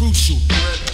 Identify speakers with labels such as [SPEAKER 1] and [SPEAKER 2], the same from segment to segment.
[SPEAKER 1] Crucial.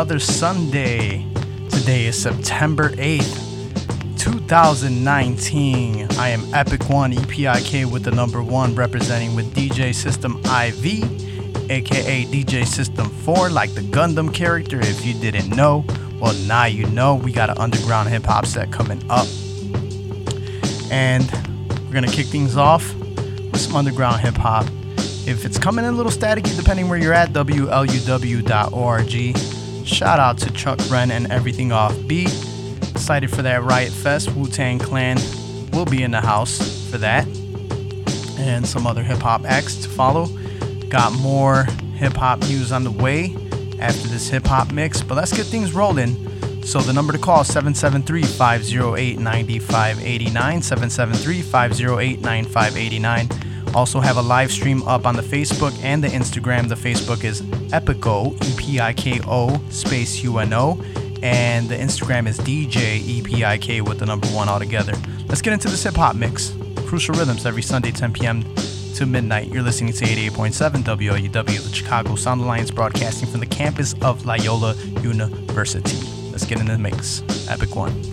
[SPEAKER 2] Another Sunday. Today is September 8th, 2019. I am Epic One EPIK with the number one representing with DJ System IV, aka DJ System 4, like the Gundam character. If you didn't know, well, now you know. We got an underground hip hop set coming up. And we're gonna kick things off with some underground hip hop. If it's coming in a little staticky, depending where you're at, WLUW.org. Shout out to Chuck Wren and Everything Off Beat. Excited for that Riot Fest. Wu Tang Clan will be in the house for that. And some other hip hop acts to follow. Got more hip hop news on the way after this hip hop mix, but let's get things rolling. So the number to call is 773-508-9589, 773-508-9589. Also have a live stream up on the Facebook and the Instagram. The Facebook is Epiko, E-P-I-K-O, space U-N-O. And the Instagram is DJ E-P-I-K with the number one altogether. Let's get into this hip hop mix. Crucial Rhythms every Sunday, 10 p.m. to midnight. You're listening to 88.7 WLUW, the Chicago Sound Alliance, broadcasting from the campus of Loyola University. Let's get into the mix. Epic One.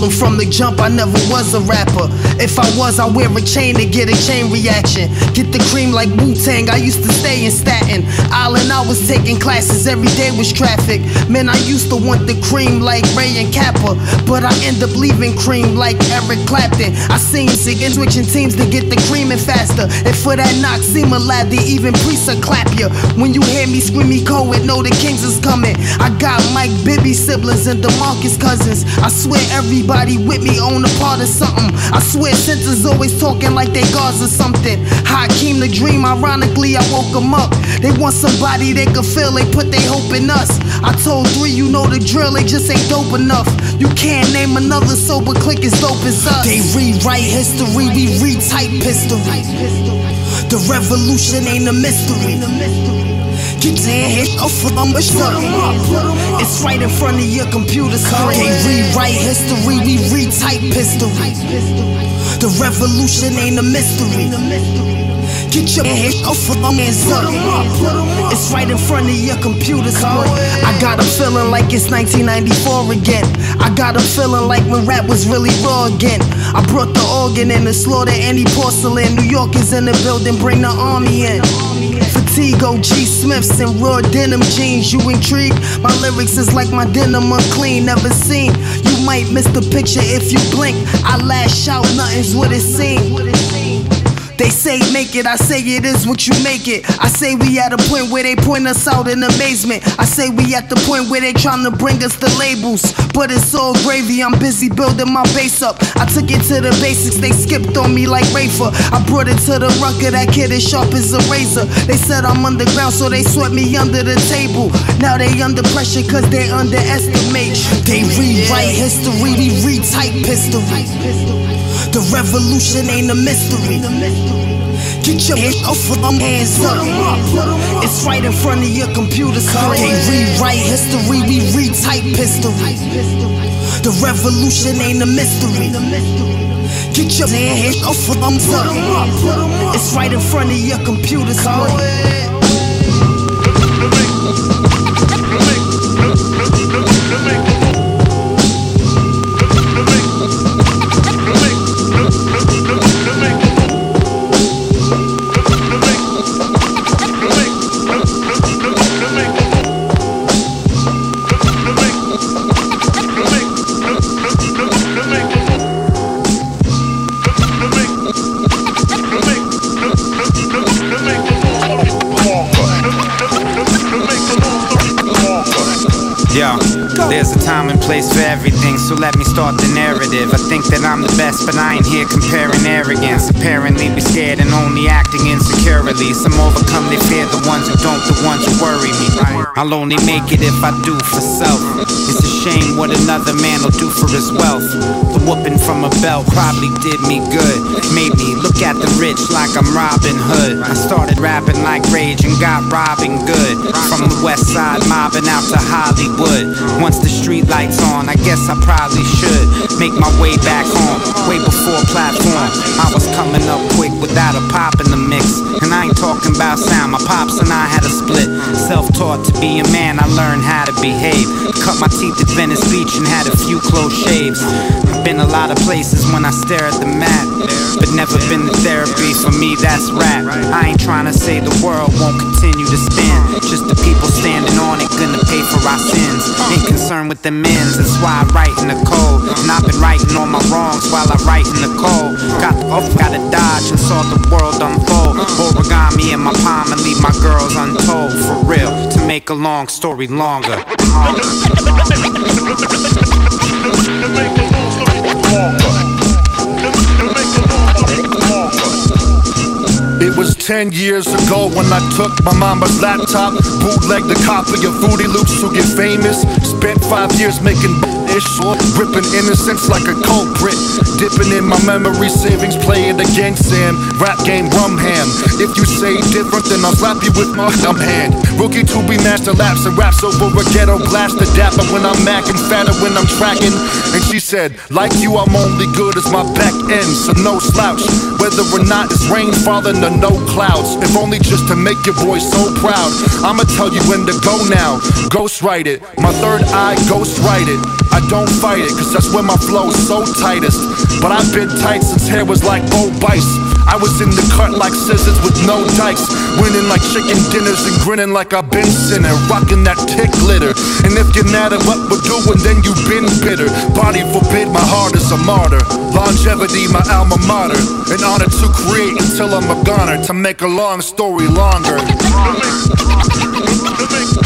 [SPEAKER 3] Told him from the jump I never was a rapper. If I was, I wear a chain to get a chain reaction. Get the cream like Wu Tang. I used to stay in Staten Island. I was taking classes every day was traffic. Man, I used to want the cream like Ray and Kappa, but I end up leaving cream like Eric Clapton. I seen sick and switching teams to get the creaming faster. And for that knock, seem a lad, they even priests will clap you. When you hear me scream, me it, know the Kings is coming. I got Mike Bibby siblings and DeMarcus cousins. I swear everybody with me own a part of something. I swear senses always talking like they gods or something. Hakeem the dream, ironically, I woke them up. They want somebody they could feel, they put their hope in us. I told three, you know the drill, they just ain't dope enough. You can't name another sober clique as dope as us. They rewrite history, we retype history. The revolution ain't a mystery. Get your head off of 'em up. It's right in front of your computer screen. They rewrite history, we retype history. The revolution ain't a mystery. Get your head off of and 'em up. It's right in front of your computer screen. I got a feeling like it's 1994 again. I got a feeling like when rap was really raw again. I brought the organ in to slaughter any porcelain. New York is in the building, bring the army in. Fatigue OG Smiths and raw denim jeans. You intrigued? My lyrics is like my denim unclean, never seen. You might miss the picture if you blink. I lash out, nothing's what it seems. They say make it, I say it is what you make it. I say we at a point where they point us out in amazement. I say we at the point where they trying to bring us the labels. But it's all gravy, I'm busy building my base up. I took it to the basics, they skipped on me like Rafer. I brought it to the rucker, that kid is sharp as a razor. They said I'm underground, so they swept me under the table. Now they under pressure cause they underestimate. They rewrite history, we retype history. The revolution ain't a mystery. Get your head off of them hands up. It's right in front of your computer screen. They rewrite history, we retype history. The revolution ain't a mystery. Get your hands off of them up. It's right in front of your computer screen.
[SPEAKER 4] So let me start the narrative. I think that I'm the best, but I ain't here comparing arrogance. Apparently, be scared and only acting insecurely. Some overcome, they fear the ones who don't, the ones who worry me. I'll only make it if I do for self. Shame what another man will do for his wealth. The whooping from a belt probably did me good. Made me look at the rich like I'm Robin Hood. I started rapping like Rage and got robbing good. From the west side, mobbing out to Hollywood. Once the street lights on, I guess I probably should make my way back home. Way before platform, I was coming up quick without a pop in the mix. And I ain't talking about sound, my pops and I had a split. Self taught to be a man, I learned how to behave. Cut my teeth at Venice Beach and had a few close shaves. I've been a lot of places when I stare at the map, but never been to therapy. For me, that's rap. I ain't trying to say the world won't continue to spin. Just the people standing on it gonna pay for our sins. Ain't concerned with the men's, that's why I write in the code. And I've been writing all my wrongs while I write in the code. Got the off, got to dodge and saw the world unfold. Origami in my palm and leave my girls untold. For real, to make a long story longer.
[SPEAKER 1] It was 10 years ago when I took my mama's laptop, bootlegged a copy of Fruity Loops to get famous. Spent five years making ish, ripping innocence like a culprit. Dipping in my memory savings, play it again, Sam. Rap game, rum ham. If you say different, then I'll slap you with my dumb hand. Rookie to be master laps and raps over a ghetto blast. The dapper when I'm macking, fatter when I'm tracking. And she said, like you, I'm only good as my back end, so no slouch. Whether or not it's rain falling or no clouds. If only just to make your boy so proud. I'ma tell you when to go now. Ghost write it. My third eye, ghost write it. I don't fight it, cause that's where my flow's so tightest. But I've been tight since hair was like Bo Bice. I was in the cut like scissors with no dikes. Winning like chicken dinners and grinning like I've been sinning. Rocking that tick glitter. And if you're mad at what we're doing, then you've been bitter. Body forbid, my heart is a martyr. Longevity, my alma mater. An honor to create until I'm a goner. To make a long story longer.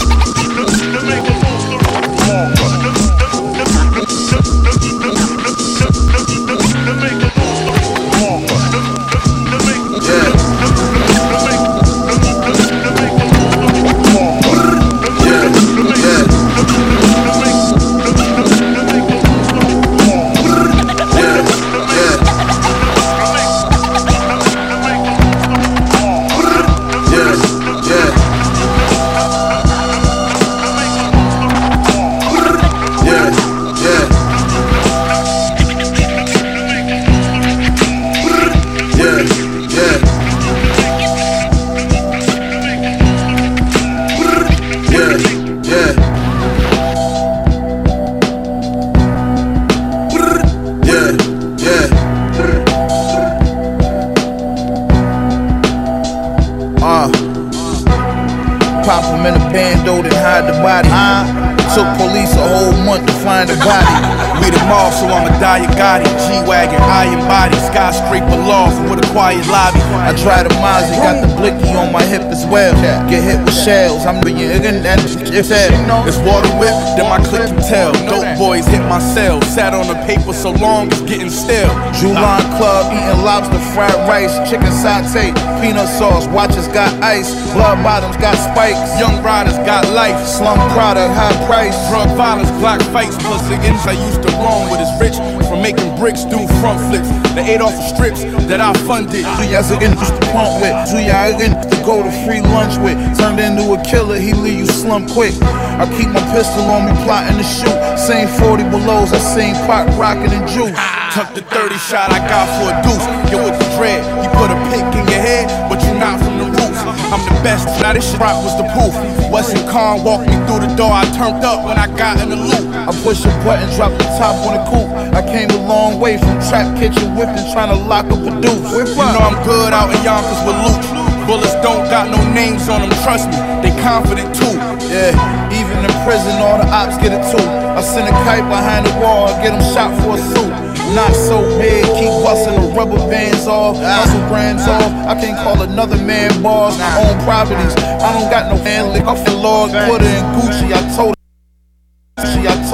[SPEAKER 5] it's that. It's water whip, then my click can tell. Dope boys hit my cell. Sat on the paper so long, it's getting stale. Julan Club, eating lobster, fried rice, chicken satay, peanut sauce. Watches got ice, blood bottoms got spikes. Young riders got life, slum product, high price. Drug violence, black fights, plus the ends I used to roam with is rich making bricks, doing front flips. They ate off the strips that I funded. Two years ago, used to pump with. Two years to go to free lunch with. Turned into a killer, he leave you slum quick. I keep my pistol on me, plotting to shoot. Same 40 belows, I seen Pop rockin' and juice. Tuck the 30 shot I got for a deuce. Yo, with the dread, he put a pick in your head, but you not from the roots. I'm the best, now this shit rock was the proof. Weston Khan walked me through the door, I turned up when I got in the loop.
[SPEAKER 6] I push a button, drop the top on the coupe. I came a long way from trap kitchen whipping, trying to lock up a deuce.
[SPEAKER 5] You know I'm good out in Yonkers with Luch. Bullets don't got no names on them, trust me, they confident too.
[SPEAKER 6] Yeah, even in prison, all the ops get it too. I send a kite behind the wall, get him shot for a suit. Not so big, keep busting the rubber bands off, muscle brands off. I can't call another man boss. I own properties. I don't got no hand lick off the log, put her in Gucci. I told her. She, I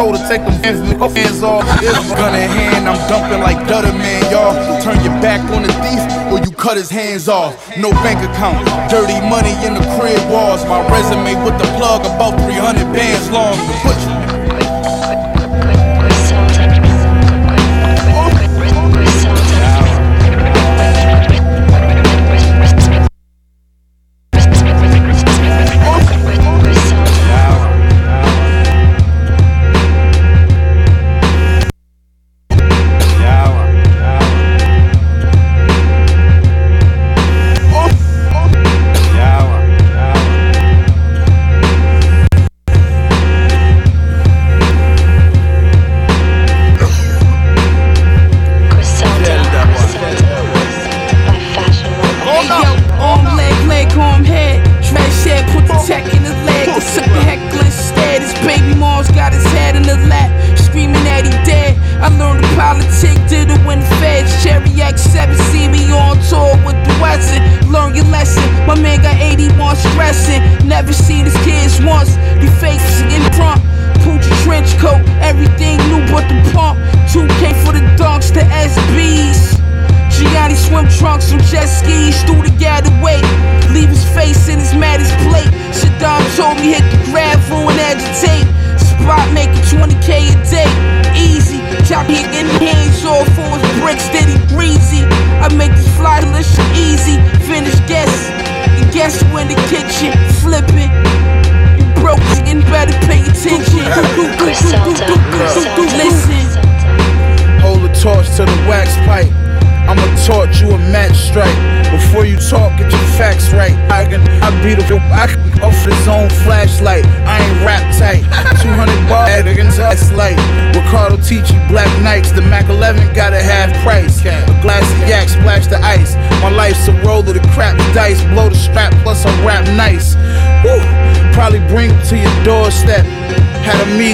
[SPEAKER 6] told her take them hands, hands off.
[SPEAKER 5] Gun in hand, I'm dumping like Dutter Man, y'all. Turn your back on the thief or you cut his hands off. No bank account, dirty money in the crib walls. My resume with the plug about 300 bands long.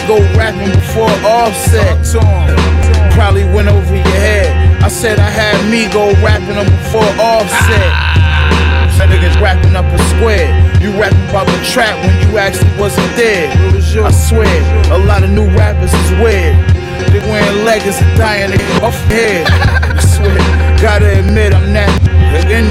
[SPEAKER 6] Amigo rapping before offset. Probably went over your head. I said I had me go rapping them before offset. That niggas rapping up a square. You rapping about the trap when you actually wasn't there. I swear, a lot of new rappers is weird. They wearing leggings and dying they off their head. I swear, gotta admit I'm that. In,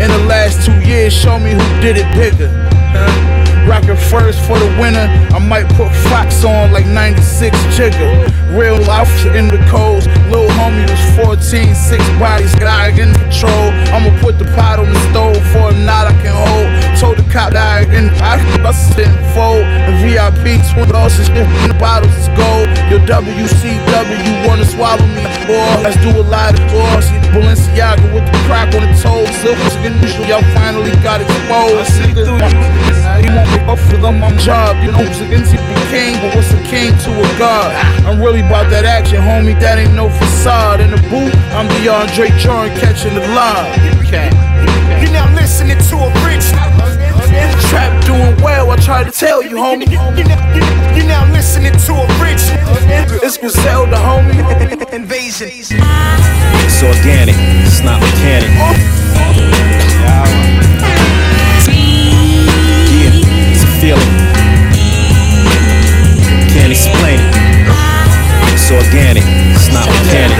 [SPEAKER 6] in the last two years, show me who did it bigger. Huh? Rockin' first for the winter. I might put Fox on like 96 Jigger. Real life in the codes. Lil homie was 14, six bodies, got in control. I'ma put the pot on the stove for a knot I can hold. Told the cop that I in I bust it in fold. The VIP 20 ounces in the bottles is gold. Your WCW wanna swallow me, boy. Let's do a lot of tours. Balenciaga with the crack on the toes. Silver's usual, y'all finally got exposed. You want me up for them on job. You know who's against the king, but what's a king to a god? I'm really about that action, homie. That ain't no facade. In the booth, I'm DeAndre Jordan catching the live.
[SPEAKER 7] You're now listening to a rich.
[SPEAKER 6] Trap doing well, I try to tell you, homie.
[SPEAKER 7] You're now listening to a rich.
[SPEAKER 6] It's Griselda, homie.
[SPEAKER 7] Invasion.
[SPEAKER 8] It's organic, it's not mechanic. Oh. Yeah, it's a feeling. Can't explain it. It's organic, it's not mechanic.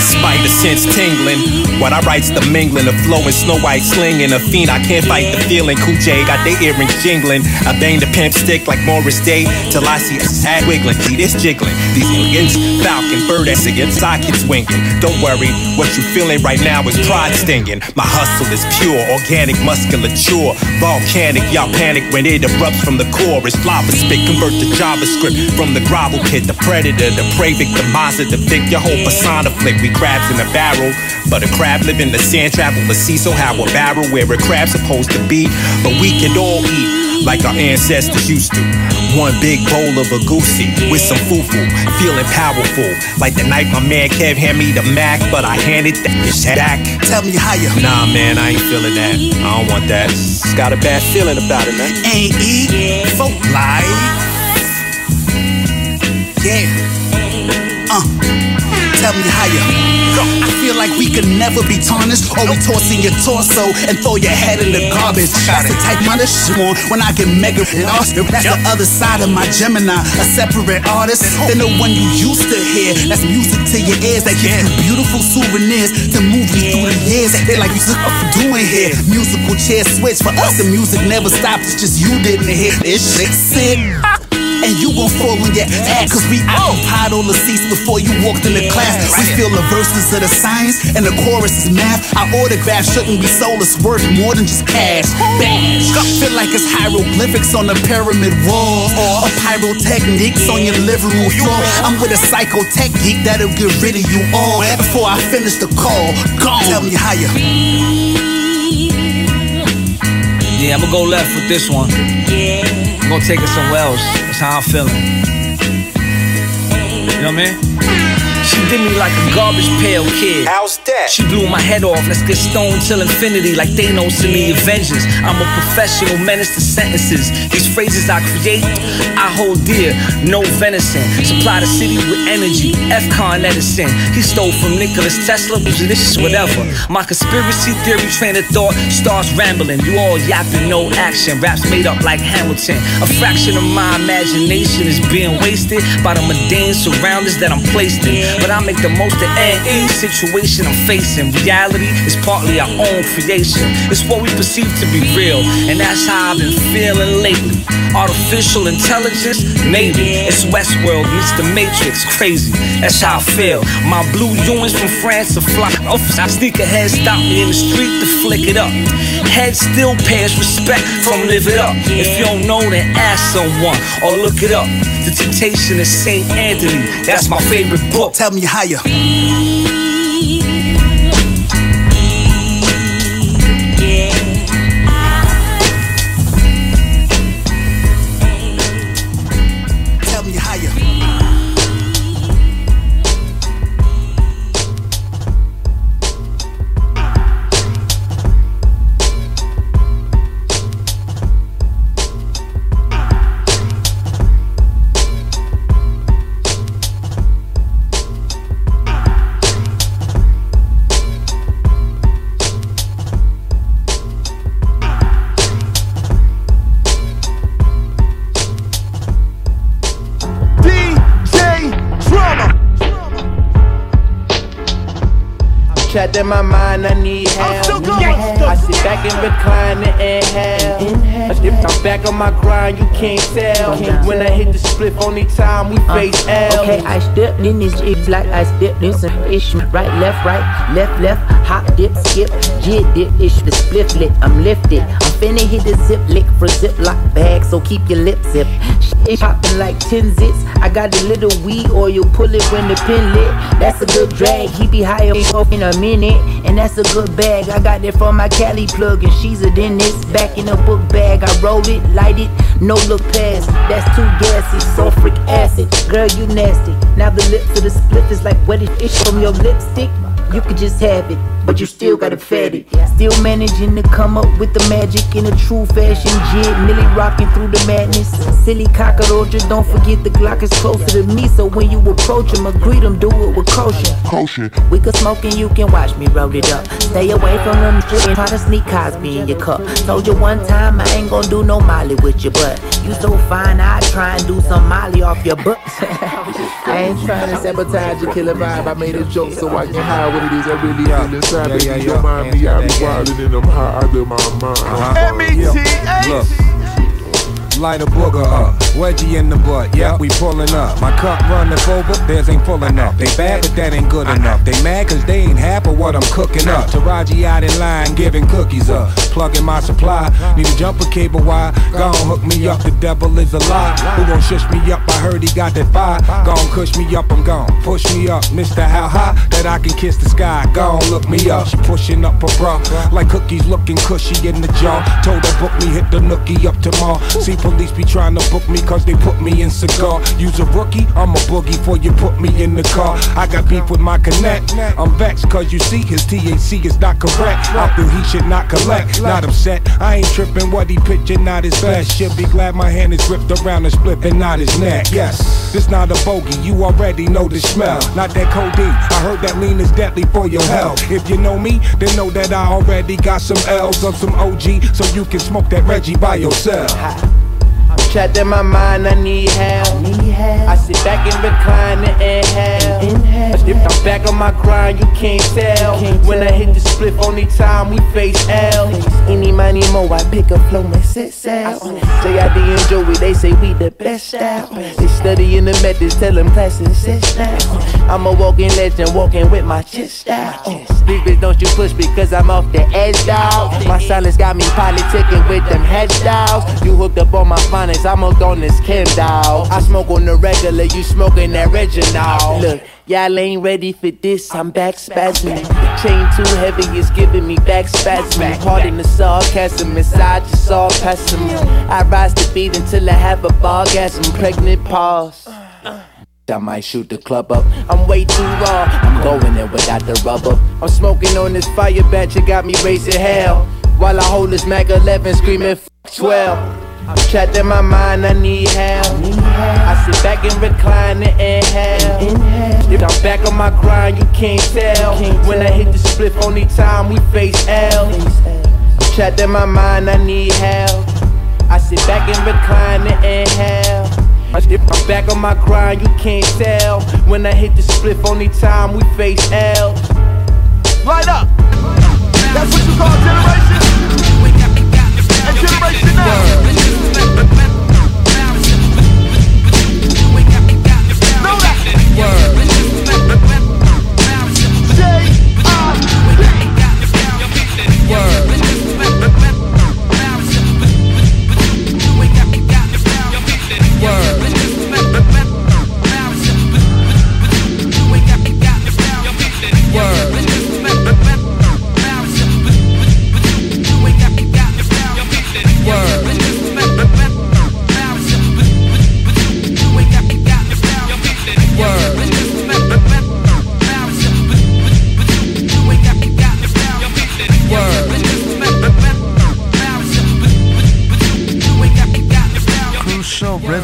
[SPEAKER 8] Spider sense tingling.
[SPEAKER 9] What I write's the mingling, the flow and snow white slinging. A fiend, I can't fight the feeling. Cool J got their earrings jingling. I bang the pimp stick like Morris Day till I see a sad wiggling. See this jiggling. These aliens, falcon, bird ass against sockets winging. Don't worry, what you feeling right now is pride stinging. My hustle is pure, organic musculature, volcanic. Y'all panic when it erupts from the core. It's lava spit, convert to JavaScript from the grovel pit. The predator, the prey victimizer, the vic. Your whole persona flip. We crabs in a barrel, but a crab live in the sand, travel the sea. So how a barrel where a crab's supposed to be? But we can all eat like our ancestors used to. One big bowl of a goosey with some fufu, feeling powerful. Like the night my man Kev hand me the Mac, but I handed that bitch back.
[SPEAKER 10] Tell me how you.
[SPEAKER 9] Nah, man, I ain't feeling that. I don't want that. It's got a bad feeling about it, man.
[SPEAKER 10] Ain't eat for life. Yeah. Uh. Me you. I feel like we could never be tarnished. Or we tossing your torso and throw your head in the garbage. That's the type of shit on when I get mega lost. That's the other side of my Gemini, a separate artist than the one you used to hear. That's music to your ears that gives you beautiful souvenirs to move you through the years. They like you for doing here. Musical chair switch for us, the music never stops. It's just you didn't hear this shit. Sit. And you gon' fall oh. on your ass Cause we occupied all the seats before you walked in the class. We feel the verses of the science and the chorus is math. Our autograph shouldn't be sold, it's worth more than just cash. Bash. Feel like it's hieroglyphics on the pyramid wall. Or pyrotechnics on your living room floor I'm with a psycho tech geek that'll get rid of you all Before I finish the call, gone Tell me how you
[SPEAKER 11] Yeah, I'ma go left with this one. Yeah. I'm gonna take it somewhere else. How I'm feeling. You know what I mean? She did me like a garbage pail kid.
[SPEAKER 12] How's that?
[SPEAKER 11] She blew my head off. Let's get stoned till infinity, like Thanos in the Avengers. I'm a professional menace to sentences. These phrases I create, I hold dear. No venison. Supply the city with energy. F. Con Edison. He stole from Nicholas Tesla. This is whatever. My conspiracy theory train of thought starts rambling. You all yapping, no action. Raps made up like Hamilton. A fraction of my imagination is being wasted by the mundane surroundings that I'm placed in. But I make the most of any situation I'm facing. Reality is partly our own creation. It's what we perceive to be real, and that's how I've been feeling lately. Artificial intelligence, maybe. It's Westworld meets the Matrix, crazy. That's how I feel. My blue Ewins from France are fly off. I sneak ahead, stop me in the street to flick it up. Head still pays respect from live it up. If you don't know, then ask someone or look it up. The Temptation of Saint Anthony, that's my favorite book.
[SPEAKER 10] Tell me how you.
[SPEAKER 7] I
[SPEAKER 13] stepped in this shit like I stepped in some ish. Right, left, right, left, left, hop, dip, skip, jit, dip, ish, the split lit. I'm lifted. I'm finna hit the zip lick for ziploc bag, so keep your lip zip. Shit popping like 10 zits. I got a little weed oil, pull it when the pin lit. That's a good drag. He be high up in a minute, and that's a good bag. I got it from my Cali plug, and she's a dentist. Back in a book bag, I roll it, light it, no look past. That's too gassy, sulfuric acid. Girl, you nasty. Now the lips of the split is like wetted fish from your lipstick. You could just have it, but you still gotta fat it. Still managing to come up with the magic in a true fashion jig. Millie rocking through the madness. Silly cockroaches, don't forget the Glock is closer to me. So when you approach him, greet him, do it with caution.
[SPEAKER 14] Caution.
[SPEAKER 13] We could smoke and you can watch me roll it up. Stay away from them shit and try to sneak Cosby in your cup. Told you one time I ain't gonna do no Molly with your butt. You so fine, I try and do some Molly off your butt.
[SPEAKER 7] I ain't trying to sabotage your killer vibe. I made a joke so I can hide
[SPEAKER 14] what it is. I really
[SPEAKER 15] Yeah.
[SPEAKER 14] feel inside,
[SPEAKER 15] Yeah,
[SPEAKER 14] baby.
[SPEAKER 15] yeah,
[SPEAKER 14] You
[SPEAKER 15] yeah.
[SPEAKER 14] Don't mind
[SPEAKER 15] Hands
[SPEAKER 14] me.
[SPEAKER 15] got
[SPEAKER 14] I be
[SPEAKER 15] that gang.
[SPEAKER 14] wildin' and I'm high out of my mind.
[SPEAKER 15] Uh-huh. Look. Light a booger up, wedgie in the butt, yeah, we pulling up. My cup running over, theirs ain't full enough. They bad, but that ain't good enough. They mad cause they ain't happy what I'm cooking up. Taraji out in line, giving cookies up. Plugging my supply, need a jumper cable wire. Gon' hook me up, the devil is a lie. Who gon' shush me up? I heard he got that fire. Gon' cush me up, I'm gone. Push me up, Mr. How high that I can kiss the sky. Gon' look me up, she pushing up her bra. Like cookies looking cushy in the jar. Told her book me, hit the nookie up tomorrow. See police be trying to book me cause they put me in cigar. Use a rookie, I'm a boogie before you put me in the car. I got beef with my connect. I'm vexed cause you see his THC is not correct. I feel he should not collect, not upset. I ain't tripping what he pitching, not his best. Should be glad my hand is gripped around the split and not his neck. Yes, this not a bogey, you already know the smell. Not that codeine, I heard that lean is deadly for your health. If you know me, then know that I already got some L's of some OG, so you can smoke that Reggie by yourself.
[SPEAKER 16] Trapped in my mind, I need help. I sit back and recline and inhale. If I'm back on my grind, you can't tell. When I hit the split, only time we face L. Any money more, I pick up flow and set sail. JID and Joey, they say we the best style. They studying the methods, tell them classes sit down. I'm a walking legend, walking with my chest out. Big uh, bitch, don't you push because I'm off the edge, dog. My silence got me politicking with them head dogs. You hooked up on my I'm hooked on this dog. I smoke on the regular, you smoking that Reginald. Look, y'all ain't ready for this, I'm back spasming. Chain too heavy, it's giving me back spasming. Hard in the sarcasm, inside just all pessimism. I rise to beat until I have a bargasm. Pregnant pause. I might shoot the club up. I'm way too raw. I'm going in without the rubber. I'm smoking on this fire batch, it got me raising hell. While I hold this Mac 11 screaming F 12. I'm trapped in my mind, I need help. I sit back and recline and inhale. If I'm back on my grind, you can't tell. When I hit the split, only time we face L. I'm trapped in my mind, I need help. I sit back and recline and inhale. If I'm back on my grind, you can't tell. When I hit the split, only time we face L.
[SPEAKER 7] Light up. That's what you call generation. And generation now. That.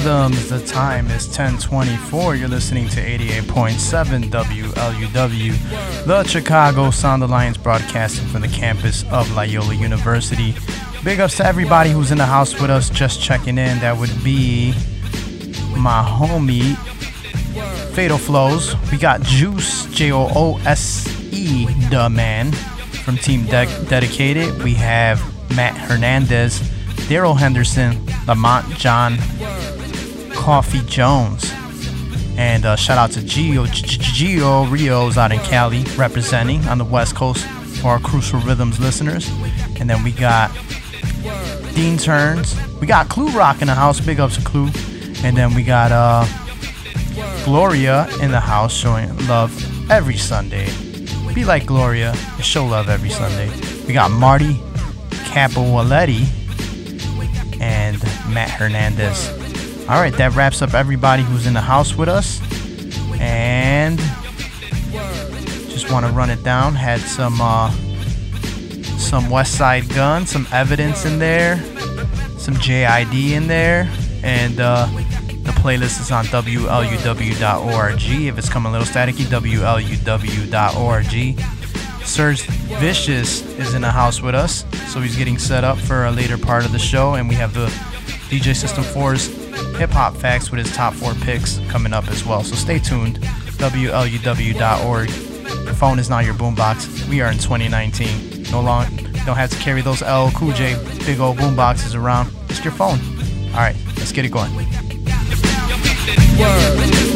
[SPEAKER 2] The time is 1024. You're listening to 88.7 WLUW, the Chicago Sound Alliance broadcasting from the campus of Loyola University. Big ups to everybody who's in the house with us just checking in. That would be my homie Fatal Flows. We got Juice, J O O S E, the man from Team De- Dedicated. We have Matt Hernandez, Daryl Henderson, Lamont John, Coffee Jones. And uh, shout out to Gio, G- G- Gio Rios out in Cali representing on the West Coast for our Crucial Rhythms listeners. And then we got Dean Turns. We got Clue Rock in the house. Big ups to Clue. And then we got uh, Gloria in the house showing love every Sunday. Be like Gloria and show love every Sunday. We got Marty Capoaletti and Matt Hernandez. All right, that wraps up everybody who's in the house with us. And just want to run it down. Had some uh, some Westside Gunn, some evidence in there, some JID in there, and uh, the playlist is on WLUW.org. If it's coming a little staticky, WLUW.org. Serge Vicious is in the house with us, so he's getting set up for a later part of the show, and we have the DJ System 4's hip hop facts with his top four picks coming up as well. So stay tuned. WLUW.org Your phone is not your boombox. We are in 2019. No long, don't have to carry those L Cool J big old boomboxes around. Just your phone. All right, let's get it going.
[SPEAKER 17] Yeah,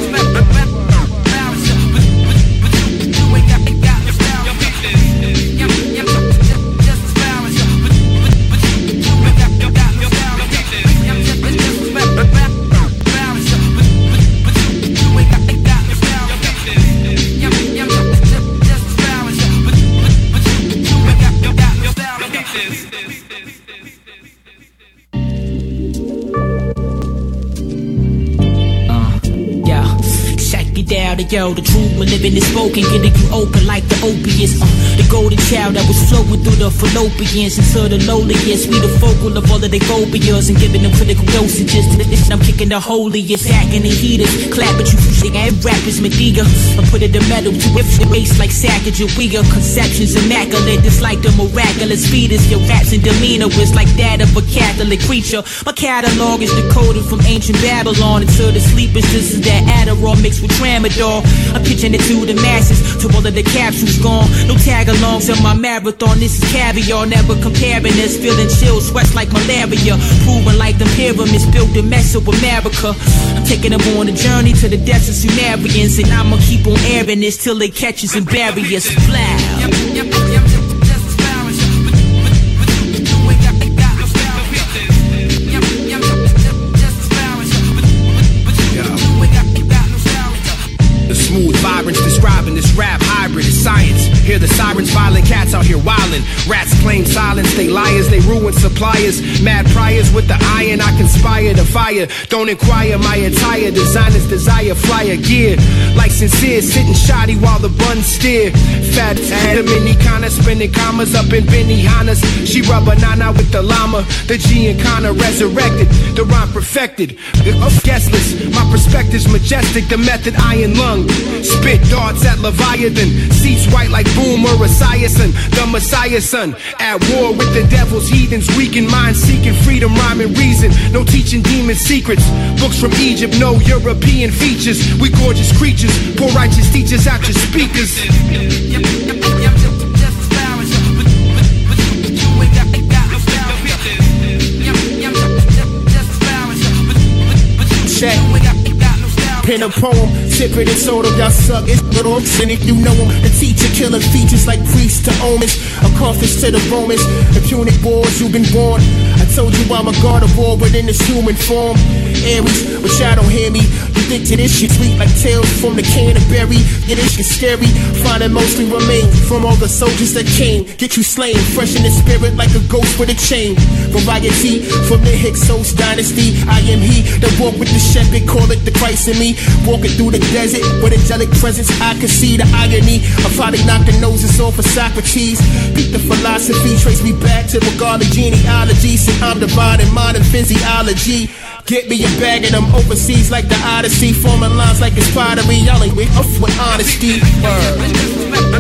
[SPEAKER 17] yo. The truth we're living is spoken, getting you open like the opiates. Uh, the golden child that was flowing through the fallopians into the lowliest. We the focal of all of their phobias and giving them critical dosages. To this, I'm kicking the holiest, hacking the heaters. Clap at you, shit, and rappers Medea. I put in metal to whip the race like Sacagawea. Conceptions immaculate, it's like the miraculous fetus. Your raps and demeanor is like that of a Catholic preacher. My catalog is decoded from ancient Babylon until the sleepers. This is that Adderall mixed with Tramadol. I'm pitching it to the masses, to all of the capsules gone. No tag alongs on my marathon. This is caviar, never comparing this. Feeling chill, sweats like malaria. Proving like the pyramids built in Mesoamerica. I'm taking them on a journey to the depths of Sumerians, and I'ma keep on airing this till it catches and buries us.
[SPEAKER 18] Rats silence, they liars, they ruin suppliers. Mad priors with the iron, I conspire to fire. Don't inquire my attire, designers desire flyer gear. Like sincere, sitting shoddy while the buns steer. Fat had a mini kinda spinning commas up in Benihana's. She rub banana with the llama. The G and Connor resurrected, the rhyme perfected. Of guestless, my perspective's majestic, the method iron lung. Spit darts at Leviathan, seats white like Boomer Esiason, the Messiah son. At war with the devil's heathens, weak in mind, seeking freedom, rhyme and reason. No teaching demon secrets. Books from Egypt, no European features. We gorgeous creatures, poor righteous teachers out your speakers.
[SPEAKER 19] Check. Pen a poem, sip it and soda, y'all suck. It's little and if you know him, the teacher killer features like priests to omens, a compass to the Romans, the Punic wars you've been born. I told you I'm a god of war, but in this human form. Aries, but y'all don't hear me. You to this shit sweet like tales from the Canterbury. Yeah, this shit scary. Finding mostly remain from all the soldiers that came. Get you slain, fresh in the spirit like a ghost with a chain. Variety from the Hyksos dynasty. I am he that walk with the shepherd, call it the Christ in me. Walking through the desert with angelic presence, I can see the irony of how they knock the noses off of Socrates. Beat the philosophy, trace me back to Magali genealogy. See, I'm divine in modern physiology. Get me a bag of them overseas like the Odyssey. Forming lines like it's pottery. Y'all ain't with off with honesty. Word.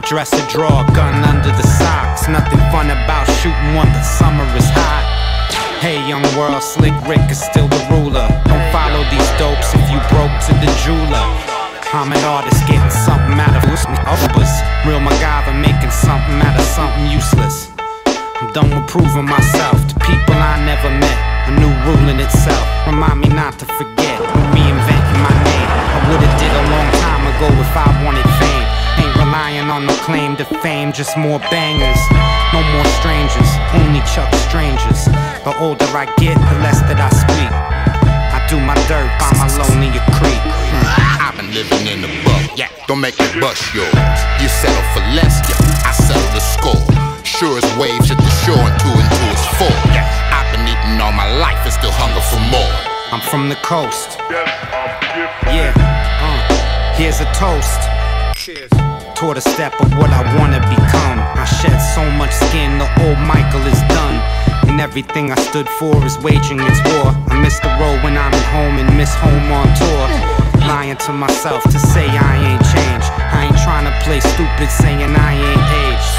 [SPEAKER 4] My dresser drawer, gun under the socks. Nothing fun about shooting one, but summer is hot. Hey, young world, slick Rick is still the ruler. Don't follow these dopes if you broke to the jeweler. I'm an artist getting something out of us. Real MacGyver making something out of something useless. I'm done with proving myself to people I never met. A new rule in itself. Remind me not to forget. Reinventing my name. I would've did a long time ago if I wanted fame. Ain't relying on no claim to fame, just more bangers. No more strangers, only Chuck strangers. The older I get, the less that I speak. I do my dirt by my lonely creek.
[SPEAKER 20] I've been living in the buck, yeah. Don't make it bust yours. You settle for less, yeah. I settle the score. Sure as waves at the shore and two and two is four. Yeah. I've been eating all my life and still hunger for more.
[SPEAKER 4] I'm from the coast. Yeah, uh, here's a toast. Toward a step of what I wanna become. I shed so much skin, the old Michael is done. And everything I stood for is waging its war. I miss the road when I'm at home and miss home on tour. Lying to myself to say I ain't changed. I ain't trying to play stupid saying I ain't aged.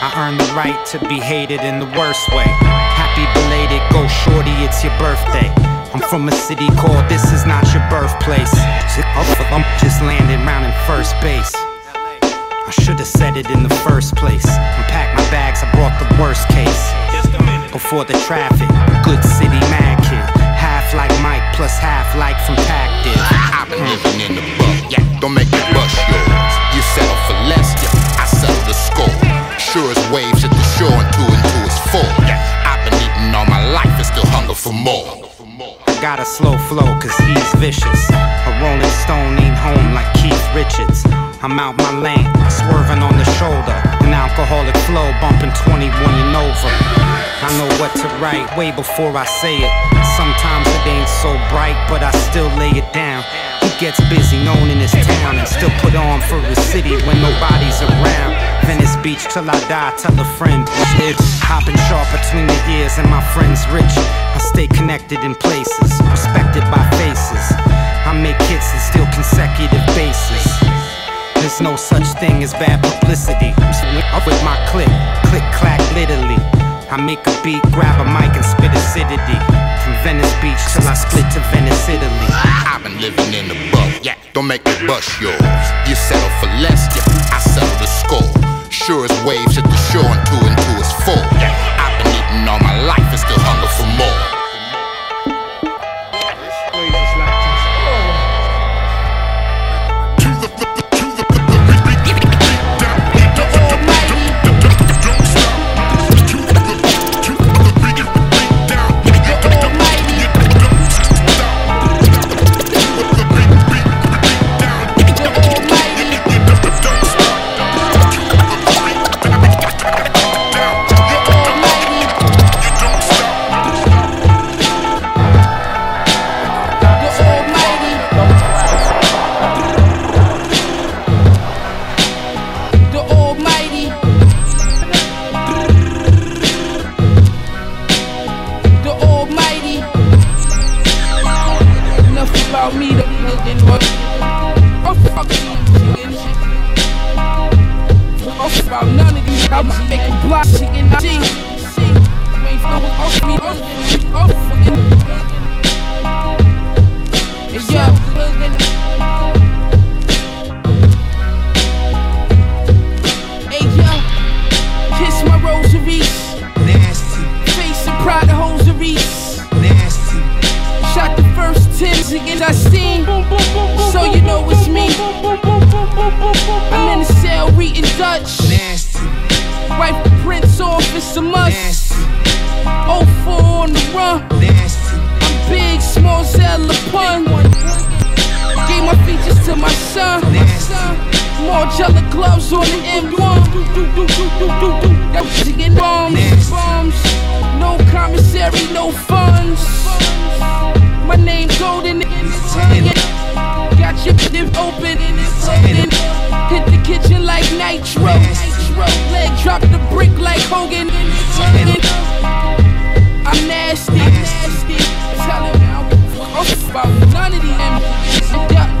[SPEAKER 4] I earned the right to be hated in the worst way. Happy belated, go shorty, it's your birthday. I'm from a city called This Is Not Your Birthplace. I'm just landing round in first base. I should've said it in the first place. Unpack my bags, I brought the worst case. Just a minute. Before the traffic, good city mad kid. Half like Mike plus half like from Pactive.
[SPEAKER 20] I've been living in the buck, yeah. Don't make it bust yours. You settle for less, yeah. I settle the score. Sure as waves at the shore and two and two is four. Yeah. I've been eating all my life and still hunger for more.
[SPEAKER 4] Got a slow flow cause he's vicious. A rolling stone ain't home like Keith Richards. I'm out my lane, swerving on the shoulder. An alcoholic flow bumping 21 and over. I know what to write way before I say it. Sometimes it ain't so bright, but I still lay it down. Gets busy, known in his town, and still put on for his city when nobody's around. Venice Beach till I die, tell a friend. Shit, hopping sharp between the ears, and my friends rich. I stay connected in places, respected by faces. I make hits and still consecutive bases. There's no such thing as bad publicity. I'm with my click, click clack literally. I make a beat, grab a mic and spit acidity. Venice Beach till I split to Venice, Italy.
[SPEAKER 20] I've been living in the buck, yeah. Don't make me bust yours. You settle for less, yeah. I settle the score. Sure as waves hit the shore and two and two is four. Yeah. I've been eating all my life and still hunger for more.
[SPEAKER 5] About none of these. I'm making block see. See, you ain't flowing off me. Oh, oh, fucking. So you know it's me. I'm in the cell reading Dutch. Nasty. Wipe the prince off, it's a must. 04 on the run. Nasty. I'm big, small, Zella pun. Gave my features to my son. More jelly gloves on the M1. That was getting bombs, bombs. No commissary, no funds. My name golden. Got your dip open. Hit the kitchen like nitro. Leg drop the brick like Hogan. I'm nasty. Tell him I don't give a fuck about none of these.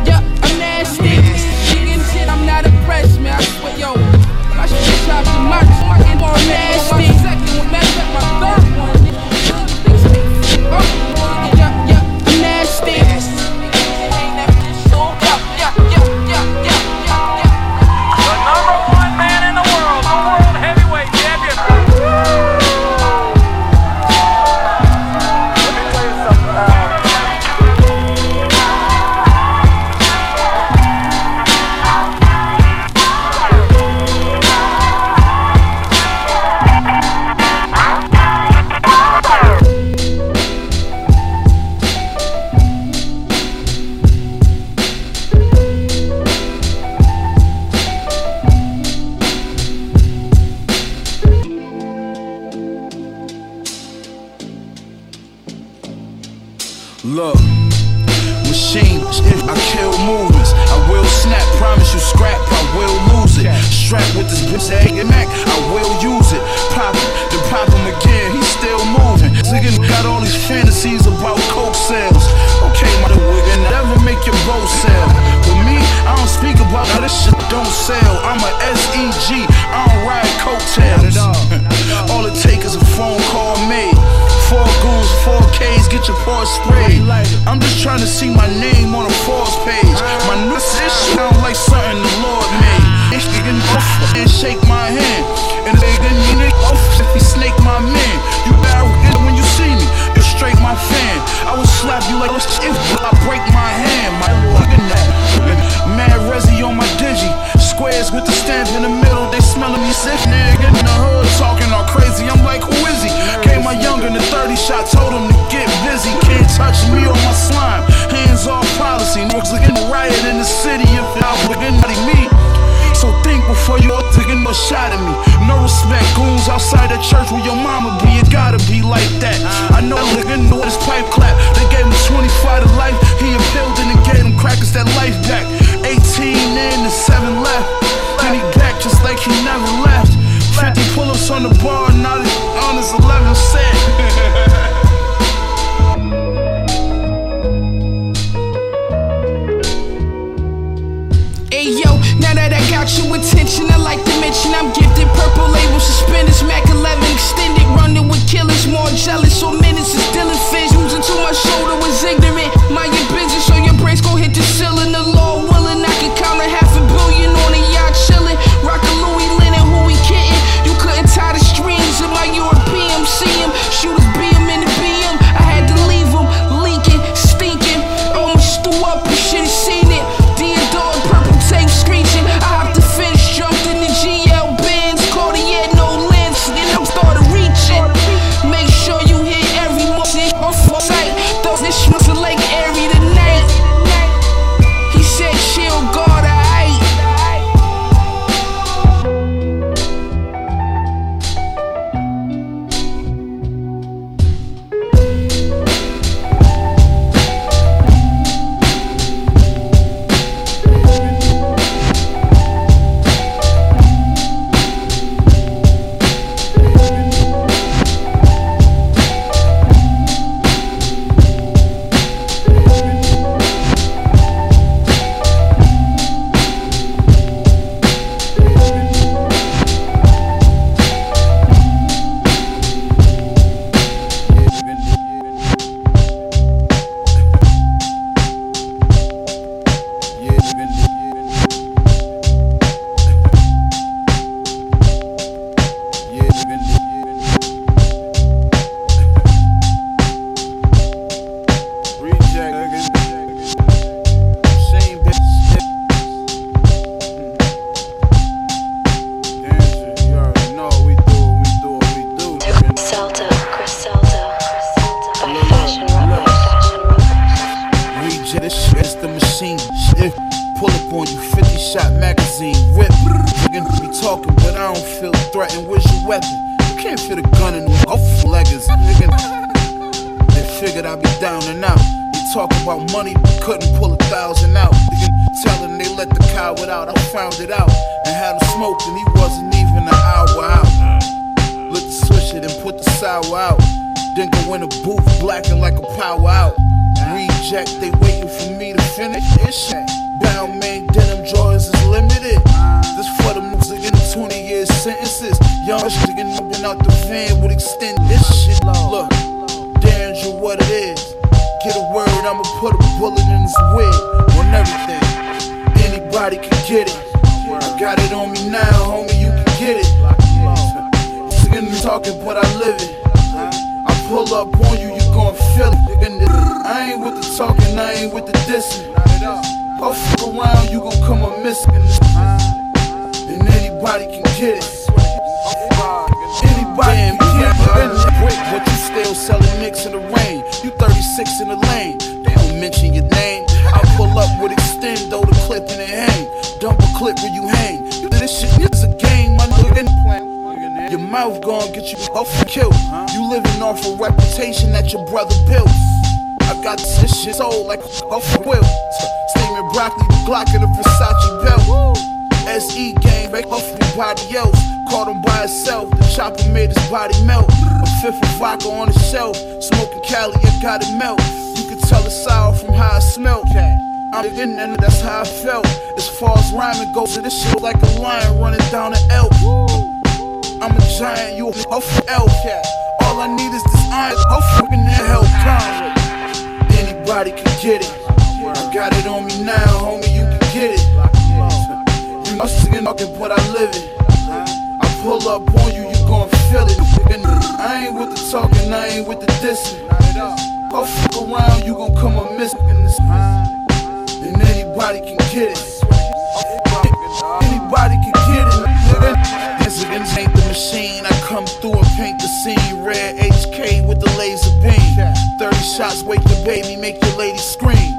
[SPEAKER 6] Shots, wake the baby, make your lady scream.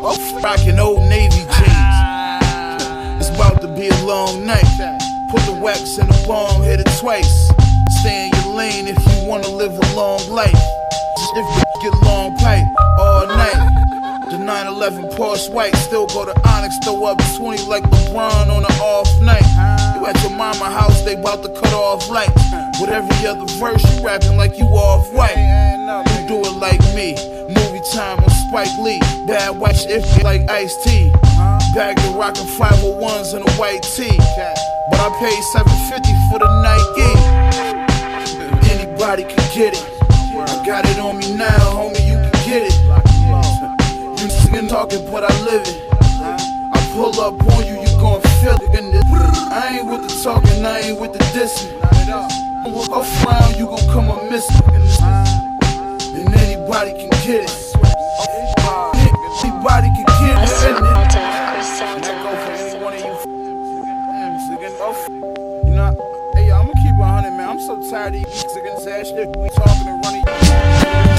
[SPEAKER 6] Oh, Rockin' old Navy jeans. Ah. It's about to be a long night. Put the wax in the bong, hit it twice. Stay in your lane if you wanna live a long life. If you get long pipe all night. The 911 Porsche white still go to Onyx, throw up 20 like LeBron on an off night. You at your mama house, they bout to cut off lights. With every other verse, you rapping like you off white. You do it like me. Movie time on Spike Lee. Bad watch if like Ice T. Bag the rockin' 501s in a white tee. But I paid 750 for the Nike. Anybody can get it. I got it on me now, homie, you can get it. You singing talking, but I live it. I pull up on you, you gon' feel it. And I ain't with the talking, I ain't with the dissing. Off round, you gon' come up missing. And anybody can get it. Anybody can get it. You know, hey, I'm gonna keep it 100, man. I'm so tired of you niggas ass shit. We talking and running.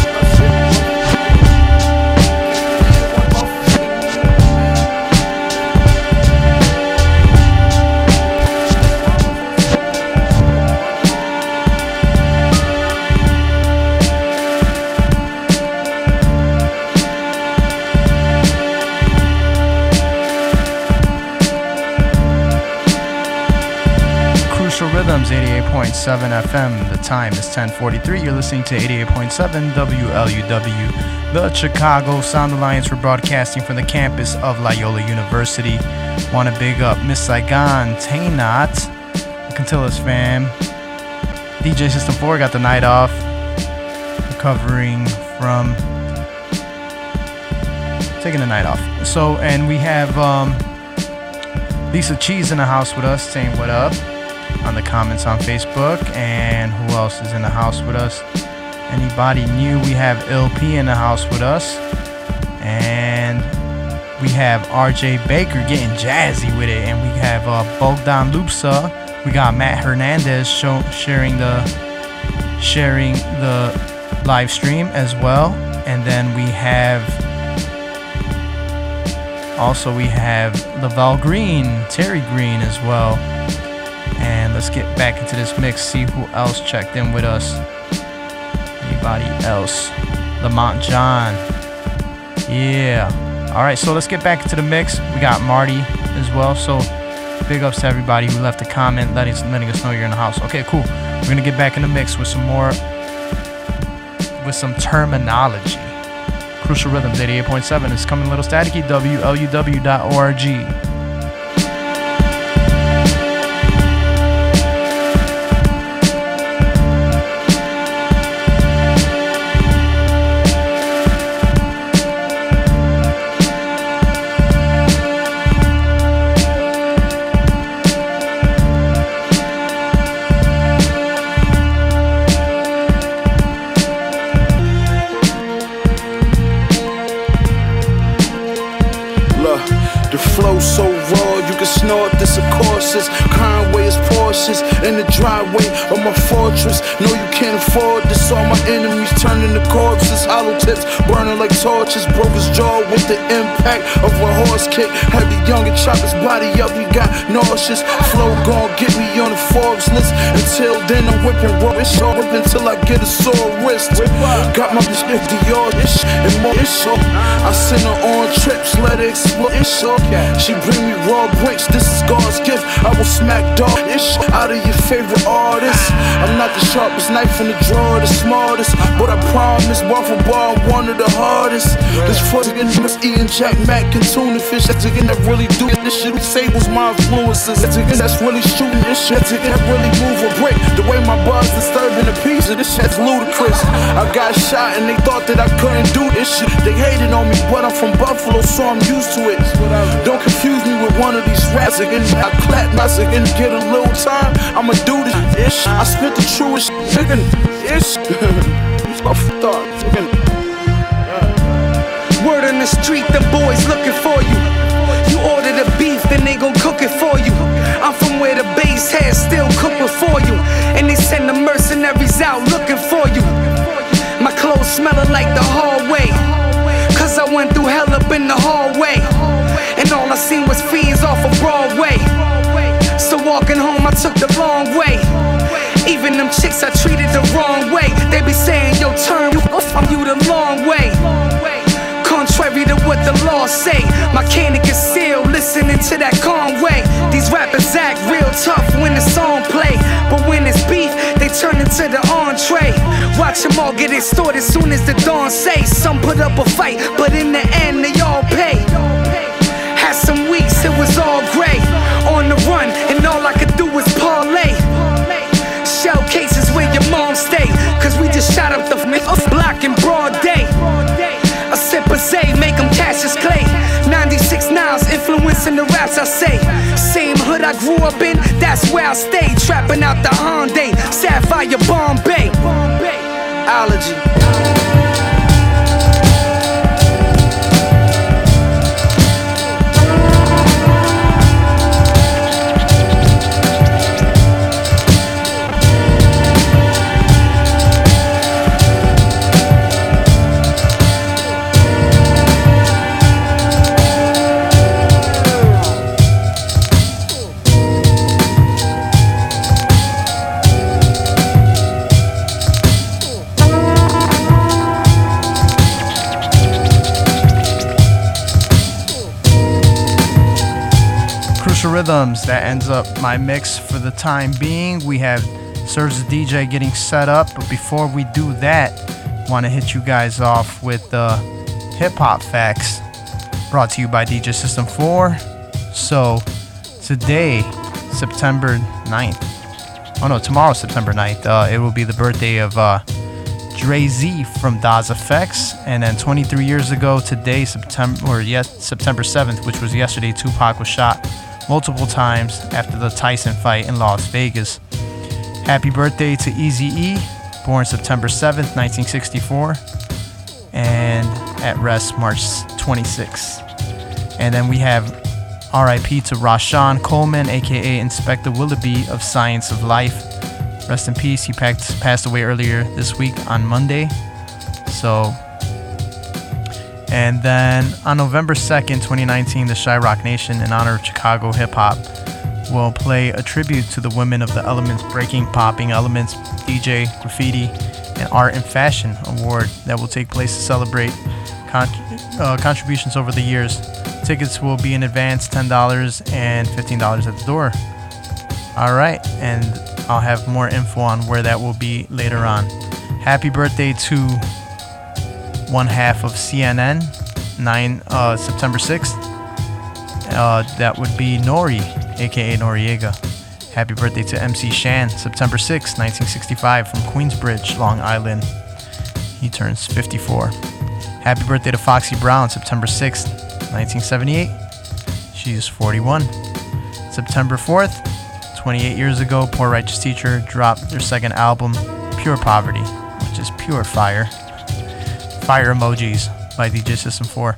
[SPEAKER 2] 88.7 FM. The time is 10:43. You're listening to 88.7 WLUW, the Chicago Sound Alliance. We're broadcasting from the campus of Loyola University. Want to big up Miss Saigon, Taynot, Cantillas fam. DJ System 4 got the night off, recovering from taking the night off. So, and we have um, Lisa Cheese in the house with us saying what up on the comments on Facebook. And who else is in the house with us? Anybody new? We have LP in the house with us. And we have RJ Baker getting jazzy with it. And we have uh, Bogdan Lupsa. We got Matt Hernandez show, sharing the sharing the live stream as well. And then we have also we have Lavelle Green, Terry Green as well. And let's get back into this mix, see who else checked in with us. Anybody else? Lamont John. Yeah. All right, so let's get back into the mix. We got Marty as well. So big ups to everybody who left a comment letting, letting us know you're in the house. Okay, cool. We're going to get back in the mix with some more, with some terminology. Crucial Rhythms 88.7 is coming a little staticky. WLUW.org.
[SPEAKER 6] It's Conway in the driveway of my fortress. No, you can't afford this. All my enemies turning to corpses. Hollow tips burning like torches. Broke his jaw with the impact of a horse kick. Had the younger chop his body up. He got nauseous. Flow gon' get me on the Forbes list. Until then, I'm whipping raw. It's all whip until I get a sore wrist. Got my bitch 50 yard ish and more ish. I send her on trips, let it explode. She bring me raw bricks. This is God's gift. I will smack dog ish out of your favorite artist. I'm not the sharpest knife in the drawer, the smartest. But I promise, bar for bar, one of the hardest. This fucking niggas eating Jack Mac and tuna fish. That's again that really do this shit. Sables my influences. That's again that's really shooting this shit. That's again that really move a brick. The way my bars disturbing the of this shit's ludicrous. I got shot and they thought that I couldn't do this shit. They hated on me, but I'm from Buffalo, so I'm used to it. Don't confuse me with one of these rats again. I clap my again, get a little time. I'ma do this ish. I spit the truest chicken ish. I thought
[SPEAKER 21] Word on the street, the boys looking for you. You order the beef, then they gon' cook it for you. I'm from where the base heads still cook for you. And they send the mercenaries out looking for you. My clothes smelling like the hallway. Cause I went through hell up in the hallway. All I seen was fiends off of Broadway. So walking home, I took the long way. Even them chicks I treated the wrong way. They be saying, yo, turn you from you the long way. Contrary to what the law say, my candy concealed, listening to that Conway. These rappers act real tough when the song play, but when it's beef, they turn into the entree. Watch them all get extorted soon as the dawn say. Some put up a fight, but in the end they all pay. Some weeks, it was all gray. On the run, and all I could do was parlay. Shell cases where your mom stay. Cause we just shot up the block in broad day. A sip of Zay, make them Cassius Clay. 96 Niles, influencing the raps I say. Same hood I grew up in, that's where I stay. Trapping out the Hyundai, Sapphire Bombay. Allergy.
[SPEAKER 2] Rhythms, that ends up my mix for the time being. We have Serves the DJ getting set up, but before we do that, want to hit you guys off with the hip hop facts. Brought to you by DJ System 4. So, today, September 9th, oh no, tomorrow, September 9th, uh, it will be the birthday of uh, Dre Z from Das EFX, and then 23 years ago today, September or yes, September 7th, which was yesterday, Tupac was shot multiple times after the Tyson fight in Las Vegas. Happy birthday to Eazy E, born September 7th, 1964, and at rest March 26th. And then we have RIP to Rashawn Coleman, aka Inspector Willoughby of Science of Life. Rest in peace. He packed, passed away earlier this week on Monday. So, and then on November 2nd, 2019, the Chi-Rock Nation, in honor of Chicago hip hop, will play a tribute to the women of the Elements Breaking Popping Elements DJ, Graffiti, and Art and Fashion Award that will take place to celebrate con- uh, contributions over the years. Tickets will be in advance $10 and $15 at the door. All right, and I'll have more info on where that will be later on. Happy birthday to one half of CNN, 9 uh, September 6th. Uh, that would be Nori, aka Noreaga. Happy birthday to MC Shan, September 6th, 1965, from Queensbridge, Long Island. He turns 54. Happy birthday to Foxy Brown, September 6th, 1978. She is 41. September 4th, 28 years ago, Poor Righteous Teacher dropped their second album, Pure Poverty, which is pure fire. Fire emojis by DJ System 4.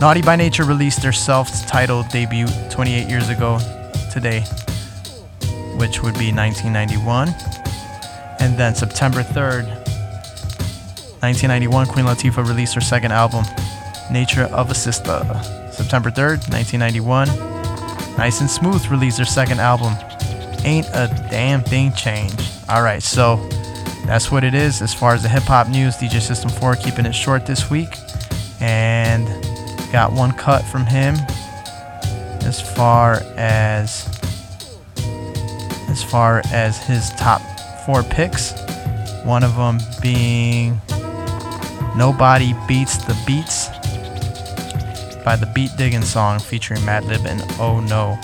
[SPEAKER 2] Naughty by Nature released their self titled debut 28 years ago today which would be 1991. And then September 3rd, 1991, Queen Latifah released her second album, Nature of a Sister. September 3rd, 1991, Nice and Smooth released their second album, Ain't a Damn Thing Changed. Alright, so that's what it is as far as the hip hop news. DJ System 4 keeping it short this week. And got one cut from him as far as as far as his top four picks. One of them being Nobody Beats the Beats by the Beat Diggin' song featuring Madlib and Oh No.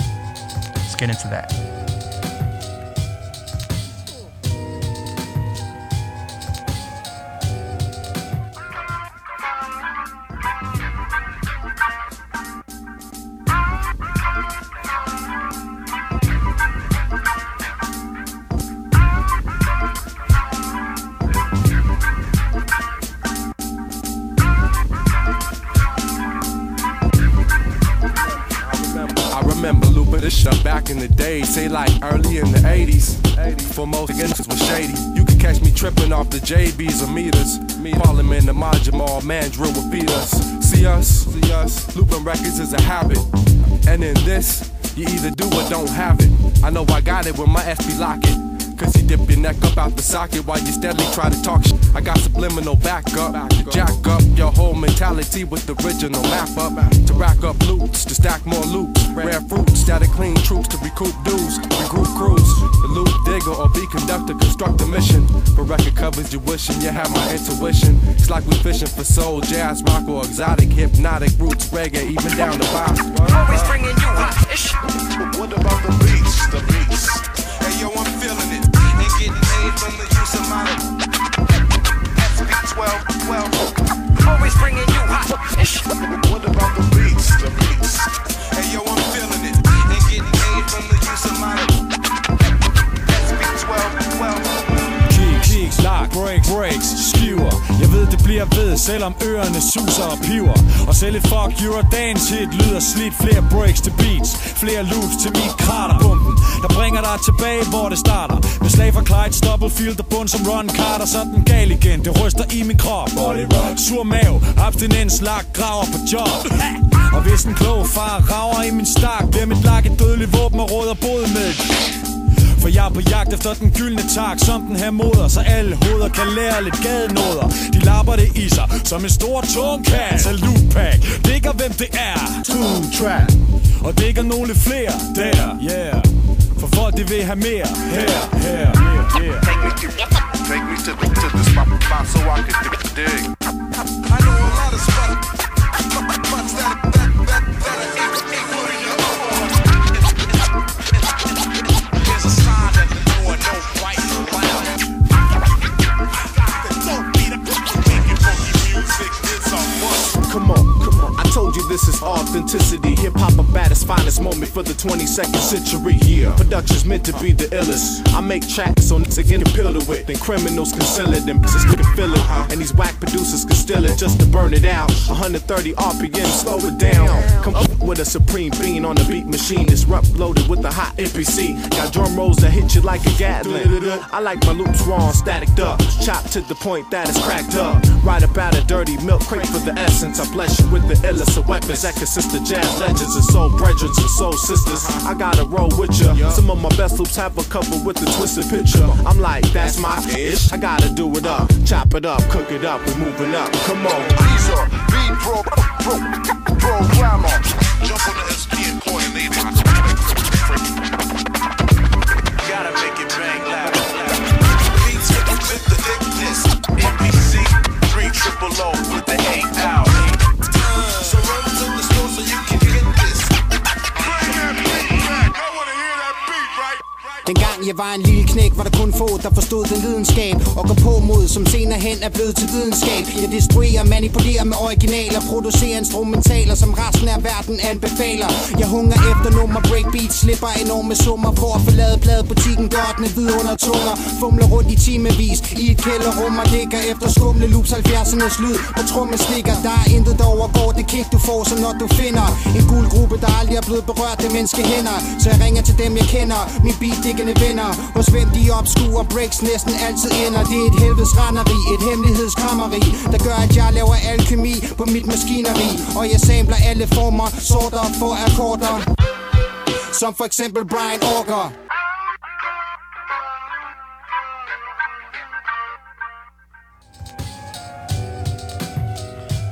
[SPEAKER 2] Let's get into that.
[SPEAKER 22] JBs or meters. Me, Parliament, the Majamal, Mandrill beat us. See us, see us. Looping records is a habit. And in this, you either do or don't have it. I know I got it when my SB lock it. Cause you dip your neck up out the socket while you steadily try to talk shit. I got subliminal backup to jack up your whole mentality with the original map up. To rack up loots, to stack more loot. Rare fruits, static clean troops to recoup dues. Regroup crews, the loop digger or be conductor, construct a mission. For record covers, you wishing you had my intuition. It's like we fishing for soul, jazz, rock, or exotic, hypnotic roots, reggae, even down the bottom.
[SPEAKER 23] Always bringing you hot. Ish.
[SPEAKER 22] What about the beats? The beats. My SP12, 12.
[SPEAKER 23] Always bringing you hot.
[SPEAKER 22] What about the beats? The beats. Hey yo, I'm feeling it. And getting paid from the use of my SP12, 12.
[SPEAKER 24] Kiks, lag, breaks, skiver Jeg ved det bliver ved, selvom ørerne suser og piver. Og selv et fuck Eurodance hit lyder slidt. Flere breaks til beats, flere loops til mit kraterbomben Der bringer dig tilbage, hvor det starter. Med slag fra Clyde, Stubble, Field og bund som Ron Carter. Sådan gal igen, det ryster i min krop. Sur mave, abstinens, lag, graver på job. Og hvis en klog far rager i min stak Bliver mit lak et dødeligt våben og råder bod med for jeg er på jagt efter den gyldne tak Som den her moder Så alle hoveder kan lære lidt gadenåder De lapper det i sig Som en stor tung kat Salute pack Digger hvem det er True track Og dækker nogle flere Der Yeah For folk de vil have mere Her, her, her, her
[SPEAKER 22] Take me to, take me to, to the spot, spot so I can dig- dig.
[SPEAKER 15] Authenticity. Hip hop at its finest moment for the 22nd century. Yeah. Production's meant to be the illest. I make tracks niggas can appeal to it. With. Then criminals can sell it, then bitches can feel it. And these whack producers can steal it just to burn it out. 130 RPM, slow it down. Come up with a supreme bean on the beat machine. It's rough loaded with a hot MPC. Got drum rolls that hit you like a Gatling. I like my loops raw static up. Chopped to the point that it's cracked up. Right about a dirty milk crate for the essence. I bless you with the illest of weapons that consist of jazz legends and soul brethren and soul sisters. I gotta roll with ya. Some of my best loops have a cover with a twisted picture. I'm like, that's my ish. I gotta do it up, chop it up, cook it up, we're moving up. Come on.
[SPEAKER 22] These are beat pro, pro, programmer. Jump on the SB and coordinate
[SPEAKER 25] jeg var en lille knæk, var der kun få, der forstod den videnskab. Og går på mod, som senere hen er blevet til videnskab. Jeg destruerer, manipulerer med originaler Producerer instrumentaler, som resten af verden anbefaler. Jeg hunger efter nummer breakbeat Slipper enorme summer. For at forlade pladebutikken Gørtene hvid vidunder tunger Fumler rundt i timevis I et kælderrum og ligger efter skumle loops 70'ernes lyd På trummen stikker Der er intet der overgår det kick du får Så når du finder en gul gruppe der aldrig er blevet berørt af menneskehænder. Så jeg ringer til dem jeg kender. Min beat beatdiggende venner Hos hvem de opskuer breaks næsten altid ender. Det er et helvedes renderi, et hemmelighedskrammeri Der gør at jeg laver alkemi på mit maskineri. Og jeg samler alle former, sorter for akkorder. Som for eksempel Brian Auger.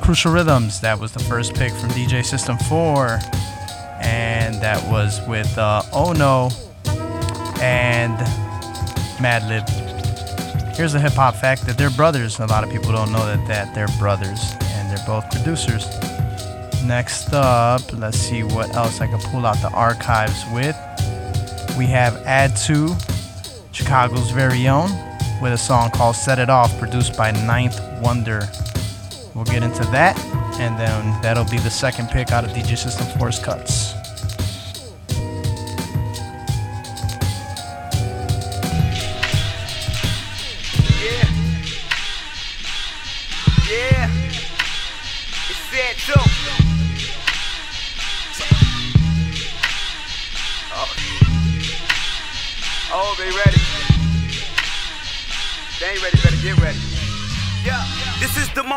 [SPEAKER 2] Crucial Rhythms, that was the first pick from DJ System 4. And that was with uh, Ono and Madlib. Here's a hip hop fact that they're brothers. A lot of people don't know that, that they're brothers, and they're both producers. Next up, let's see what else I can pull out the archives with. We have Add 2, Chicago's very own, with a song called Set It Off, produced by 9th Wonder. We'll get into that, and then that'll be the second pick out of DJ System Force cuts.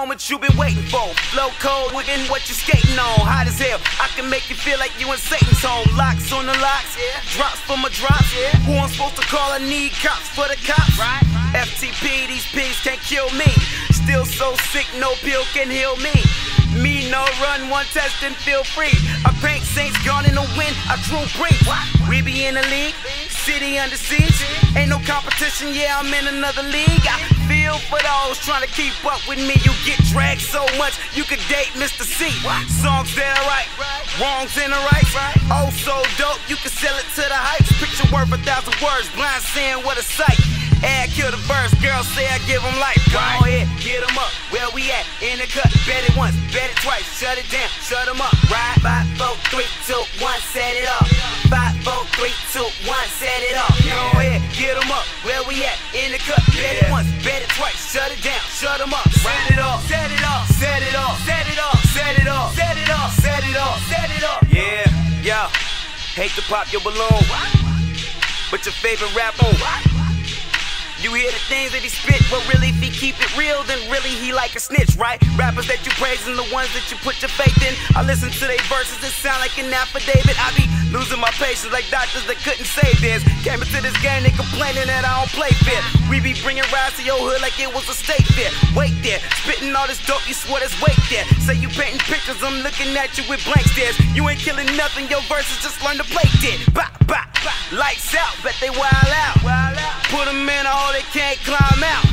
[SPEAKER 26] Moment you've been waiting for. Flow cold within what you're skating on. Hot as hell. I can make you feel like you in Satan's home. Locks on the locks. Yeah. Drops for my drops. Yeah. Who I'm supposed to call? I need cops for the cops. Right. FTP, these pigs can't kill me. Still so sick, no pill can heal me. Me no run, one test and feel free. I paint saints gone in the wind, I drew breathe. We be in the league, city under siege. Ain't no competition, yeah, I'm in another league. I feel for those trying to keep up with me. You get dragged so much, you could date Mr. C. Songs that are right, wrongs in the right. Oh, so dope, you can sell it to the heights. Picture worth a thousand words, blind saying what a sight. Add kill the verse, girls say I give them life. Go ahead, get them up. Where we at? In the cut, bet it once, bet it twice. Shut it down, shut them up. Ride, five, four, three, two, one, set it up. Five, four, three, two, one, set it up. Go ahead, get them up. Where we at? In the cut, bet it once, bet it twice. Shut it down, shut them up. Set it up, set it up, set it up, set it up, set it up, set it up, set it up, set it up. Yeah, yeah. Hate to pop your balloon, but your favorite rapper. You hear the things that he spit, but really if he keep it real, then really he like a snitch, right? Rappers that you praise and the ones that you put your faith in. I listen to their verses that sound like an affidavit. I be losing my patience like doctors that couldn't save theirs. Came into this game, they complaining that I don't play fair. We be bringing rides to your hood like it was a state fair. Wait there, spitting all this dope, you swear there's weight there. Say you painting pictures, I'm looking at you with blank stares. You ain't killing nothing, your verses just learn to play dead. Bah, bah, bah. Lights out, bet they wild out. Put them in a hole, they can't climb out.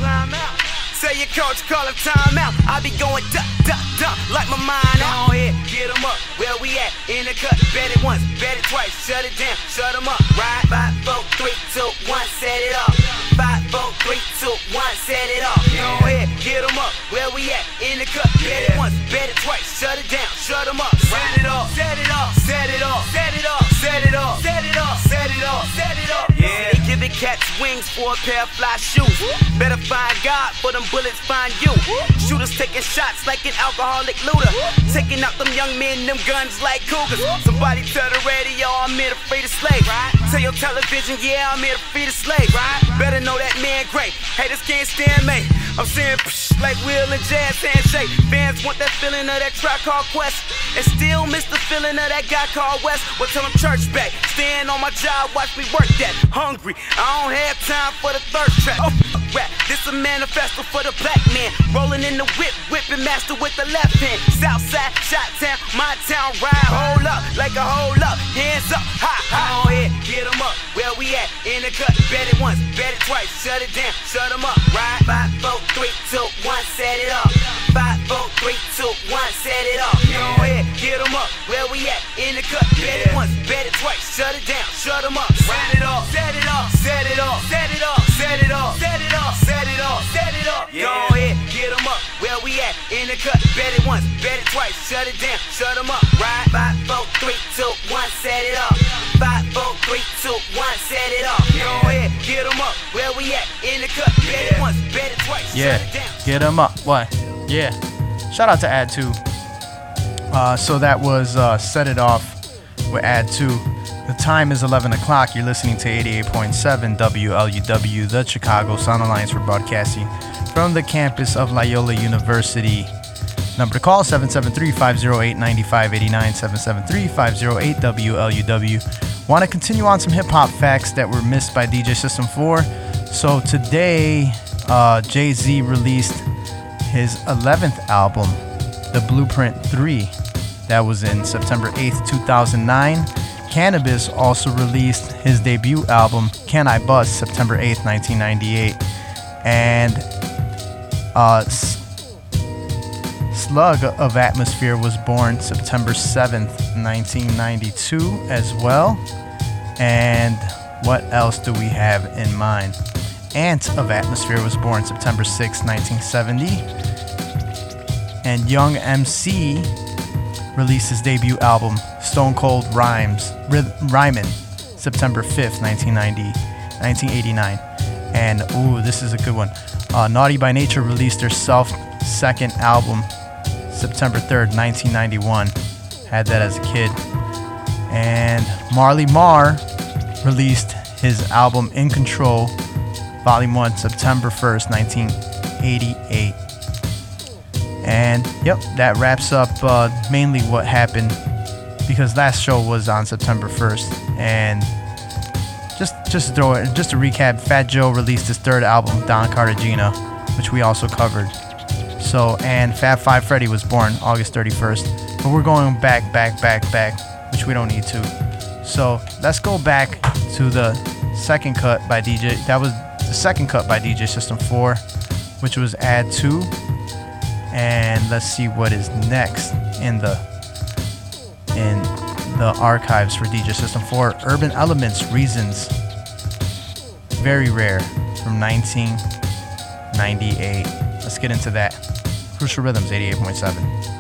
[SPEAKER 26] Say your coach, call a timeout. I be going duh, duh, duh, like my mind out. Go ahead, get them up. Where we at? In the cut. Bet it once, bet it twice. Shut it down, shut them up. Ride, five, four, three, two, one, set it up. Five, four, three, two, one, set it up. Go ahead, get them up. Where we at? In the cut. Bet it once, bet it twice. Shut it down, shut them up. Set it up, set it up, set it up, set it up, set it up, set it up, set it up, set it up. Yeah, they giving cats wings for a pair of fly shoes. Better find God for them bullets, find you. Shooters taking shots like an alcoholic looter. Taking out them young men, them guns like cougars. Somebody tell the radio I'm here to free the slave. Tell your television, yeah, I'm here to free the slave. Right? Better know that man great. Haters can't stand me. I'm saying psh, like Will and Jazz handshake. Fans want that feeling of that track called Quest. And still miss the feeling of that guy called West. Well, tell church back. Stand on my job, watch me work that. Hungry, I don't have time for the third track. Oh, rap. This a manifesto for the black man. Rolling in the whip, whipping master with the left hand. Southside, shot town, my town, ride. Hold up, like a hold up. Hands up, high, high. On get them up. Where we at? In the cut. Bet it once, bet it twice. Shut it down, shut them up. Ride. 5, 4, 3, 2, 1, set it up. 5, 4, 3, 2, 1, set it up. Go ahead, get them up. Where we at? In the cut. Bet it once, bet it twice. Shut it down, shut them up. Ride it off, set it off, set it off, set it off, set it off, set it off, set it off, set it off. Go ahead, get them up. Where we at? In the cut. Bet it once, bet it twice. Shut it down, shut them up. Ride. 5, 4, 3, 2, 1, set it up. 5, 4, 3, three, two, one, set it up. Go ahead, get them up. Where we at? In the bet it once, bet it twice.
[SPEAKER 2] Yeah, get them up. What? Yeah. Shout out to Add 2. Uh, so that was uh, Set It Off with Add 2. The time is 11 o'clock. You're listening to 88.7 WLUW, the Chicago Sound Alliance for Broadcasting from the campus of Loyola University. Number to call 773-508-9589 773-508-WLUW. Want to continue on some hip hop facts that were missed by DJ System 4. So today, uh, Jay Z released his 11th album, The Blueprint 3. That was in September 8th, 2009. Canibus also released his debut album, Can-I-Bus, September 8th, 1998. And uh, Slug of Atmosphere was born September 7th, 1992 as well. And what else do we have in mind? Ant of Atmosphere was born September 6, 1970. And Young MC released his debut album, Stone Cold Rhymes, Rhymin', September 5th, 1990, 1989. And ooh, this is a good one. Uh, Naughty by Nature released their self second album, September 3rd, 1991. Had that as a kid. And Marley Marl released his album In Control, Volume 1, September 1st, 1988. And yep, that wraps up uh, mainly what happened because last show was on September 1st. And just just to throw it, just to recap, Fat Joe released his third album, Don Cartagena, which we also covered. So and Fab Five Freddy was born August 31st. But we're going back, back, back, back, which we don't need to. So let's go back to the second cut by DJ. That was the second cut by DJ System 4, which was Add 2 and let's see what is next in the in the archives for DJ System 4 Urban Elements Reasons very rare from 1998 let's get into that Crucial Rhythms 88.7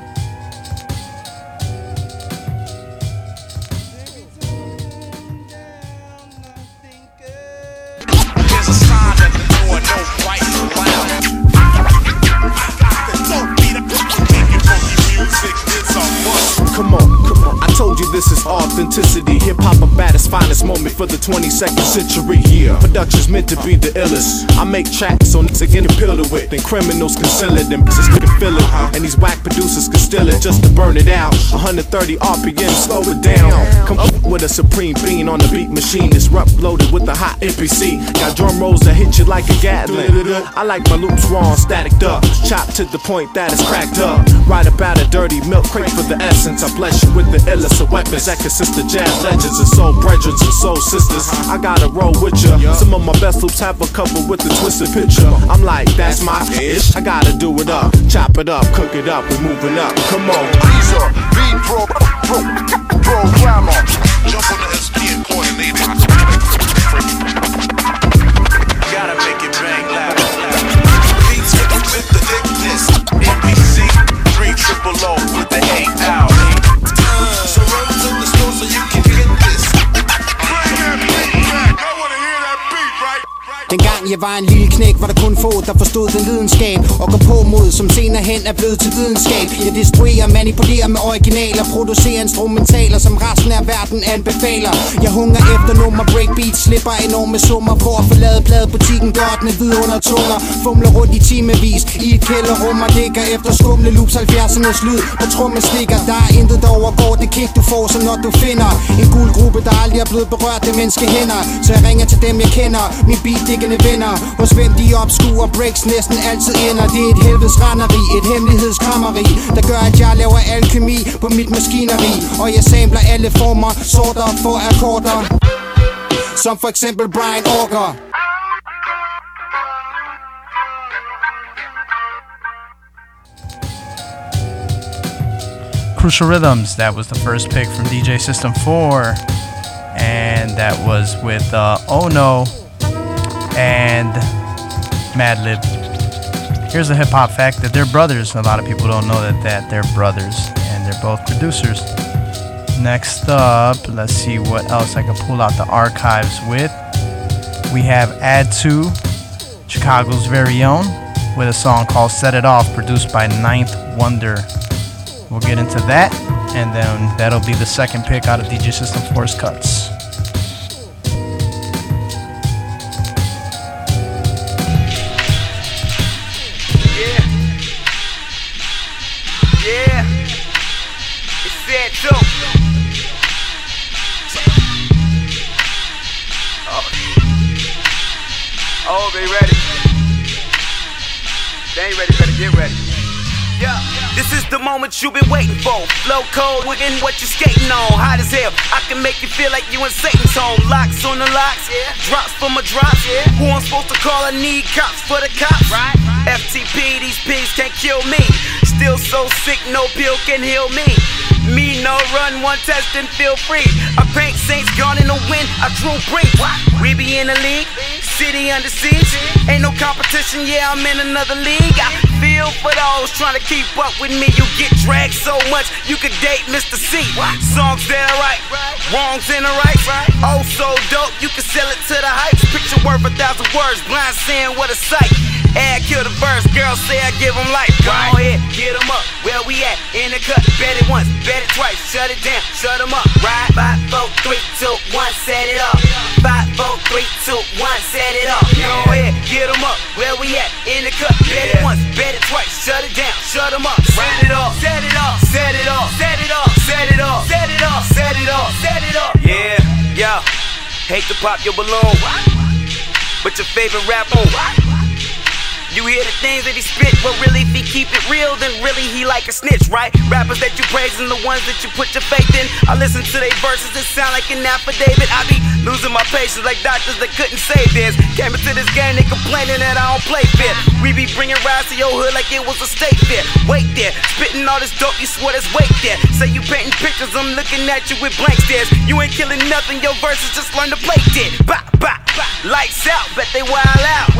[SPEAKER 27] for the 22nd century. Yeah, production's meant to be the illest. I make tracks on get appeal to it. Then criminals can sell it, then business can feel it. And these whack producers can steal it just to burn it out. 130 RPM, slow it down. Come up with a supreme being on the beat machine. It's rough loaded with a hot MPC. Got drum rolls that hit you like a Gatling. I like my loops raw static up. Chopped to the point that it's cracked up. Right about a dirty milk crate for the essence. I bless you with the illest of weapons that consist of jazz legends and soul brethren and soul sisters. I gotta roll with ya. Some of my best loops have a couple with the twisted picture. I'm like, that's my ish. I gotta do it up, chop it up, cook it up, we're moving up. Come on.
[SPEAKER 28] These are beat pro, pro, programmer. Jump on the SP and coordinate
[SPEAKER 25] jeg var en lille knæk, var der kun få, der forstod den lidenskab. Og går på mod, som senere hen er blevet til videnskab. Jeg destruerer, manipulerer med originaler Producerer instrumentaler, som resten af verden anbefaler. Jeg hunger efter nummer breakbeat Slipper enorme summer på at forlade pladebutikken Dørtene vidunder tunger. Fumler rundt i timevis I et kælderrum og ligger efter skumle loops 70'ernes lyd På trommestikker Der er intet der overgår det kick du får Som når du finder. En gul gruppe der aldrig er blevet berørt af menneskehænder. Så jeg ringer til dem jeg kender. Min beat diggende venner Hos hvem de opskuer breaks næsten altid ender. Det er et helvedes renderi, et hemmelighedskrammeri Der gør at jeg laver alkemi på mit maskineri. Og jeg samler alle former, sorter for akkorder. Som for eksempel Brian Orker
[SPEAKER 2] Crucial Rhythms, that was the first pick from DJ System 4. And that was with uh, Oh No and Madlib. Here's a hip hop fact that they're brothers. A lot of people don't know that, that they're brothers and they're both producers. Next up, let's see what else I can pull out the archives with. We have Add 2, Chicago's very own, with a song called Set It Off, produced by 9th Wonder. We'll get into that, and then that'll be the second pick out of DJ System Force Cuts.
[SPEAKER 26] This is the moment you've been waiting for. Flow cold within what you're skating on. Hot as hell. I can make you feel like you in Satan's home. Locks on the locks, yeah. Drops for my drops, yeah. Who I'm supposed to call? I need cops for the cops. Right. FTP, these pigs can't kill me. Still so sick, no pill can heal me. Me no run, one test and feel free. I paint saints gone in the wind. I drew break. We be in the league, city under siege. Ain't no competition, yeah, I'm in another league. I feel for those trying to keep up with me. You get dragged so much, you could date Mr. C. Songs that are right, wrongs in the right. Oh, so dope, you can sell it to the hypes. Picture worth a thousand words, blind saying what a sight. Add kill the verse, girls say I give them life. Go ahead, get them up. Where we at? In the cut, bet it once, bet it twice. Shut it down, shut them up. Ride, five, four, three, two, one, set it up. Five, four, three, two, one, set it up. Go ahead, get them up. Where we at? In the cut, bet it once, bet it twice. Shut it down, shut them up. Set it up, set it up, set it up, set it up, set it up, set it up, set it up, set it up. Yeah, yeah. Hate to pop your balloon, but your favorite rapper. You hear the things that he spit, but really if he keep it real, then really he like a snitch, right? Rappers that you praise and the ones that you put your faith in. I listen to their verses, it sound like an affidavit. I be losing my patience like doctors that couldn't save theirs. Came into this game, they complaining that I don't play fair. We be bringing rides to your hood like it was a state fair. Wait there, spitting all this dope, you swear there's weight there. Say you painting pictures, I'm looking at you with blank stares. You ain't killing nothing, your verses just learn to play dead. Bop, bop, bop. Lights out, bet they wild out.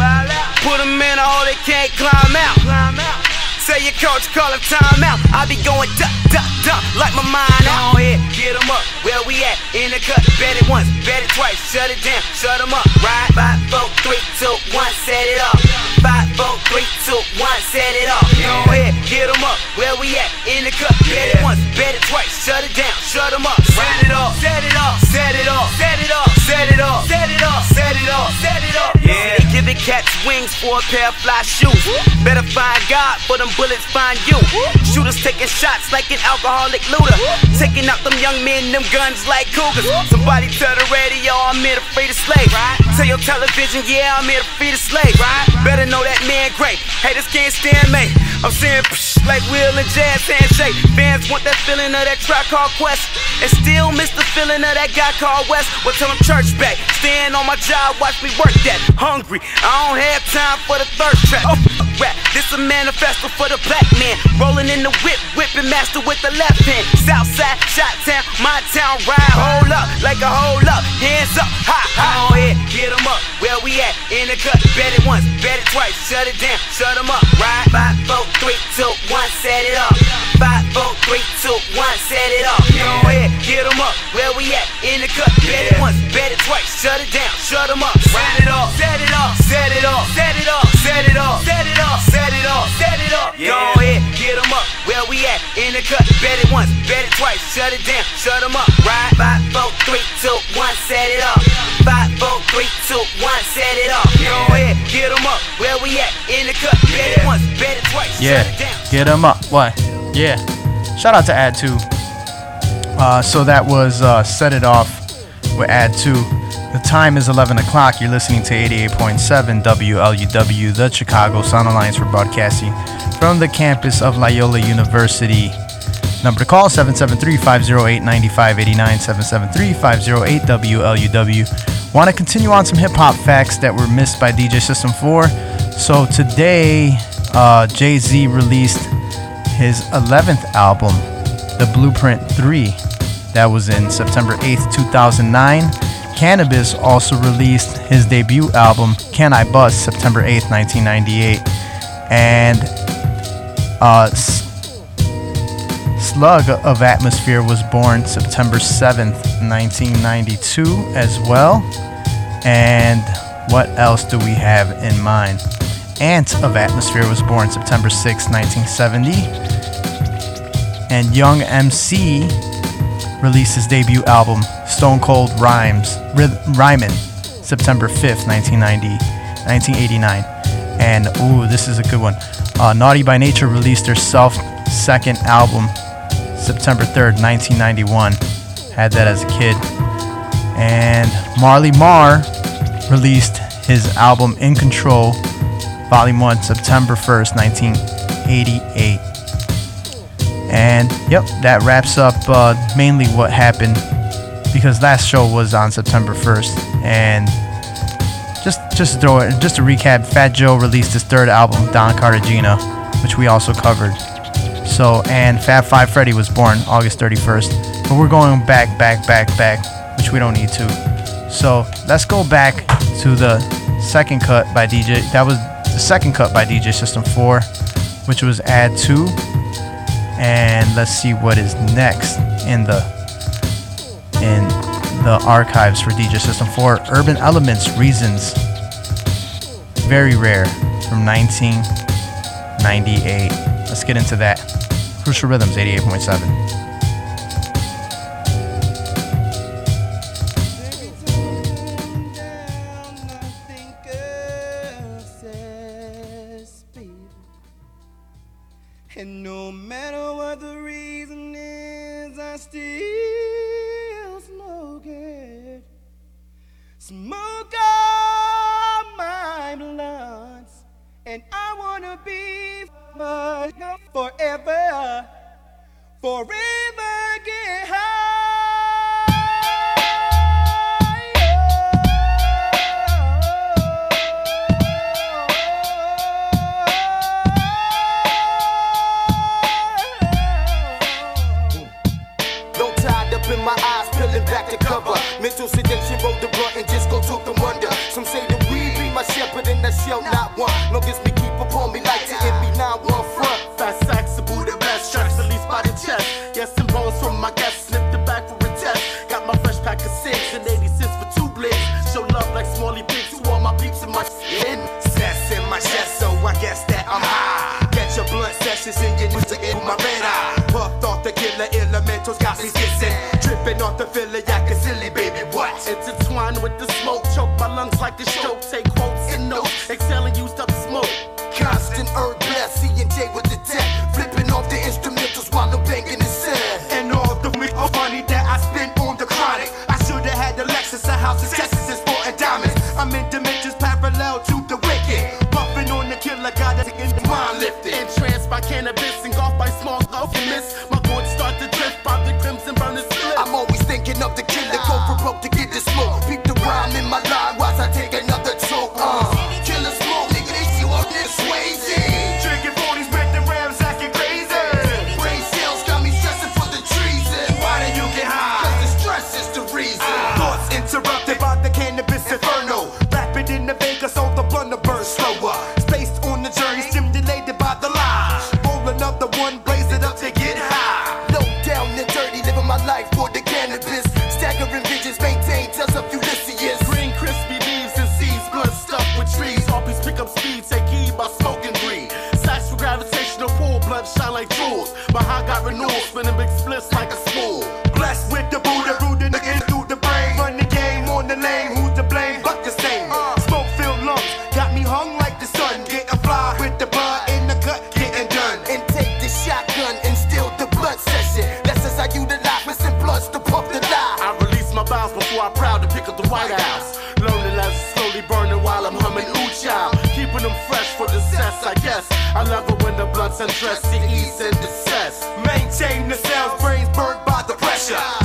[SPEAKER 26] Put them in a they can't climb out. Say your coach call him time out. I be going duck, duck, duck, like my mind out. Go ahead, get 'em up. Where we at? In the cut. Bet it once, bet it twice. Shut it down, shut 'em up. Right, five, four, three, two, one, set it up. Five, four, three, two, one, set it up. Go ahead, get 'em up. Where we at? In the cut. Bet it once, bet it twice. Shut it down, shut 'em up. Set it up, set it up, set it up, set it up, set it up, set it up, set it up, set it up. Yeah, giving cats wings for a pair of fly shoes. Better find God for them bullets find you. Shooters taking shots like an alcoholic looter. Taking out them young men, them guns like cougars. Somebody tell the radio I'm here to free the slave. Tell your television, yeah, I'm here to free the slave. Better know that man great. Haters can't stand me. I'm saying psh, like Will and Jazz handshake. Fans want that feeling of that track called Quest. And still miss the feeling of that guy called West. Well, tell him church back. Stand on my job, watch me work that. Hungry, I don't have time for the third trap. Oh, rap. This a manifesto for the black man. Rolling in the whip, whipping master with the left hand. Southside, shot town, my town, ride. Hold up, like a hold up. Hands up, high, high. On head, get 'em up. Where we at? In the cut. Bet it once, bet it twice. Shut it down, shut shut 'em up. Ride, five, four, three, two, one, set it up. Five, four, three, two, one, set it up. Go ahead, get 'em up. Where we at? In the cut. Bet it once, bet it twice. Shut it down, shut 'em up. Set it up, set it up, set it up, set it up, set it up, set it up, set it up, set it up. Go ahead, get 'em up. Where we at? In the cut. Bet it once, bet it twice. Shut it down, shut 'em up. Ride, five, four, three, two, one, set it up. Five, four, three, two, one, set it up. Go ahead, get 'em up. Where we at? In the cut. Bet it once, bet it twice.
[SPEAKER 2] Yeah, get them up. What? Yeah. Shout out to Add 2. Uh, so that was uh, Set It Off with Add 2. The time is 11 o'clock. You're listening to 88.7 WLUW, the Chicago Sound Alliance for broadcasting from the campus of Loyola University. Number to call 773-508-9589, 773-508-WLUW. Want to continue on some hip hop facts that were missed by DJ System 4. So today, uh, Jay Z released his 11th album, The Blueprint 3. That was in September 8th, 2009. Canibus also released his debut album, Can-I-Bus, September 8th, 1998.
[SPEAKER 10] And uh, Slug of Atmosphere was born September 7th, 1992, as well. And what else do we have in mind? Ant of Atmosphere was born September 6, 1970. And Young MC released his debut album, Stone Cold Rhymes, Rhymin', September 5th, 1990, 1989. And, ooh, this is a good one. Uh, Naughty by Nature released their self second album, September 3rd, 1991. Had that as a kid. And Marley Marl released his album In Control Volume 1, September 1st, 1988. And yep, that wraps up uh, mainly what happened because last show was on September 1st. And just just to throw it, just to recap, Fat Joe released his third album, Don Cartagena, which we also covered. So, and Fab Five Freddy was born August 31st. But we're going back, back, back, back, which we don't need to. So let's go back to the second cut by DJ. That was the second cut by DJ System 4, which was Add 2. And let's see what is next in the in the archives for DJ System 4. Urban Elements Reasons. Very rare from 1998. Let's get into that. Crucial Rhythms 88.7.
[SPEAKER 29] I'm
[SPEAKER 30] humming ooh child. Keeping them fresh for the cess, I guess. I love it when the blood's undressed, to ease and distress. Maintain the cells, brains burned by the pressure.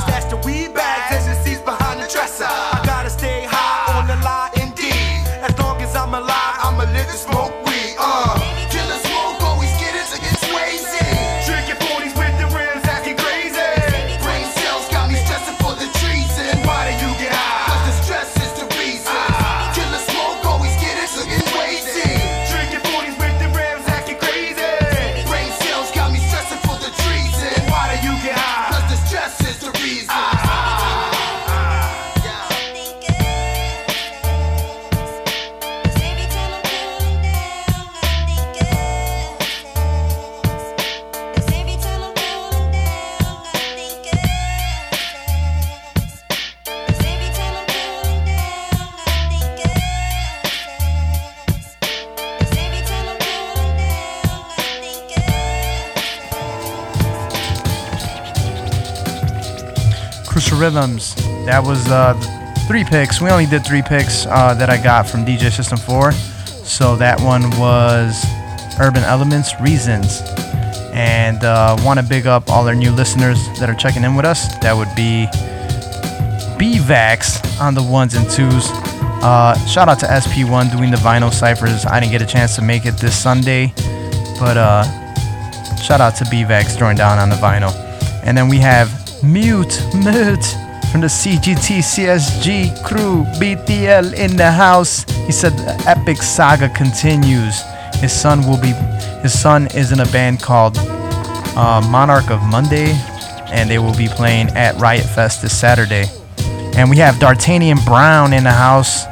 [SPEAKER 2] Rhythms. That was uh, three picks. We only did three picks uh, that I got from DJ System 4. So that one was Urban Elements Reasons. And uh, want to big up all our new listeners that are checking in with us. That would be BVAX on the ones and twos. Uh, shout out to SP1 doing the vinyl ciphers. I didn't get a chance to make it this Sunday, but uh, shout out to BVAX throwing down on the vinyl. And then we have Mute Mute from the CGT CSG crew BTL in the house. He said the epic saga continues. His son will be his son is in a band called uh, Monarch of Monday, and they will be playing at Riot Fest this Saturday. And we have D'Artagnan Brown in the house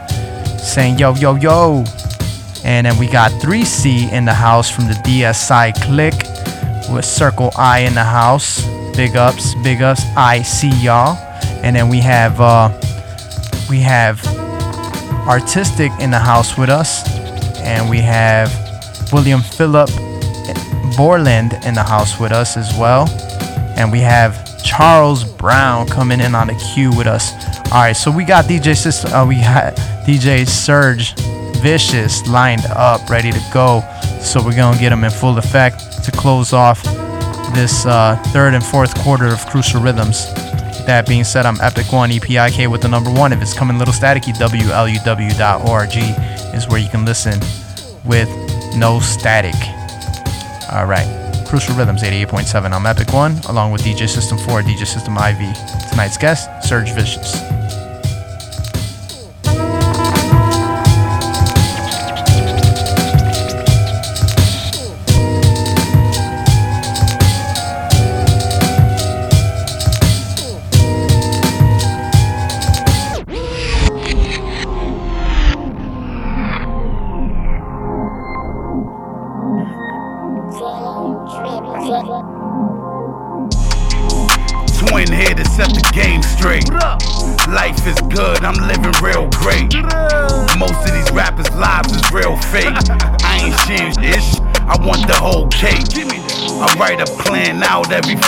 [SPEAKER 2] saying yo yo yo. And then we got 3C in the house from the DSI Click with Circle I in the house. Big ups, big ups. I see y'all. And then we have uh, we have Artistic in the house with us, and we have William Phillip Borland in the house with us as well, and we have Charles Brown coming in on the queue with us. All right, so we got DJ System, uh, we got DJ Surge Vicious lined up, ready to go. So we're gonna get them in full effect to close off this uh, third and fourth quarter of Crucial Rhythms. That being said, I'm Epic One EPIK with the number one. If it's coming a little staticky, WLUW.org is where you can listen with no static. All right, Crucial Rhythms 88.7. I'm Epic One, along with DJ System 4, DJ System IV. Tonight's guest, Surge Vicious.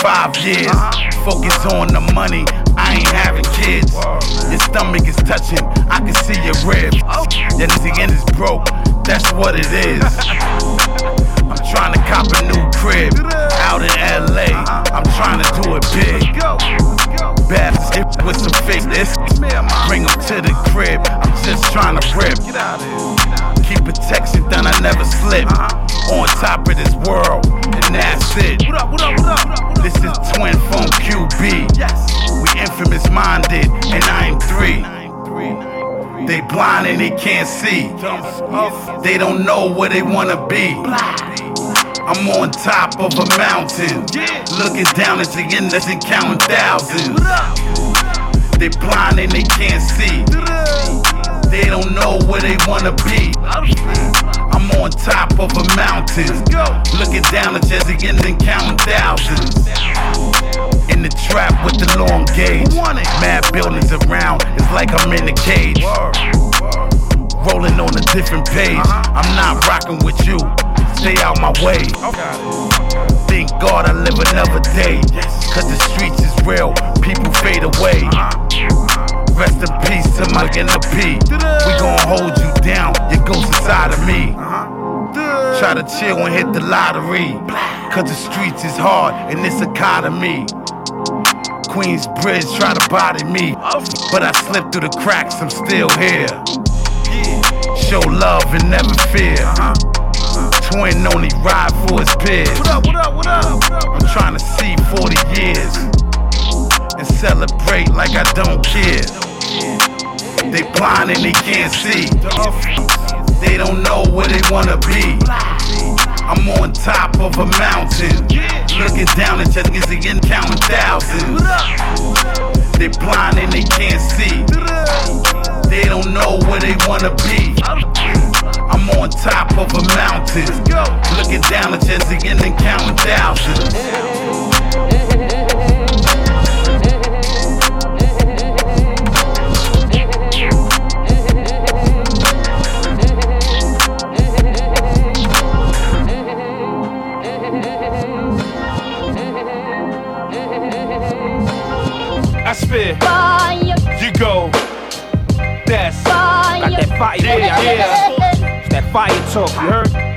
[SPEAKER 31] Five years. Focus on the money, I ain't having kids. Your stomach is touching, I can see your ribs. Your nigga is broke, that's what it is. I'm trying to cop a new crib out in LA. I'm trying to do it big. Bad with some fake this. Bring them to the crib. I'm just trying to rip. Keep protection, then I never slip. On top of this world, and that's it. This is Twin from QB. We infamous minded, and I'm three. They blind and they can't see. They don't know where they wanna be. I'm on top of a mountain, looking down at the endless and counting thousands. They blind and they can't see. They don't know where they wanna be. I'm on top of a mountain, looking down at endless and counting thousands. In the trap with the long gauge, mad buildings around. It's like I'm in a cage. Rolling on a different page. I'm not rocking with you. Stay out my way. Thank God I live another day. Cause the streets is real, people fade away. Rest in peace to my P. We gon' hold you down, your ghost inside of me. Try to chill and hit the lottery. Cause the streets is hard in this economy. Queens Bridge try to body me. But I slipped through the cracks, I'm still here. Show love and never fear. Twin only ride for his peers. I'm trying to see 40 years and celebrate like I don't care. They blind and they can't see. They don't know where they wanna be. I'm on top of a mountain, looking down at niggas again, counting thousands. They blind and they can't see. They don't know where they wanna be. I'm on top of a mountain, looking down at just again and counting thousands.
[SPEAKER 32] Fire. You
[SPEAKER 33] go. That's fire. Got that fire.
[SPEAKER 34] Yeah, yeah.
[SPEAKER 33] yeah.
[SPEAKER 11] that fire talk. You heard?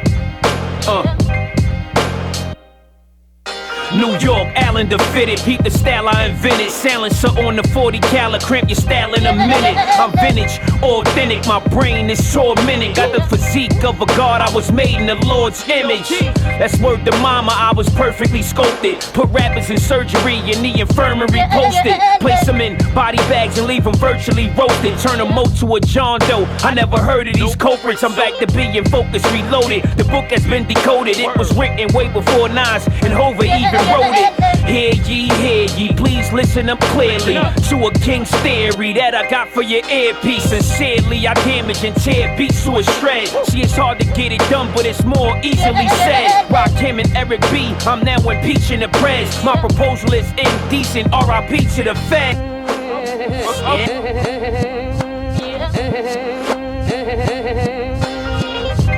[SPEAKER 11] New York, Allen the fitted, the style I invented. Silencer on the 40 cal, cramp your style in a minute. I'm vintage, authentic, my brain is tormented. Got the physique of a god, I was made in the Lord's image. That's word to mama, I was perfectly sculpted. Put rappers in surgery in the infirmary posted. Place them in body bags and leave them virtually roasted. Turn them out to a John Doe. I never heard of these culprits, I'm back to being focused, reloaded. The book has been decoded, it was written way before Nas and Hova even wrote it. Hear ye, hear ye, please listen up clearly to a king's theory that I got for your earpiece. Sincerely, I damage and tear beats to a shred. See, it's hard to get it done, but it's more easily said. Rakim and Eric B. I'm now impeaching the press. My proposal is indecent. RIP to the Fed. Uh-huh.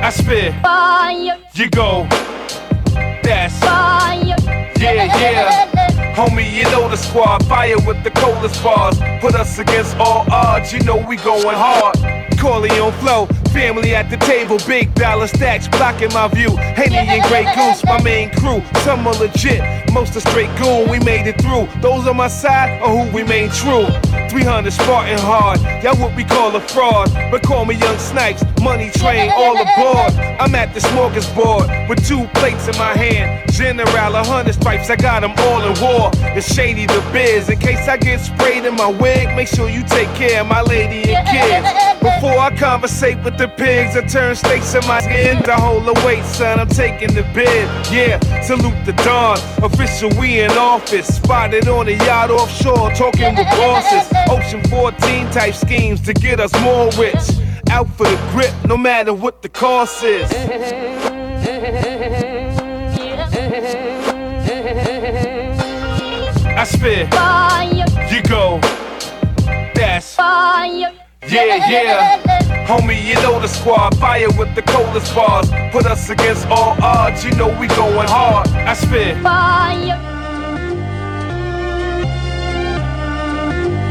[SPEAKER 11] I spit. You go. That's. Yeah, yeah. Homie, you know the squad. Fire with the coldest bars. Put us against all odds. You know we going hard. Corleone flow, family at the table, big dollar stacks blocking my view. Henny and Grey Goose, my main crew. Some are legit, most are straight goon. We made it through. Those on my side are who remain true. 300 Spartan hard, y'all what we call a fraud. But call me Young Snipes, money train all aboard. I'm at the smorgasbord with two plates in my hand. General, a hundred stripes, I got them all in war. It's shady the biz. In case I get sprayed in my wig, make sure you take care of my lady and kids. Before I conversate with the pigs, I turn steaks in my skin the weight, son. I'm taking the bid. Yeah, salute the dawn. Official, we in office. Spotted on a yacht offshore, talking with bosses. Ocean 14 type schemes to get us more rich. Out for the grip, no matter what the cost is. I spit. You go. That's. Yeah, yeah. Homie, you know the squad. Fire with the coldest bars. Put us against all odds. You know we going hard. I spit.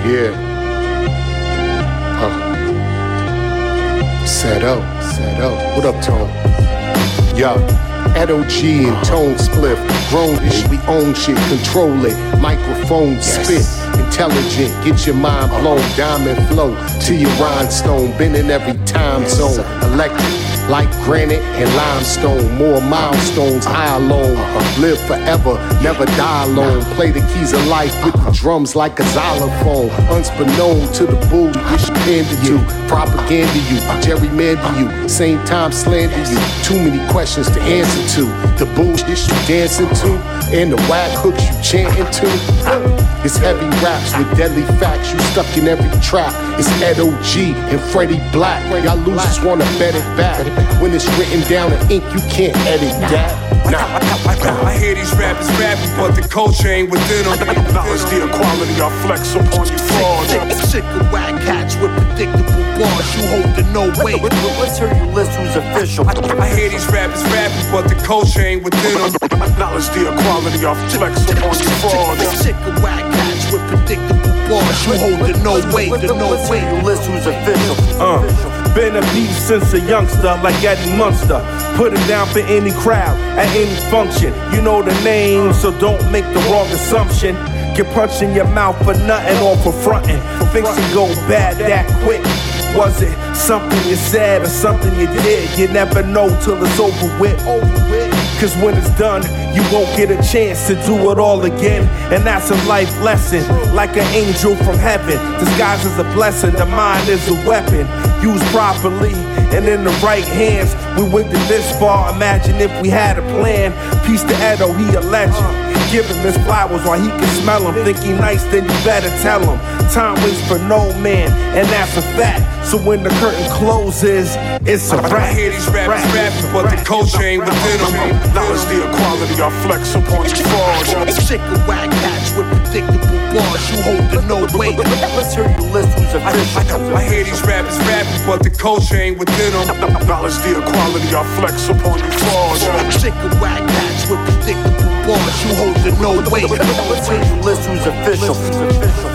[SPEAKER 35] Yeah. Uh. Set up, set up. What up, Tone? Yo. Edo G and Tone Spliff. Grown shit, we own shit, control it. Microphone spit. Intelligent, get your mind blown. Diamond flow to your rhinestone. Been in every time zone. Electric. Like granite and limestone, more milestones, I alone live forever, never die alone. Play the keys of life with the drums like a xylophone. Unbeknown to the booty, it's pander you, propaganda you, gerrymander you, same time slander you. Too many questions to answer to. The bullshit you dancing to, and the whack hooks you chanting to. It's heavy raps with deadly facts. You stuck in every trap. It's Ed OG and Freddie Black. Y'all losers wanna bet it back. When it's written down in ink, you can't edit that. Nah.
[SPEAKER 15] I hear these rappers rapping, but the culture ain't within them. Knowledge the equality I flex upon you frauds.
[SPEAKER 16] Sick of whack cats with predictable bars. You holding no weight. Let's hear you list who's official.
[SPEAKER 15] I hear these rappers rapping, but the culture ain't within them. Knowledge the equality I flex upon you frauds.
[SPEAKER 16] Sick of whack cats with predictable bars. You holding no weight. No weight. You list who's official.
[SPEAKER 33] Uh, been a beast since a youngster, like Eddie Munster. Put it down for any crowd, at any function. You know the name, so don't make the wrong assumption. Get punched in your mouth for nothing or for fronting. Things can go bad that quick. Was it something you said or something you did? You never know till it's over with. Cause when it's done, you won't get a chance to do it all again. And that's a life lesson, like an angel from heaven. Disguise as a blessing, the mind is a weapon. Used properly and in the right hands. We went to this far, imagine if we had a plan. Peace to Edo, he a legend. Give him his flowers while he can smell them. Think he nice, then you better tell him. Time waits for no man, and that's a fact. So when the curtain closes, it's a wrap.
[SPEAKER 15] I hear these rappers rapping, but the culture ain't within them. Knowledge the equality I flex upon you frauds.
[SPEAKER 16] Sick of whack cats with predictable bars. You holding no weight. Let's hear you list who's official.
[SPEAKER 15] I hear these rappers rapping, but the culture ain't within them. Knowledge the equality I flex upon you frauds.
[SPEAKER 16] Sick of whack cats with predictable bars. You hold holding no weight. Let's hear you list who's official.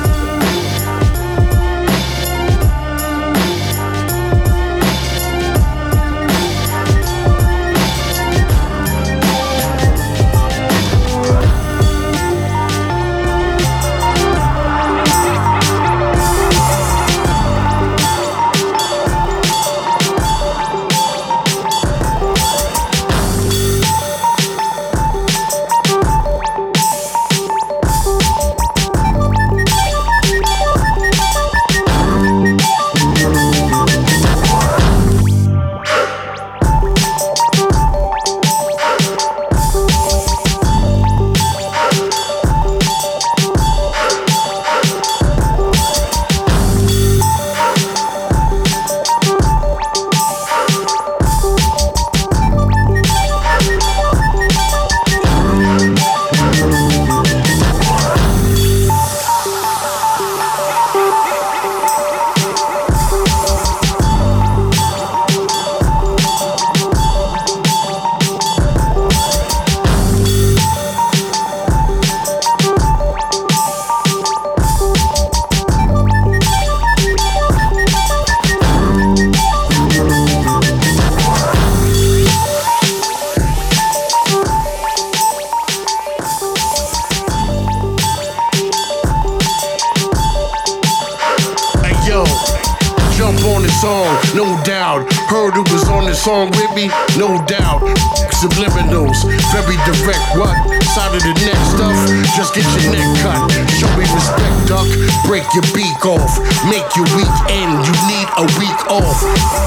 [SPEAKER 1] The neck stuff? Just get your neck cut. Show me respect, duck. Break your beak off. Make your week end. You need a week off.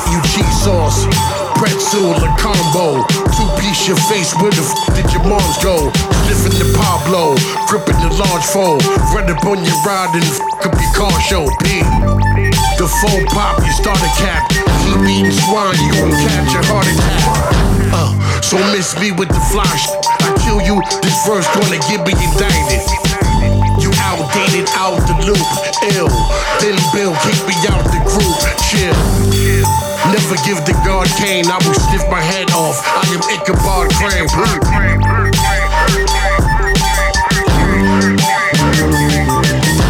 [SPEAKER 1] You cheese sauce. Pretzel, a combo. Two piece your face. Where the f did your moms go? Sniffing the Pablo. Gripping the large fold. Run up on your ride and f up your car show. P. The phone pop, you start a cap. Keep eating swine, you gon' catch a heart attack. Uh, so miss me with the fly sh- I kill you, this verse gonna get me indicted. You outdated, out the loop, ill. Then Bill kick me out the group, chill. Never give the guard cane, I will sniff my head off. I am Ichabod Crane.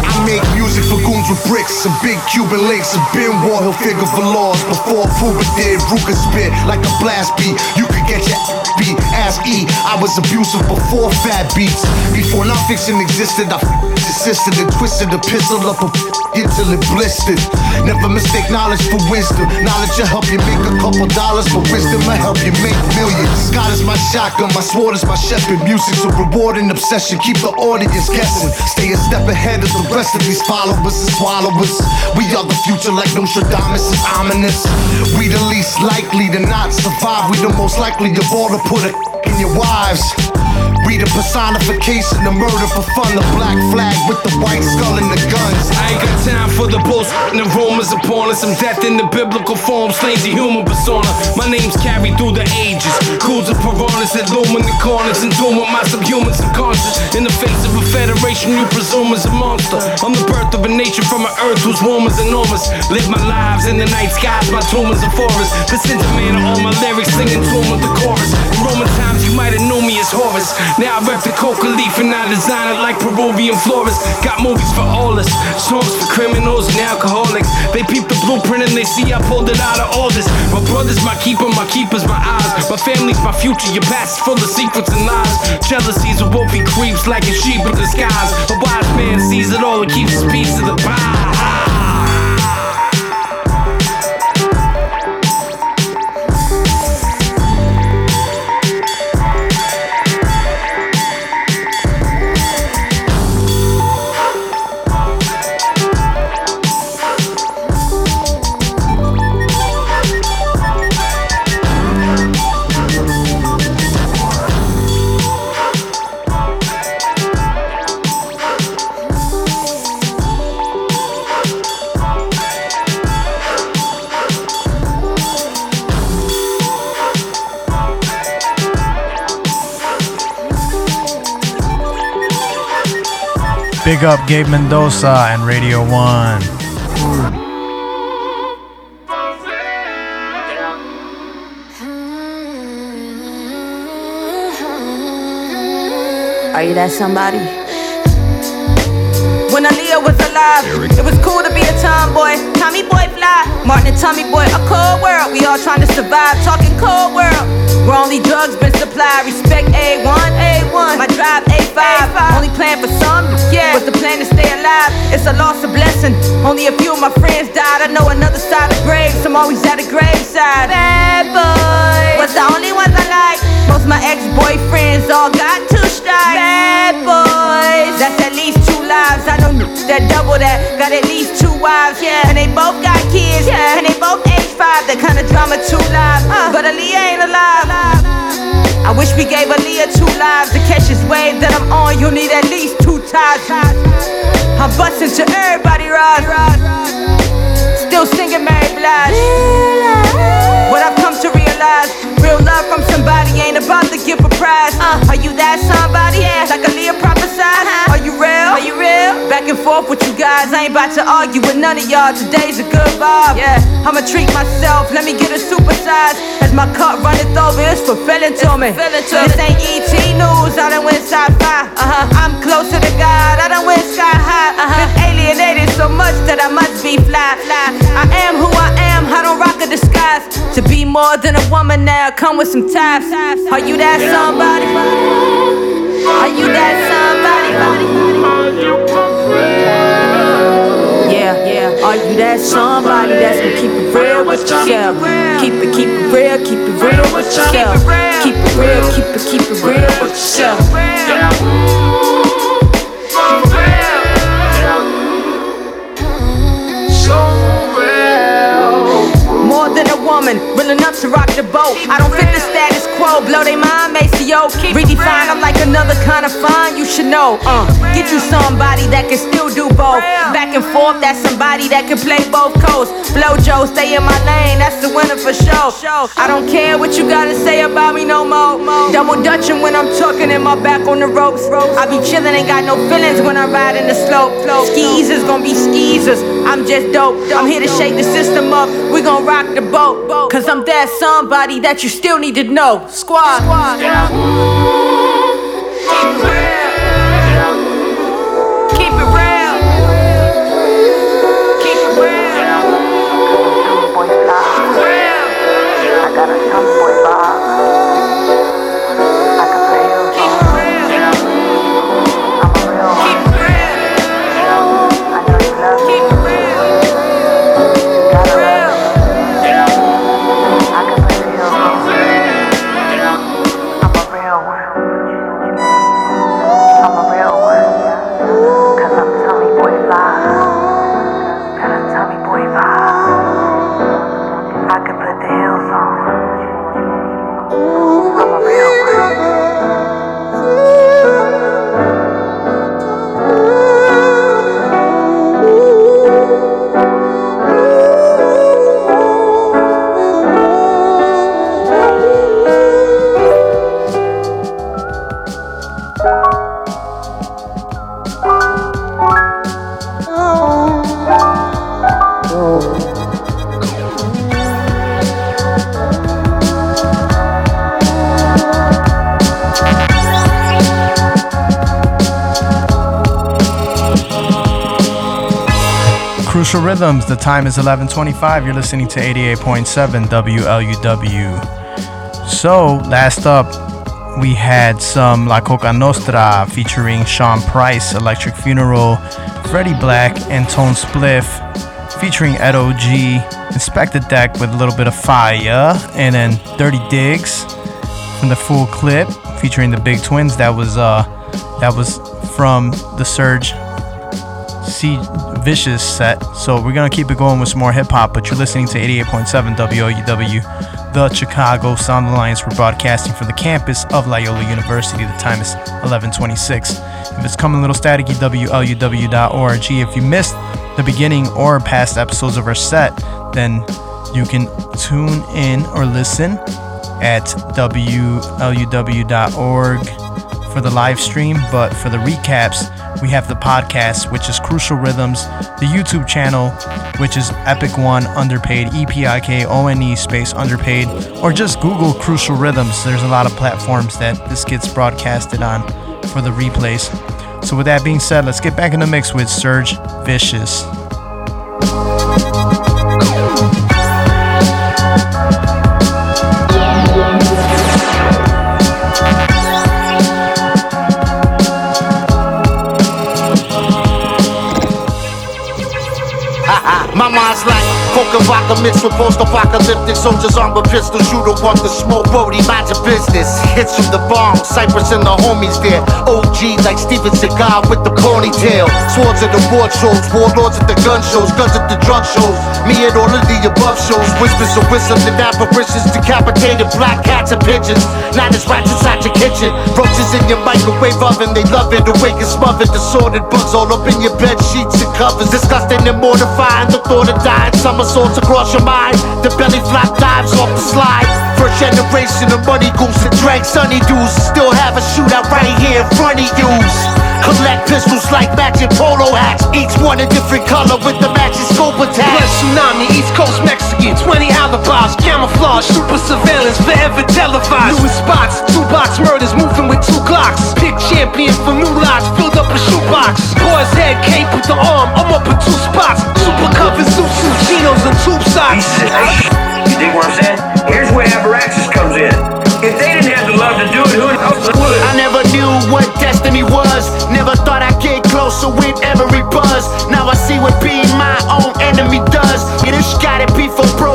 [SPEAKER 10] I make music for goons with bricks, some big Cuban links, and Ben War, he'll figure for laws before Puba did. Ruka spit like a blast beat. You could get your beat. Ask E, I was abusive before fat beats. Before nonfiction existed, I assisted and twisted the pistol up a until it blistered. Never mistake knowledge for wisdom. Knowledge will help you make a couple dollars, but wisdom will help you make millions. God is my shotgun, my sword is my shepherd. Music's a reward and obsession. Keep the audience guessing. Stay a step ahead of the rest of these followers and swallowers. We are the future, like Nostradamus is ominous. We the least likely to not survive. We the most likely of all to put a in your wives. We the personification of murder for fun. The black flag with the white skull and the guns.
[SPEAKER 34] I ain't got time for the bullshit and the rumors upon us. Some death in the biblical form, slaves the human persona. My name's carried through the ages. Crews of piranhas that loom in the corners and doom with my subhuman subconscious. In the face of a federation, you presume is a monster. I'm the birth of a nation from an earth whose womb is enormous. Live my lives in the night skies, my tomb is a forest. The sentiment of all my lyrics singing to with the chorus. In Roman times, you might have known me as Horus. Now I rep the coca leaf and I design it like Peruvian florists. Got movies for all us, songs for criminals and alcoholics. They peep the blueprint and they see I pulled it out of all this. My brother's my keeper, my keeper's my eyes. My family's my future, your past is full of secrets and lies. Jealousies will both be creeps like a sheep in disguise. A wise man sees it all and keeps his piece of the pie.
[SPEAKER 2] Big up Gabe Mendoza and Radio 1.
[SPEAKER 36] Are you that somebody? When Aaliyah was alive, it was cool to be a tomboy. Tommy boy fly, Martin and Tommy boy, a cold world. We all trying to survive, talking cold world. Where only drugs been supplied. Respect A1, A1. My drive A5. Only plan for some, yeah. Was the plan to stay alive? It's a loss, a blessing. Only a few of my friends died. I know another side of graves. I'm always at a graveside. Bad boy was the only ones I like. Most my ex-boyfriends all got two strikes. Bad boys, that's at least two lives. I know that double that, got at least two wives. Yeah, and they both got kids. Yeah, and they both age five. That kind of drama two lives. Uh. But Aaliyah ain't alive. I wish we gave Aaliyah two lives to catch this wave that I'm on. You'll need at least two times. I'm busting to everybody, Rod. Still singing Mary Blige. What to realize, real love from somebody ain't about to give a prize. Uh, are you that somebody? Yeah. Like Aaliyah prophesied. Are you real? Are you real? Back and forth with you guys. I ain't about to argue with none of y'all. Today's a good vibe. Yeah. I'ma treat myself. Let me get a supersize. As my cup runneth over, it's fulfilling to me. This ain't ET news. I done went sci-fi. Uh-huh. I'm closer to God. I done went sky high. Uh-huh. Been alienated so much that I must be fly. fly. I am who I am. I don't rock a disguise. To be more than a woman now, come with some ties. Are you that somebody? Are you that somebody? Yeah, yeah. Are Are you that somebody that's gonna keep it real with yourself? Keep it, keep it real, keep it real with yourself. Keep it real, keep it, keep it real with yourself. Woman, real enough to rock the boat. I don't fit the status quo, blow they mind, Maceo. Redefine, I'm like another kind of fine, you should know. Uh, get you somebody that can still do both. Back and forth, that's somebody that can play both coasts. Blow Joe, stay in my lane, that's the winner for sure. I don't care what you gotta say about me no more. Double dutching when I'm talking in my back on the ropes. I be chillin', ain't got no feelings when I'm riding the slope. Skeezers gonna be skeezers, I'm just dope. I'm here to shake the system up, we gon' rock the boat. Cause I'm that somebody that you still need to know. Squad. Keep
[SPEAKER 2] Rhythms. The time is 11:25. You're listening to 88.7 WLUW. So, last up, we had some La Coka Nostra featuring Sean Price, Electric Funeral, Freddie Black, and Tone Spliff featuring Ed OG, Inspectah Deck with a little bit of fire, and then Dirty Digs from the full clip featuring the Big Twins. That was uh that was from the Surge C Vicious set. So we're gonna keep it going with some more hip hop, but you're listening to 88.7 WLUW, the Chicago Sound Alliance. We're broadcasting from the campus of Loyola University. The time is 11:26. If it's coming a little staticky, WLUW.org. If you missed the beginning or past episodes of our set, then you can tune in or listen at WLUW.org for the live stream, but for the recaps, we have the podcast, which is Crucial Rhythms, the YouTube channel, which is Epic One Underpaid, E P I K O N E space Underpaid, or just Google Crucial Rhythms. There's a lot of platforms that this gets broadcasted on for the replays. So, with that being said, let's get back in the mix with Surge Vicious.
[SPEAKER 10] Vodka mixed with post-apocalyptic soldiers armed with pistols. You don't want the smoke, Brody, mind your business. Hits from the bomb, Cypress and the homies there. OG like Steven Seagal with the ponytail. Swords at the war shows, warlords at the gun shows, guns at the drug shows. Me at all of the above shows. Whispers of wisdom and apparitions, decapitated black cats and pigeons. Not as rats inside your kitchen. Roaches in your microwave oven, they love it. Awake and smothered, assorted bugs all up in your bed sheets and covers. Disgusting and mortifying. The thought of dying somersaults across your mind. The belly flop dives off the slide. First generation of money goose and drank sunny dews. Still have a shootout right here in front of yous. Collect pistols like matching polo hats. Each one a different color with the matching scope attached.
[SPEAKER 34] Blood tsunami, East Coast Mexican, 20 alibis, camouflage, super surveillance, forever televised. Louis spots, two box murders, moving with two clocks. Pick champion for new lots, filled up a shoebox. Boy's head cape with the arm, I'm up in two spots. Super covers, suit suit, chinos and tube socks.
[SPEAKER 37] You dig what I'm saying? Here's where Abraxas comes in. If they
[SPEAKER 10] knew what destiny was. Never thought I'd get closer with every buzz. Now I see what being my own enemy does. It has gotta be for.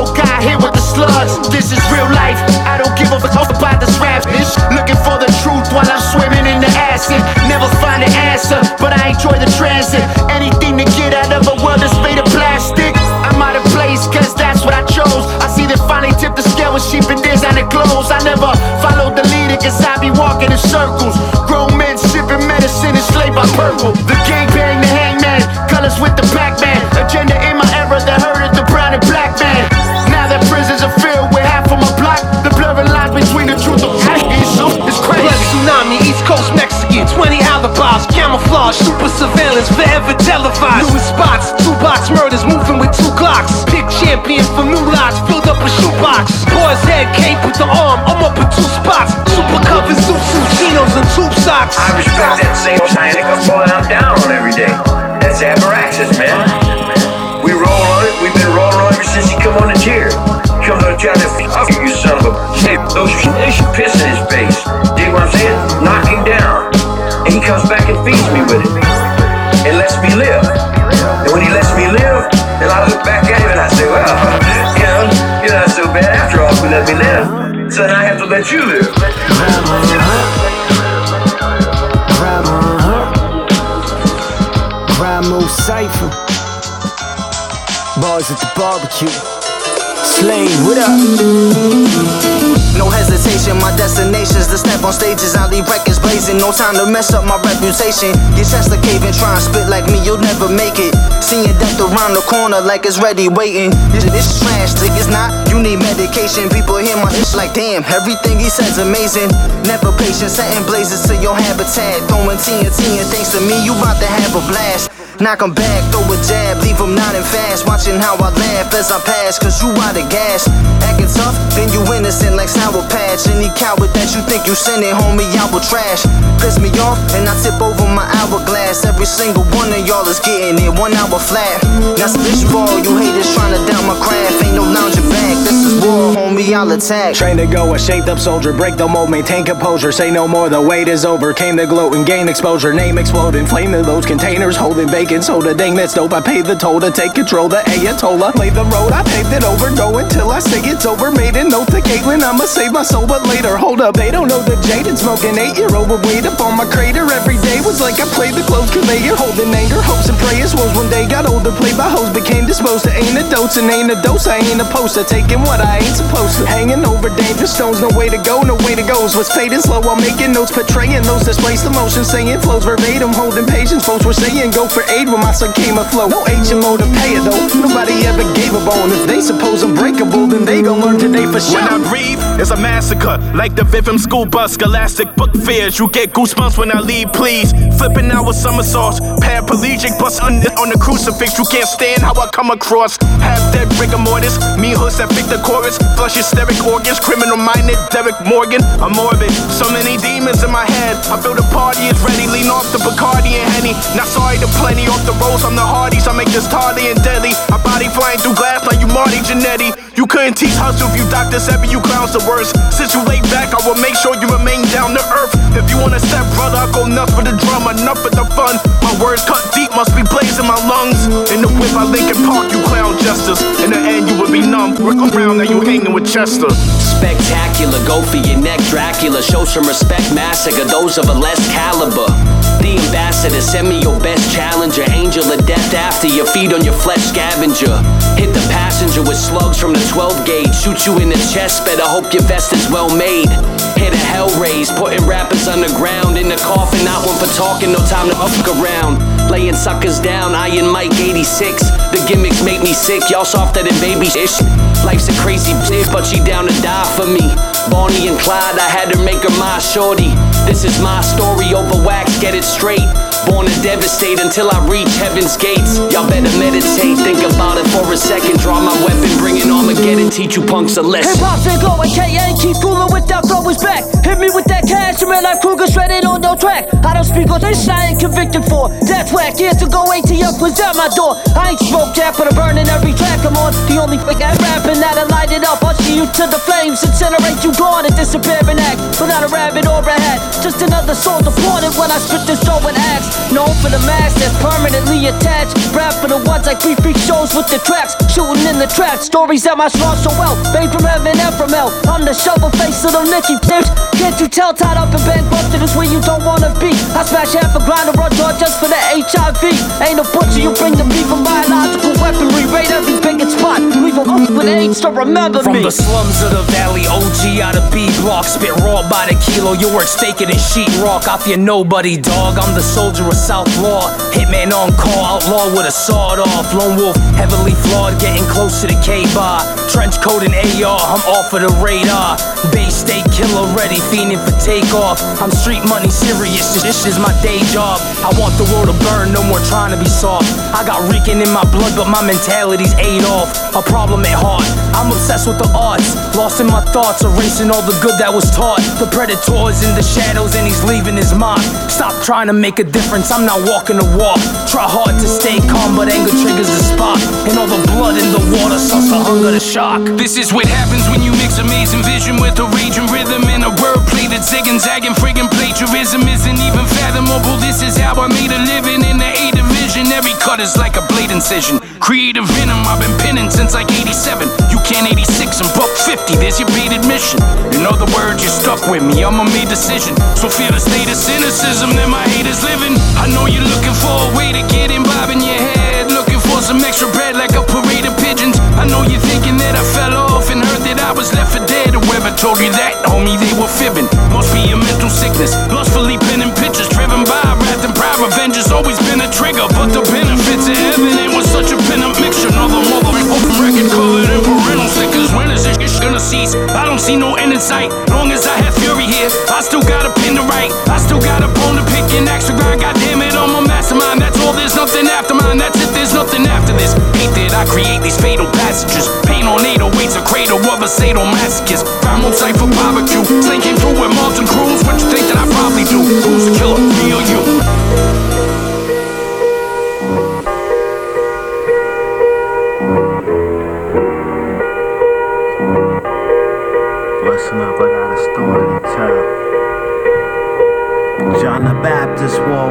[SPEAKER 3] Walking in circles. Grown men sipping medicine enslaved by purple. The gangbang, the hangman, colors with the black man. Agenda in my era that hurted the brown and black man. Now that prisons are filled with half of my block, the blurring lines between the truth and fake is crazy.
[SPEAKER 38] Blood tsunami, East Coast Mexican, 20 alibis, camouflage, super surveillance, forever televised. Newest spots, two box murders, moving with two Glocks. Pick champion for new lots, filled up a shoebox. Boy's head cape with the arm, socks.
[SPEAKER 37] I respect that same Sonic boy I'm down on every day. That's Abraxas, man. We roll on it. We've been rolling on it ever since he come on the chair. Comes on trying to fuck you, you son of a hey, those they should piss in his face. Dig what I'm saying? Knock him down. And he comes back and feeds me with it. And lets me live. And when he lets me live, then I look back at him and I say, well, you know, you're not so bad after all if you let me live. So now I have to let you live.
[SPEAKER 16] Cypher. Bars at the barbecue. Slade, what up?
[SPEAKER 39] No hesitation, my destination's to step on stages. I leave records blazing, no time to mess up my reputation. Your chest a cave and try and spit like me, you'll never make it. Seeing death around the corner like it's ready, waiting. This, this is trash, think it's not. You need medication. People hear my ish like, damn, everything he says amazing. Never patient, setting blazes to your habitat. Throwing TNT and thanks to me, you about to have a blast. Knock 'em back, throw a jab, leave 'em nodding fast. Watching how I laugh as I pass, cause you out of gas. Acting tough, then you innocent like Sour Patch. Any coward that you think you sending, homie, I will trash. Piss me off, and I tip over my hourglass. Every single one of y'all is getting it one hour flat. Now ball, you haters trying to down my craft. Ain't no lounging back, this is war, homie, I'll attack.
[SPEAKER 16] Trained to go, a shaped up soldier. Break the mold, maintain composure. Say no more, the wait is over. Came to gloat and gain exposure. Name exploding, flaming those containers. Holding bacon soda. Dang, that's dope. I paid the toll to take control. The Ayatollah. Laid the road, I paved it over. Go until I say it's over. Made a note to Caitlin. I'ma save my soul, but later. Hold up, they don't know the Jaden smoking. Eight year old with weed up on my crater. Every day was like I played the close conveyor. Holding anger, hopes, and prayers. Was one day got older. Played by hoes, became disposed to antidotes. And ain't a dose, I ain't a poster. Taking what I ain't supposed to. Hanging over dangerous stones, no way to go, no way to go. What's fading slow while making notes, portraying those displaced emotions, saying flows verbatim, holding patience. Folks were saying go for aid when my son came afloat. No HMO to pay it though. Nobody ever gave a bone. If they suppose unbreakable, then they gon' learn today for sure.
[SPEAKER 40] When I breathe, it's a massacre. Like the Vivim school bus, scholastic book fairs. You get goosebumps when I leave, please. Flipping out with somersaults. Paraplegic, bust on the, on the crucifix. You can't stand how I come across. Half dead rigor mortis. Me hooks that fit the chorus. Flush hysteric organs. Criminal minded Derek Morgan. I'm morbid. So many demons in my head. I feel the party is ready. Lean off the Bacardi and Henny. Not sorry to plenty off the rolls. I'm the Hardys. I make this tardy and deadly. My body flying through glass like you Marty Jannetty. You couldn't teach hustle if you Dr. Seven, you clowns the worst. Since you laid back, I will make sure you remain down to earth. If you wanna step, brother, I'll go nuts for the drum, enough for the fun. My words cut deep, must be blazing my lungs. In the whip, I Lincoln Park, you clown justice. In the end, you would be numb. Work around, now you hanging with Chester.
[SPEAKER 11] Spectacular, go for your neck, Dracula. Show some respect, massacre those of a less caliber. The ambassador, send me your best challenger. Angel of death after your feet on your flesh scavenger. Hit the passenger with slugs from the 12 gauge. Shoot you in the chest, better hope your vest is well made. Hit a hell raise, putting rappers underground. In the coffin, not one for talking, no time to up around. Laying suckers down, Iron Mike 86. Gimmicks make me sick, y'all softer than baby ish. Life's a crazy bitch, but she down to die for me. Bonnie and Clyde, I had to make her my shorty. This is my story over wax, get it straight. Born to devastate until I reach heaven's gates. Y'all better meditate, think about it for a second. Draw my weapon, bring it Armageddon, teach you punks a lesson.
[SPEAKER 41] Hip hop's and glowing, KA keep cooling without throwers back. Hit me with that cash, man, like Kruger shredded on no track. I don't speak on this, I ain't convicted for. That's whack, years ago, ATF was at my door. I ain't smoke jack, but I'm burning every track I'm on. The only thing I'm rapping that'll light it up. I'll see you to the flames, incinerate you gone and disappear in act. Without a rabbit or a hat, just another soul appointed when I spit this dough and axe. Known for the mask that's permanently attached. Rap for the ones like free freak shows with the tracks. Shooting in the tracks, stories that my strong so well. Made from heaven and from hell. I'm the shovel face of the Nicky bitch. Can't you tell tied up and band busted is where you don't wanna be? I smash half a grind run door just for the HIV. Ain't a butcher, you bring the beef and biological weaponry. Raid every vacant spot. Leave a with AIDS to remember
[SPEAKER 42] From
[SPEAKER 41] me.
[SPEAKER 42] the slums of the valley, OG out of B block. Spit raw by the kilo, your work staking in sheetrock. I fear nobody, dog. I'm the soldier of South Law. Hitman on call, outlaw with a sawed off. Lone wolf, heavily flawed, getting close to the K bar. Trench coat and AR, I'm off of the radar. Bay State killer ready, fiending for takeoff. I'm street money serious, this is my day job. I want the world to burn, no more trying to be soft. I got reeking in my blood, but my mentality's ate off. A problem at heart, I'm obsessed with the arts. Lost in my thoughts, erasing all the good that was taught. The predator's in the shadows and he's leaving his mark. Stop trying to make a difference, I'm not walking the walk. Try hard to stay calm, but anger triggers the spark. And all the blood in the water starts to hunger the shock.
[SPEAKER 34] This is what happens when you mix amazing vision with a raging rhythm and a wordplay that's zigging, zagging, friggin' plagiarism isn't even fathomable. This is how I made a living in the A division. Every cut is like a blade incision. Creative venom, I've been pinning since like 87. You can't 86 and buck 50, there's your paid admission. In other words, you're stuck with me, I'm a made decision. So feel the state of cynicism that my haters living. I know you're looking for a way to get in, bob in your head. Looking for some extra bread like a. I know you're thinking that I fell off and heard that I was left for dead. Whoever told you that, homie, they were fibbing. Must be a mental sickness. Lustfully penning pictures driven by wrath and pride. Revenge has always been a trigger, but the benefits are evident with such a pin up mixture. Another motherfucking record covered in parental stickers. When is this gonna cease? I don't see no end in sight. Long as I have fury here, I still got a pen to write. I still got a bone to pick and extra grind. God damn it, on my mastermind. That's all. There's nothing after mine. That's it. There's nothing after this. Hate that I create these fatal passages. Pain on 808's a cradle of a sadomasochist. Crime on site for barbecue. Came through with Martin Cruz. What you think that I probably do? Who's the killer? Me or you?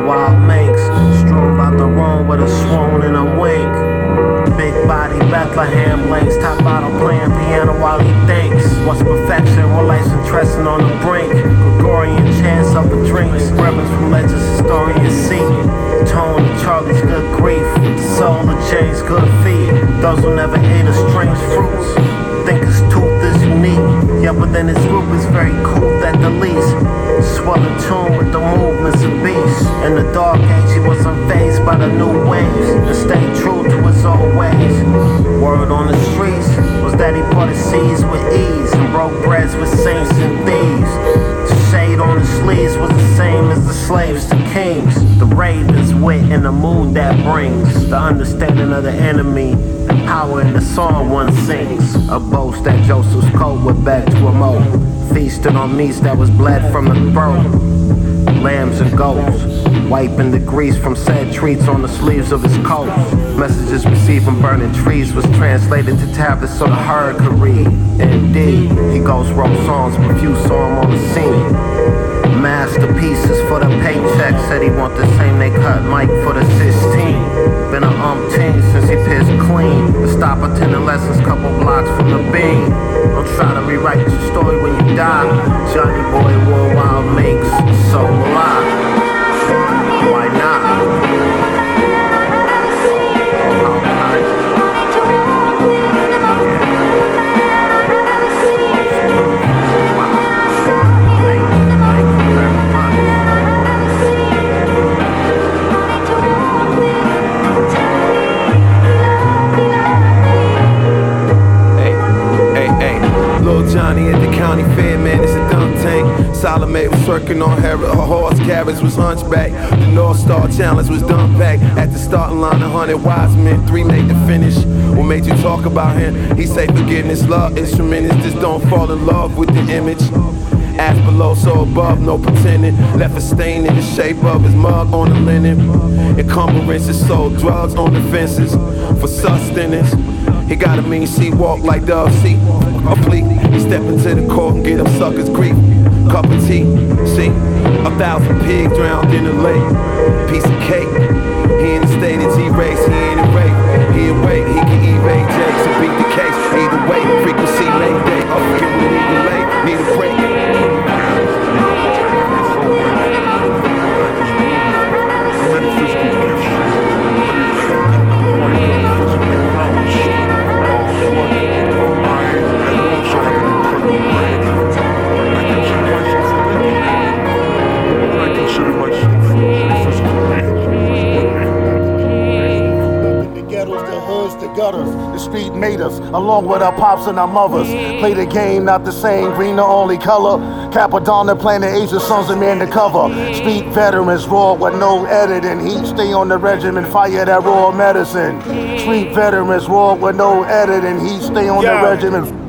[SPEAKER 43] Wild minks, strove out the room with a swoon and a wink. Big body Bethlehem links, top bottle playing piano while he thinks. What's perfection? One life's interesting on the brink. Gregorian chants of the drinks, reverence from legends, historians see. Tone of Charlie's good grief, soul of James good feet. Those who never ate a strange fruits think is unique. Yeah, but then his group is very cool at the least. Swell in tune with the movements of beasts. In the dark age, he was unfazed by the new waves and stayed true to his old ways. Word on the streets was that he parted seas with ease and broke breads with saints and thieves. Shade on the sleeves was the same as the slaves to kings. The raven's wit and the mood that brings the understanding of the enemy power in the song one sings. A boast that Joseph's coat would beg to emote. Feasting on meats that was bled from the throat. Lambs and goats, wiping the grease from said treats on the sleeves of his coat. Messages received from burning trees was translated to tablets so the herd could read. Indeed, he goes wrote songs, but few saw him on the scene. Masterpieces for the paycheck, said he want the same they cut Mike for the 16. Been a umpteen since he pissed clean. To stop attending lessons couple blocks from the beam. Don't try to rewrite your story when you die. Johnny Boy wore wild makes, so I. Why not?
[SPEAKER 44] Salome was working on her, her horse carriage was hunchback. The North Star Challenge was dumped back. At the starting line, a hundred wise men, three made the finish. What made you talk about him? He say forgiveness, love, is just don't fall in love with the image. Ass below, so above, no pretending. Left a stain in the shape of his mug on the linen. Encumbrances sold drugs on the fences for sustenance. He got a mean seat, walk like Dove a fleet. He step into the court and get them suckers grief. Cup of tea, see, a thousand pigs drowned in a lake. Piece of cake.
[SPEAKER 45] Along with our pops and our mothers. Play the game, not the same, green the only color. Cappadonna playing the of Sons and Man to cover. Street veterans raw with no editing. Heat stay on the regimen, fire that raw medicine. Street veterans raw with no editing. Heat stay on
[SPEAKER 46] Yeah.
[SPEAKER 45] the regimen.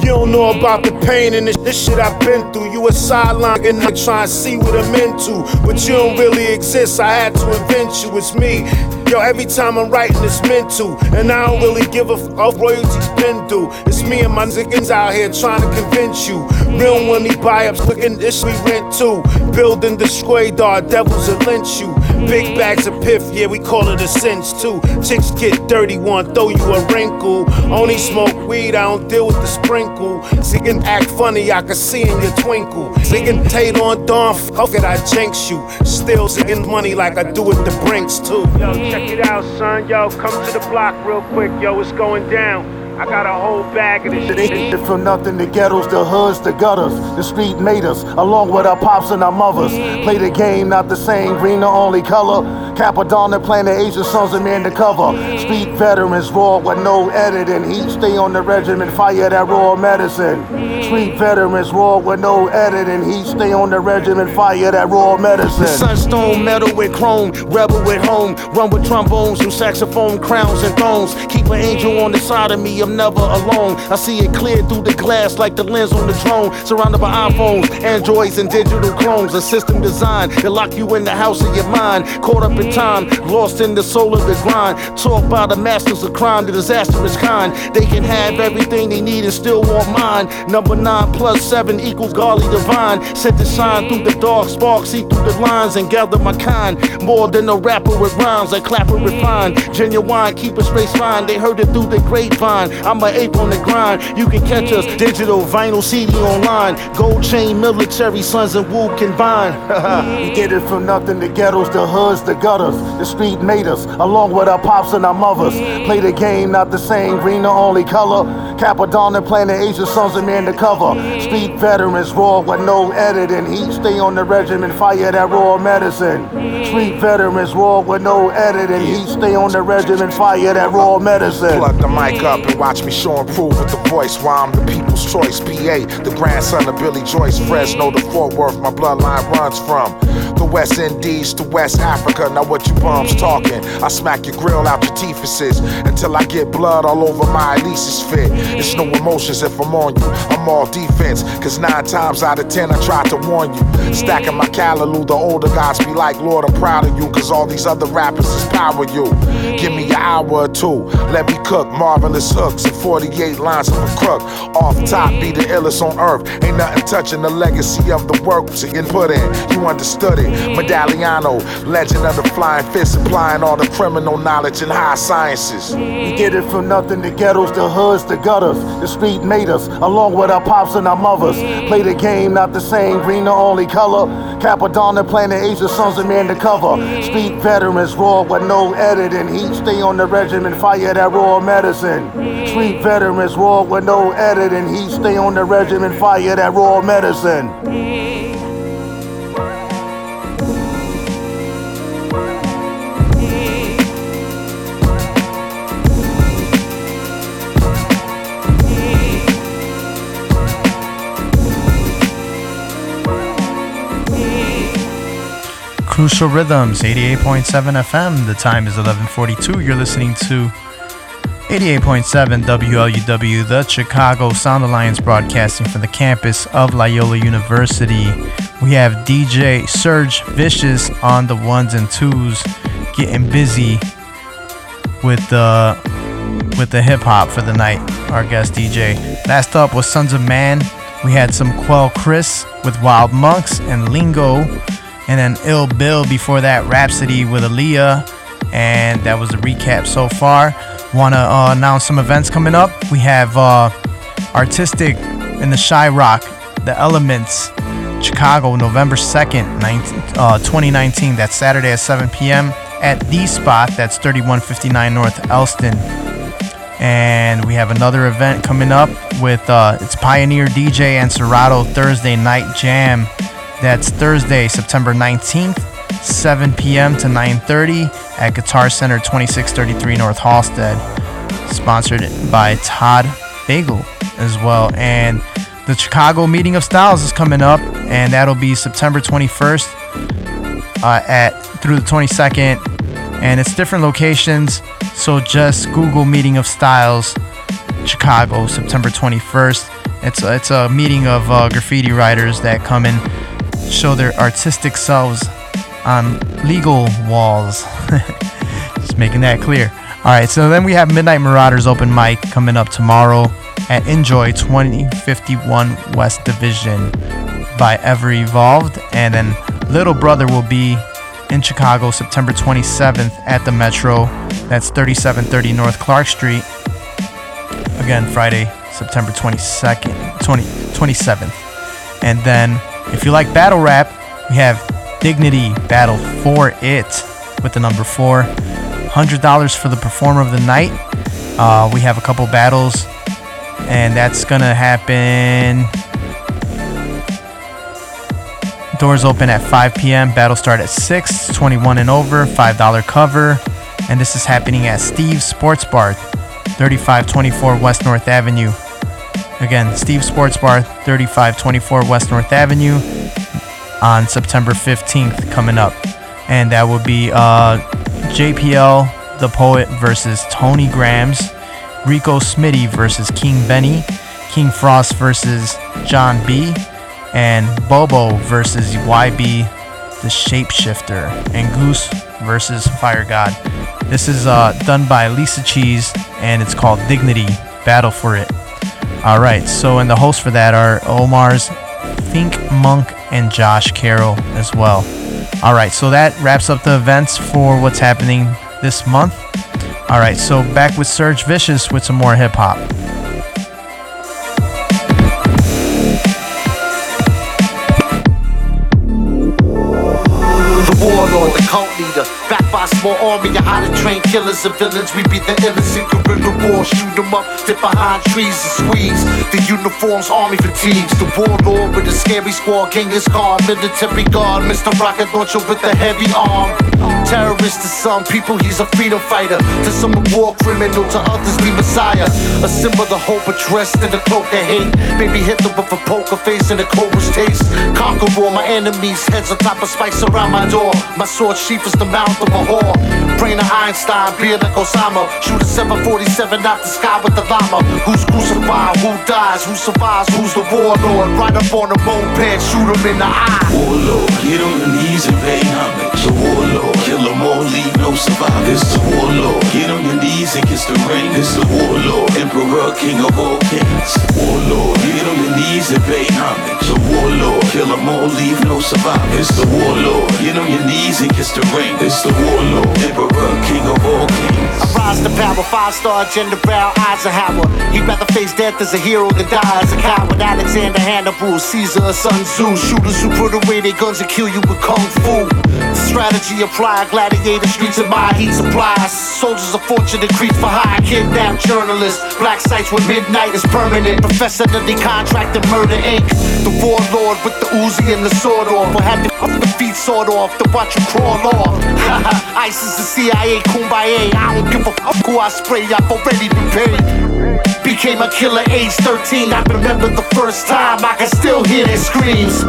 [SPEAKER 46] You don't know about the pain and this, this shit I've been through. You a sideline and I try and see what I'm into. But you don't really exist, I had to invent you, it's me. Yo, every time I'm writing, it's meant to. And I don't really give a f off royalties been due. It's me and my niggas out here trying to convince you. Real money buy ups, looking this we rent too. Building the square dog, devils will lynch you. Big bags of piff, yeah, we call it a cinch too. Chicks get dirty, want throw you a wrinkle. Only smoke weed, I don't deal with the sprinkle. Singing act funny, I can see in your twinkle. Singing Tate on Dawn, fuck it, I jinx you. Still singing money like I do with the Brinks too. Yo, check it out, son. Yo, come to the block real quick. Yo, it's going down. I got a whole bag of this
[SPEAKER 45] It
[SPEAKER 46] shit.
[SPEAKER 45] ain't from nothing, the ghettos, the hoods, the gutters. The street made us, along with our pops and our mothers. Play the game, not the same, green the only color. Cappadonna playing the Asian Sons and Man to cover. Street veterans raw with no editing. Heat stay on the regimen, fire that raw medicine. Street veterans raw with no editing. Heat stay on the regimen, fire that raw medicine.
[SPEAKER 47] Sunstone, metal with chrome, rebel with home, run with trombones and saxophone, crowns and thrones. Keep an angel on the side of me, I'm never alone. I see it clear through the glass like the lens on the drone. Surrounded by iPhones, Androids, and digital clones. A system designed to lock you in the house of your mind. Caught up in time, lost in the soul of the grind. Talk by the masters of crime, the disastrous kind. They can have everything they need and still want mine. Number nine plus seven equals godly divine. Set to shine through the dark spark, see through the lines and gather my kind. More than a rapper with rhymes, a clapper refined. Genuine, keep a straight spine. They heard it through the grapevine. I'm an ape on the grind. You can catch us digital, vinyl, CD online. Gold chain, military, sons and Wu combined.
[SPEAKER 45] We get it from nothing, the ghettos, the hoods, the gutters. The street made us, along with our pops and our mothers. Play the game, not the same, green the only color. Cappadonna playing the Ace of Sons and Man to cover. Street veterans raw with no editing. Heat stay on the regimen, fire that raw medicine. Street veterans raw with no editing. Heat stay on the regimen, fire that raw medicine.
[SPEAKER 48] Plug the mic up and watch me show and prove with the voice Why I'm the people's choice. PA, the grandson of Billy Joyce, Fresno the Fort Worth, my bloodline runs from. The West Indies to West Africa, now what you bums talking? I smack your grill out your teethuses until I get blood all over my Elise's fit. It's no emotions if I'm on you, I'm all defense. Cause nine times out of ten I try to warn you. Stacking my callaloo, the older guys be like, Lord, I'm proud of you, cause all these other rappers is power you. Give me an hour or two, let me cook marvelous hooks and 48 lines of a crook. Off top, be the illest on earth. Ain't nothing touching the legacy of the work to get put in. You understood it. Medalliano, legend of the flying fist, applying all the criminal knowledge and high sciences.
[SPEAKER 45] We get it from nothing, the ghettos, the hoods, the gutters. The street made us, along with our pops and our mothers. Play the game, not the same, green the only color. Cappadonna playing the Ace of Sons of Man to cover. Street veterans raw with no editing. Heat stay on the regimen, fire that raw medicine. Street veterans raw with no editing. Heat stay on the regimen, fire that raw medicine.
[SPEAKER 2] Crucial Rhythms, 88.7 FM. The time is 11:42. You're listening to 88.7 WLUW, the Chicago Sound Alliance, broadcasting from the campus of Loyola University. We have DJ Serge Vicious on the ones and twos, getting busy with the with the hip hop for the night. Our guest DJ. Last up was Sons of Man. We had some Quelle Chris with Wild Monks and Lingo, and then Ill Bill before that. Rhapsody with Aaliyah, and that was a recap so far. Want to uh, announce some events coming up? We have uh, Artistic in the Chi-Rock, The Elements, Chicago, November 2nd, 19, uh, 2019. That's Saturday at 7 p.m. at The Spot. That's 3159 North Elston. And we have another event coming up with uh, it's Pioneer DJ and Serato Thursday Night Jam. That's Thursday, September 19th, 7 p.m. to 9:30 at Guitar Center, 2633 North Halsted. sponsored by Todd Bagel as well. And the Chicago Meeting of Styles is coming up, and that'll be September 21st uh, at through the 22nd, and it's different locations. So just Google Meeting of Styles, Chicago, September 21st. It's a, it's a meeting of uh, graffiti writers that come and show their artistic selves on legal walls. Just making that clear. All right, so then we have Midnight Marauders open mic coming up tomorrow at Enjoy 2051 West Division by Ever Evolved, and then Little Brother will be in Chicago September 27th at the Metro. That's 3730 North Clark Street. Again, Friday, September 22nd, 20, 27th. And then if you like battle rap, we have Dignity Battle for It with the number four. $100 for the performer of the night. Uh, we have a couple battles, and that's going to happen. Doors open at 5 p.m. Battle start at 6. 21 and over, $5 cover. And this is happening at Steve's Sports Bar, 3524 West North Avenue. Again, Steve Sports Bar, 3524 West North Avenue on September 15th coming up. And that will be uh, JPL the Poet versus Tony Grams, Rico Smitty versus King Benny, King Frost versus John B, and Bobo versus YB the Shapeshifter, and Goose versus Fire God. This is uh, done by Lisa Cheese and it's called Dignity Battle for It. All right, so and the hosts for that are Omar's Think Monk and Josh Carroll as well. All right, so that wraps up the events for what's happening this month. All right, so back with Serge Vicious with some more hip hop.
[SPEAKER 49] Small army of highly trained killers and villains. We be the innocent guerrilla war, shoot 'em up, sit behind trees and squeeze. The uniforms, army fatigues. The warlord with a scary squad, Genghis Khan, military guard, Mr. Rocket Launcher with a heavy arm. Terrorist to some people, he's a freedom fighter. To some, a war criminal, to others, we messiah. A symbol of hope, dressed in a cloak of hate. Baby Hitler with a poker face and a cobra's taste. Conquer all my enemies, heads on top of spikes around my door. My sword sheath is the mouth of a whore. Brain of Einstein, beard like Osama. Shoot a 747 out the sky with the llama. Who's crucified? Who dies? Who survives? Who's the warlord? Right up on the moped, shoot him in the eye.
[SPEAKER 50] Warlord, get on your knees and pay homage. The warlord, kill them all, leave no survivors. It's The warlord, get on your knees and kiss the ring. It's the warlord, emperor, king of all kings. Warlord, get on your knees and pay homage. The warlord, kill them all, leave no survivors. It's the warlord, get on your knees and kiss the ring. It's the warlord, emperor, king of all kings.
[SPEAKER 49] I rise to power, five star agenda bow Eisenhower. He'd rather face death as a hero than die as a coward. Alexander Hannibal, Caesar, Sun Tzu. Shooters who put away their guns and kill you with kung fu. The strategy apply, gladiator streets of my heat supplies. Soldiers of fortune increase for hire, kidnapped journalists. Black sites where midnight is permanent. Professor that they contract and murder ink. The warlord with the Uzi and the sword off. Or had the, the feet sawed off to watch you crawl off. ISIS, the CIA, Kumbaya. I don't give a fuck who I spray, I've already been paid. Became a killer age 13. I remember the first time I can still hear their screams.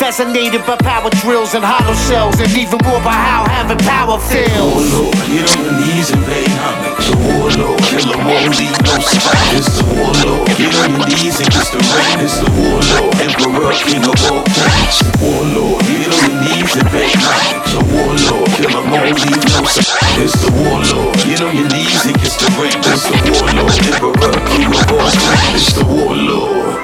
[SPEAKER 49] Fascinated by power drills and hollow shells, and even more by how having power feels.
[SPEAKER 50] Oh, Warlord, get on your knees and homage. The warlord, kill them all, leave no survivors. It's the warlord, get on your knees and kiss the ring. It's the warlord, emperor, king of all kings. Warlord, get on your knees and pay homage. The warlord, kill them all, leave no survivors. It's the warlord, get on your knees and kiss the ring. It's the warlord, emperor, king of all. It's the warlord.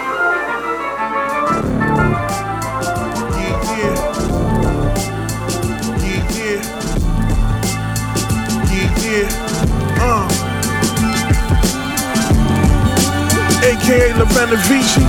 [SPEAKER 46] AKA Lavenovici.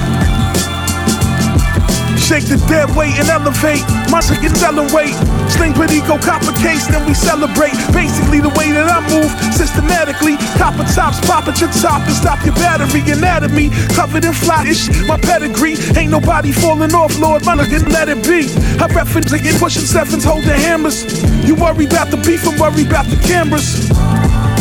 [SPEAKER 46] Shake the dead weight and elevate. Monster can accelerate. Sling Perico, copper case, then we celebrate. Basically, the way that I move systematically. Copper tops, pop at your top and stop your battery. Anatomy covered in flattish. My pedigree ain't nobody falling off, Lord. I can let it be. I reference again, pushing sevens, holding hammers. You worry about the beef and worry about the cameras.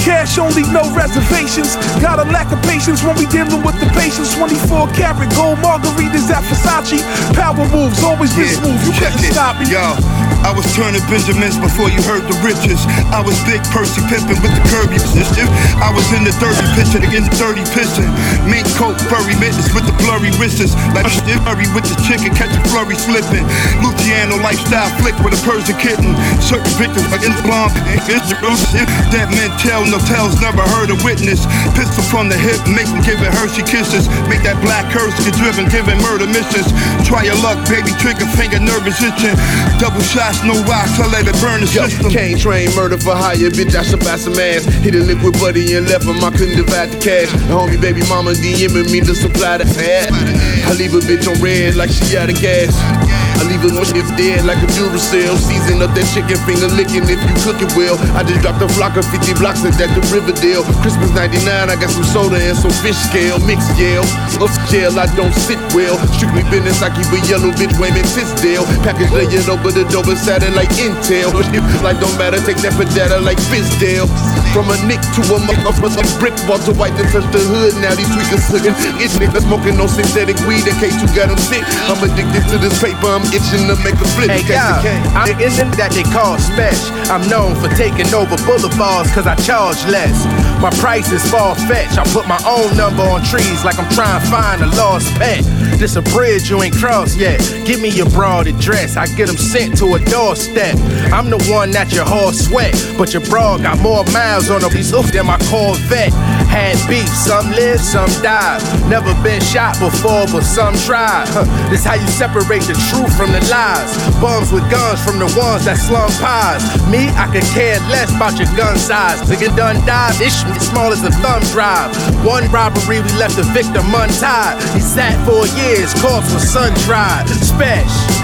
[SPEAKER 51] Cash only, no reservations. Got a lack of patience when we dealing with the patients. 24 karat gold margaritas at Versace. Power moves, always this move. You
[SPEAKER 44] Check
[SPEAKER 51] couldn't
[SPEAKER 44] it.
[SPEAKER 51] stop me.
[SPEAKER 44] Yo, I was turning Benjamins before you heard the riches. I was big Percy pimping with the curvy position. I was in the dirty pitching against dirty pitching. Mink coat, furry mittens with the blurry wrists. Like I'm hurry with the chicken, catch a flurry slipping. Luciano lifestyle flick with a Persian kitten. Certain victims like Islam, That men tell, no tells, never heard a witness. Pistol from the hip, make them giving Hershey kisses. Make that black curse get driven, giving murder missions. Try your luck, baby, trigger finger, nervous itching. Double shots, no rocks, I let it burn the
[SPEAKER 33] Yo,
[SPEAKER 44] system.
[SPEAKER 33] Cane train, murder for hire, bitch, I should buy some ass. Hit a liquid buddy and left him, I couldn't divide the cash. The homie baby mama DMing me to supply the ad. I leave a bitch on red like she out of gas. Her when it's dead like a Duracell. Season up that chicken finger licking if you cook it well. I just dropped a flock of 50 blocks at that the Riverdale. Christmas 99, I got some soda and some fish scale. Mixed jail, up jail, I don't sit well. Strictly business, I keep a yellow bitch waving Tisdale. Package layered over the dope satin like Intel. Like don't matter, take that for data like Fizdale. From a nick to a motherfucker brick wall to white to touch the hood. Now these tweakers looking. It's niggas smoking no synthetic weed in case you got them sick. I'm addicted to this paper, I'm itching to make a flip.
[SPEAKER 46] Hey, yeah. I'm the engine that they call special. I'm known for taking over boulevards cause I charge less. My price is far fetched. I put my own number on trees like I'm trying to find a lost pet. This a bridge you ain't crossed yet. Give me your broad address. I get them sent to a doorstep. I'm the one that your horse sweat, but your broad got more miles on them than my Corvette. Had beef, some live, some die. Never been shot before, but some tried. Huh, This how you separate the truth from the lies. Bums with guns from the ones that slum pies. Me, I could care less about your gun size. Nigga done died, this shit small as a thumb drive. One robbery, we left the victim untied. He sat for years, corpse was sun dried. Special.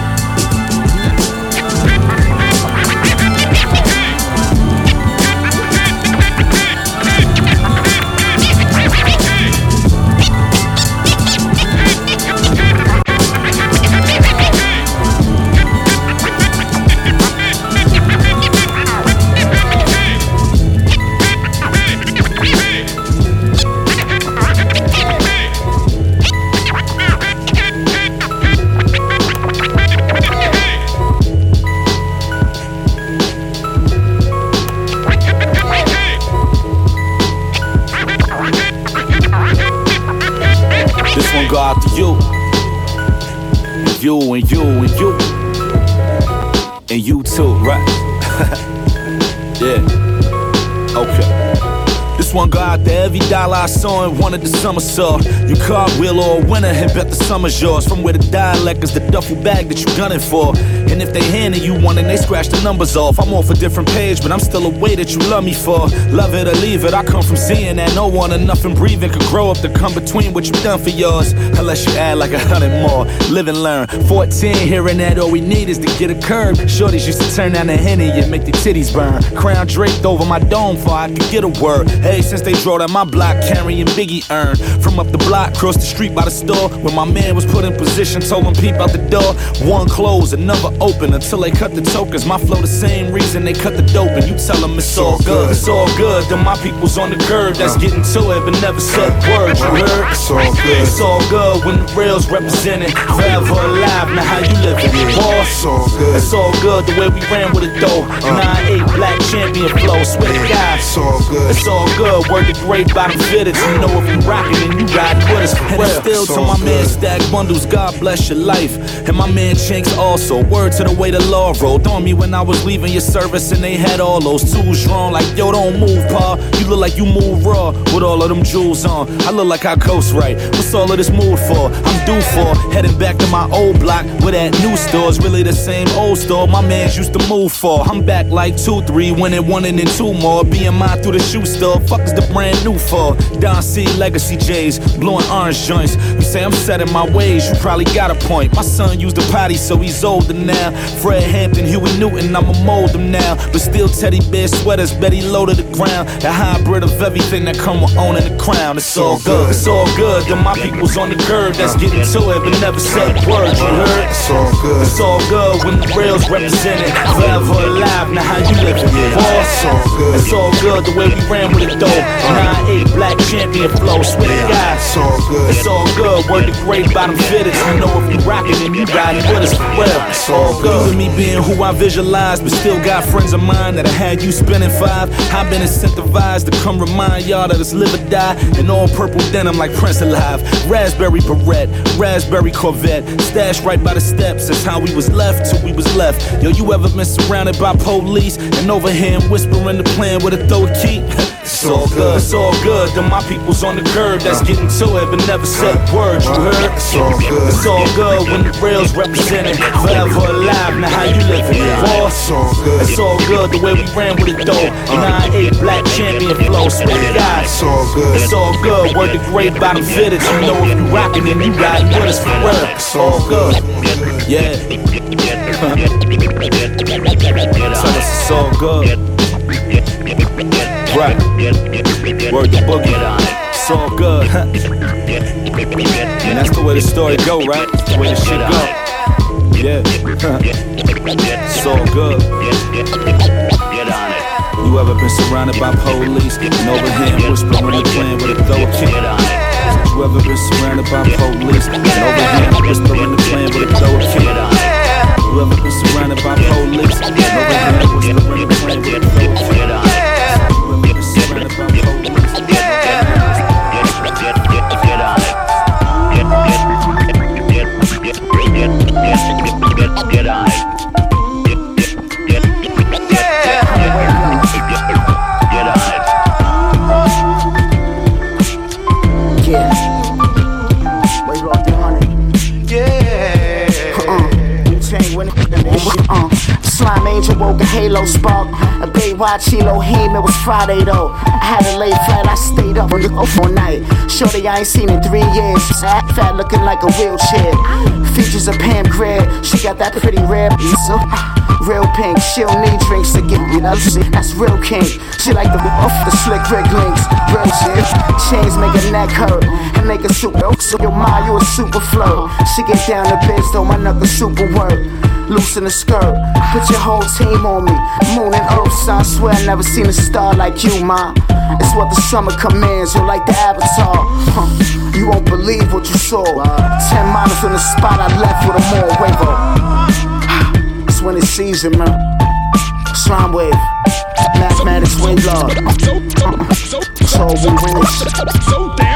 [SPEAKER 34] You and you and you. And you too, right? yeah. Okay. This one go out to every dollar I saw one of the summer saw. You cartwheel or a winner and bet the summer's yours. From where the dialect is the duffel bag that you're gunning for. And if they handing you one and they scratch the numbers off, I'm off a different page, but I'm still a way that you love me for. Love it or leave it, I come from seeing that no one or nothing breathing could grow up to come between what you done for yours. Unless you add like a hundred more. Live and learn. 14, hearing that all we need is to get a curb. Shorties used to turn down the henny and make the titties burn. Crown draped over my dome for I could get a word. Hey, since they drove down my block carrying Biggie urn. From up the block, cross the street by the store. When my man was put in position, told him peep out the door. One closed, another open until they cut the tokens. My flow the same reason they cut the dope, and you tell them it's all good. It's all good. Then my people's on the curb that's getting to it, but never said word. You heard? It's all good. It's all good when the rails represented. Forever alive, now how you living? Boss, it's all good. It's all good the way we ran with it though. 9-8 black champion flow, swear to God. It's all good. It's all good. Word to great bottom fitters. You know if you rockin' and you riding with us. And still to my man Stack Bundles, God bless your life. And my man Chinx also. Word to the way the law rolled on me when I was leaving your service and they had all those tools drawn. Like, yo, don't move, pa. You look like you move raw with all of them jewels on. I look like I coast right. What's all of this mood for? I'm due for heading back to my old block where that new store's really the same old store my mans used to move for. I'm back like two, three, winning one and then two more. Mine through the shoe store. Fuck is the brand new for? Don C Legacy J's, blowing orange joints. You say I'm set in my ways, you probably got a point. My son used a potty, so he's older now. Now. Fred Hampton, Huey Newton, I'ma mold them now. But still teddy bear sweaters, Betty low to the ground. A hybrid of everything that come with owning the crown. It's all good, it's all good. Then my people's on the curb that's getting to it, but never said a word. You heard?
[SPEAKER 44] It's all good.
[SPEAKER 34] It's all good when the rails represented. Forever alive, now how you living? Boss,
[SPEAKER 44] It's all good.
[SPEAKER 34] It's all good the way we ran with it though. Uh-huh. 9-8 black champion flow, swear to God.
[SPEAKER 44] It's all good.
[SPEAKER 34] It's all good. Word to great bottom fitters. You know if you rockin' and you riding with us real. It's all good. With me being who I visualized, but still got friends of mine that I had you spinning five. I've been incentivized to come remind y'all that it's live or die. In all purple denim like Prince alive. Raspberry beret, raspberry Corvette. Stashed right by the steps. That's how we was left till we was left. Yo, you ever been surrounded by police and over him whispering the plan with a throw key? It's all good, it's all good. Then my people's on the curb that's getting to it, but never said a word. You heard?
[SPEAKER 44] It's all good.
[SPEAKER 34] It's all good when the rails represented. Forever alive, now how you living? Boss,
[SPEAKER 44] It's all good.
[SPEAKER 34] it's all good the way we ran with it though. 9-8 black champion flow, swear to God.
[SPEAKER 44] It's all good.
[SPEAKER 34] It's all good. Word to great bottom fitters. You know if you rockin' and you riding with us for real. It's all good. Yeah. Tell us it's all good. Right. Word to boogie. It's all good. and that's the way the story go, right? That's the way the shit go. Yeah. it's all good. You ever been surrounded by police and overheard whispering the plan with a throw kick? You ever been surrounded by police and overheard whispering the plan with a throw kick? You ever been surrounded by police and overheard whispering the plan with a throw kick?
[SPEAKER 52] Get on it. Get on it.
[SPEAKER 3] Yeah. Wait off the honey. Yeah. Uh-uh. Wu-Tang, when it, uh, Slime Angel woke a halo spark. A Baywatch Elohim, it was Friday though. I had a late flight, I stayed up on the all night. Shorty, I ain't seen in three years. Fat, fat looking like a wheelchair. Features of Pam Grier, she got that pretty rare. So, uh, real pink, she don't need drinks to get you know, see, that's real king. She like the off the slick Rick links, real shit. Chains make her neck hurt and make her super. Oh, so your mind, you a super flow. She get down to biz though, my knuckles super work. Loosen the skirt, put your whole team on me. Moon and earth, son, I swear I never seen a star like you, ma. It's what the summer commands, you're like the avatar. Huh. You won't believe what you saw. Ten miles on the spot, I left with a more wave It's when it's season, man. Slime wave, mathematics wave lord. Uh-uh. So we.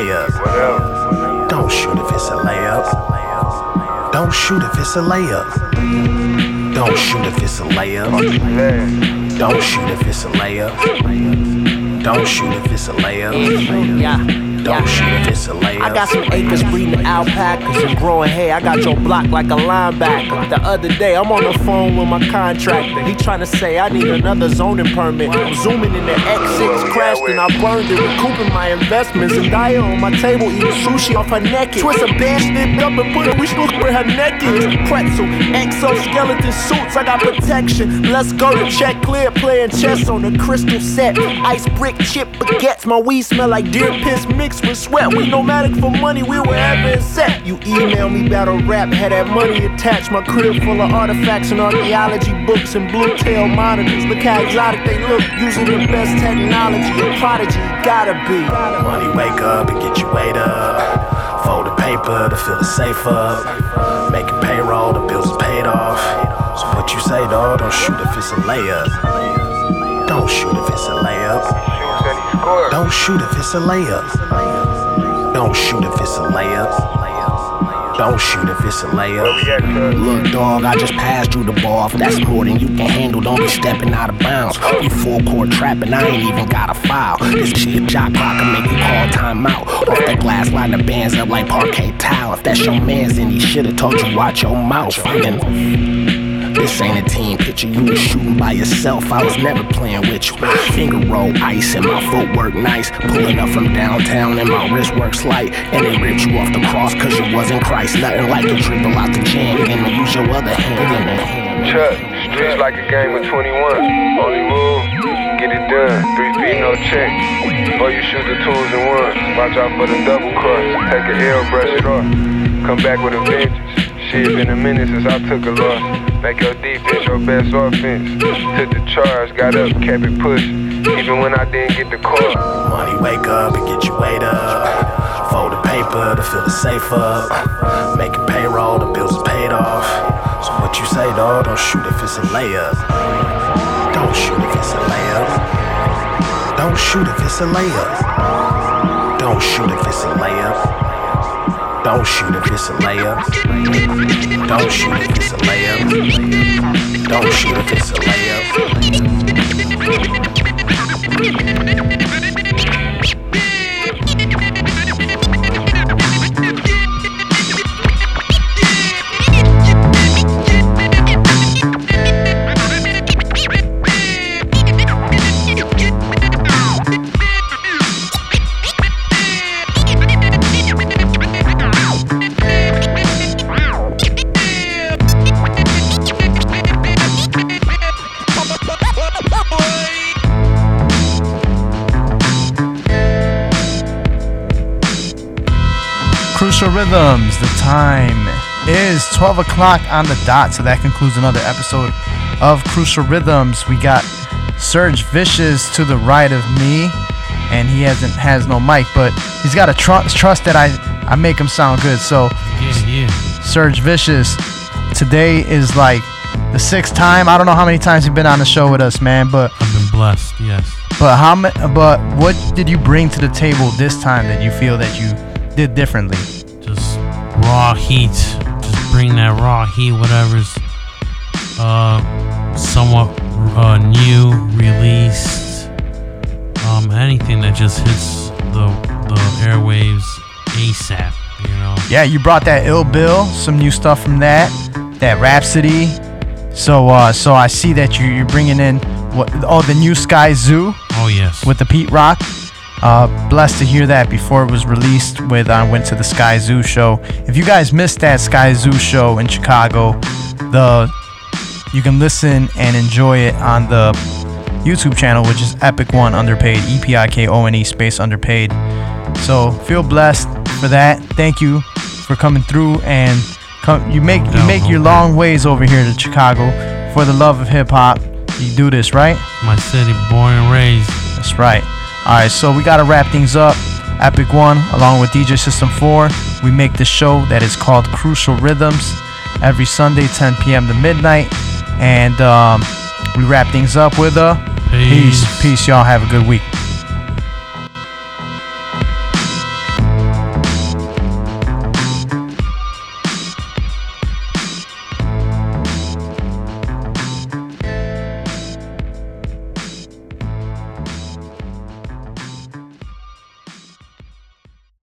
[SPEAKER 53] Layup. Don't shoot if it's a layup. Don't shoot if it's a layup. Don't shoot if it's a layup. Don't shoot if it's a layup. Don't shoot if it's a layup.
[SPEAKER 16] Yeah.
[SPEAKER 53] Don't shoot if it's a layup.
[SPEAKER 16] I got some acres breeding alpacas and growing hay. I got your block like a linebacker. The other day, I'm on the phone with my contractor. He tryna say I need another zoning permit. I'm zooming in the X6, crashed and I burned it, recouping my investments. And Daya on my table eating sushi off her neck. Twist a band snip up and put a wish look where her neck is. Pretzel, exoskeleton suits, I got protection. Let's go to check clear, playing chess on a crystal set. Ice brick chip baguettes, my weed smell like deer piss mixed with sweat. We nomadic for money, we wherever it's set. You email me battle rap, had that money attached. My crib full of artifacts and archaeology books and blue tail monitors. Look how exotic they look, using the best technology. A prodigy, gotta be.
[SPEAKER 53] Money wake up and get your weight up. Fold the paper to fill the safe up. Making payroll, the bills paid off. So what you say, dawg? Don't shoot if it's a layup. Don't shoot if it's a layup. Don't shoot if it's a layup. Don't shoot if it's a layup. Don't shoot if it's a layup. Look, dog, I just passed you the ball. If that's more than you can handle, don't be stepping out of bounds. You full court trapping, I ain't even got a foul. This shit, jock clock can make you call timeout. Off that glass, line the bands up like parquet tile. If that's your man's, then he should've told you watch your mouth. Fucking. This ain't a team picture, you was shooting by yourself. I was never playing with you. Finger roll ice and my footwork nice. Pulling up from downtown and my wrist works light. And they ripped you off the cross cause you wasn't Christ. Nothing like a dribble out the jam and to use your other hand.
[SPEAKER 46] Chuck, streets like a game of 21. Only move, get it done. Three feet, no check. Before you shoot the tools in one, watch out for the double cross. Take a L, brush it off. Come back with a vengeance. Shit, been a minute since I took a loss. Make your defense your best offense. Took the charge, got up, kept it pushed. Even when I didn't get the call.
[SPEAKER 53] Money wake up and get you weighed up. Fold the paper to fill the safe up. Making payroll, the bills are paid off. So what you say, dawg? Don't shoot if it's a layup. Don't shoot if it's a layup. Don't shoot if it's a layup. Don't shoot if it's a layup. Don't shoot if it's a layup. Don't shoot if it's a layup. Don't shoot if it's a
[SPEAKER 2] Crucial Rhythms. The time is 12 o'clock on the dot. So that concludes another episode of Crucial Rhythms. We got Serge Vicious to the right of me, and he hasn't has no mic, but he's got a tr- trust that I I make him sound good. So
[SPEAKER 54] Yeah, yeah.
[SPEAKER 2] Serge Vicious, today is like the sixth time. I don't know how many times you've been on the show with us, man, but
[SPEAKER 54] I've been blessed, yes.
[SPEAKER 2] but how but what did you bring to the table this time that you feel that you did differently?
[SPEAKER 54] Raw heat. Just bring that raw heat, whatever's uh somewhat uh, new, released. Um, anything that just hits the the airwaves ASAP, you know.
[SPEAKER 2] Yeah, you brought that Ill Bill, some new stuff from that, that Rhapsody. So uh so I see that you you're bringing in what oh the new Skyzoo.
[SPEAKER 54] Oh yes.
[SPEAKER 2] With the Pete Rock. Uh, blessed to hear that before it was released with I went to the Skyzoo show. If you guys missed that Skyzoo show in Chicago, the you can listen and enjoy it on the YouTube channel, which is Epik One Underpaid, E P I K O N E space Underpaid. So feel blessed for that. Thank you for coming through and come. You make you make your long ways over here to Chicago for the love of hip hop. You do this right?
[SPEAKER 54] My city, born and raised.
[SPEAKER 2] That's right. All right, so we gotta wrap things up. Epik One, along with DJ System 4, we make the show that is called Crucial Rhythms every Sunday, 10 p.m. to midnight, and um, we wrap things up with a peace. Peace, y'all. Have a good week.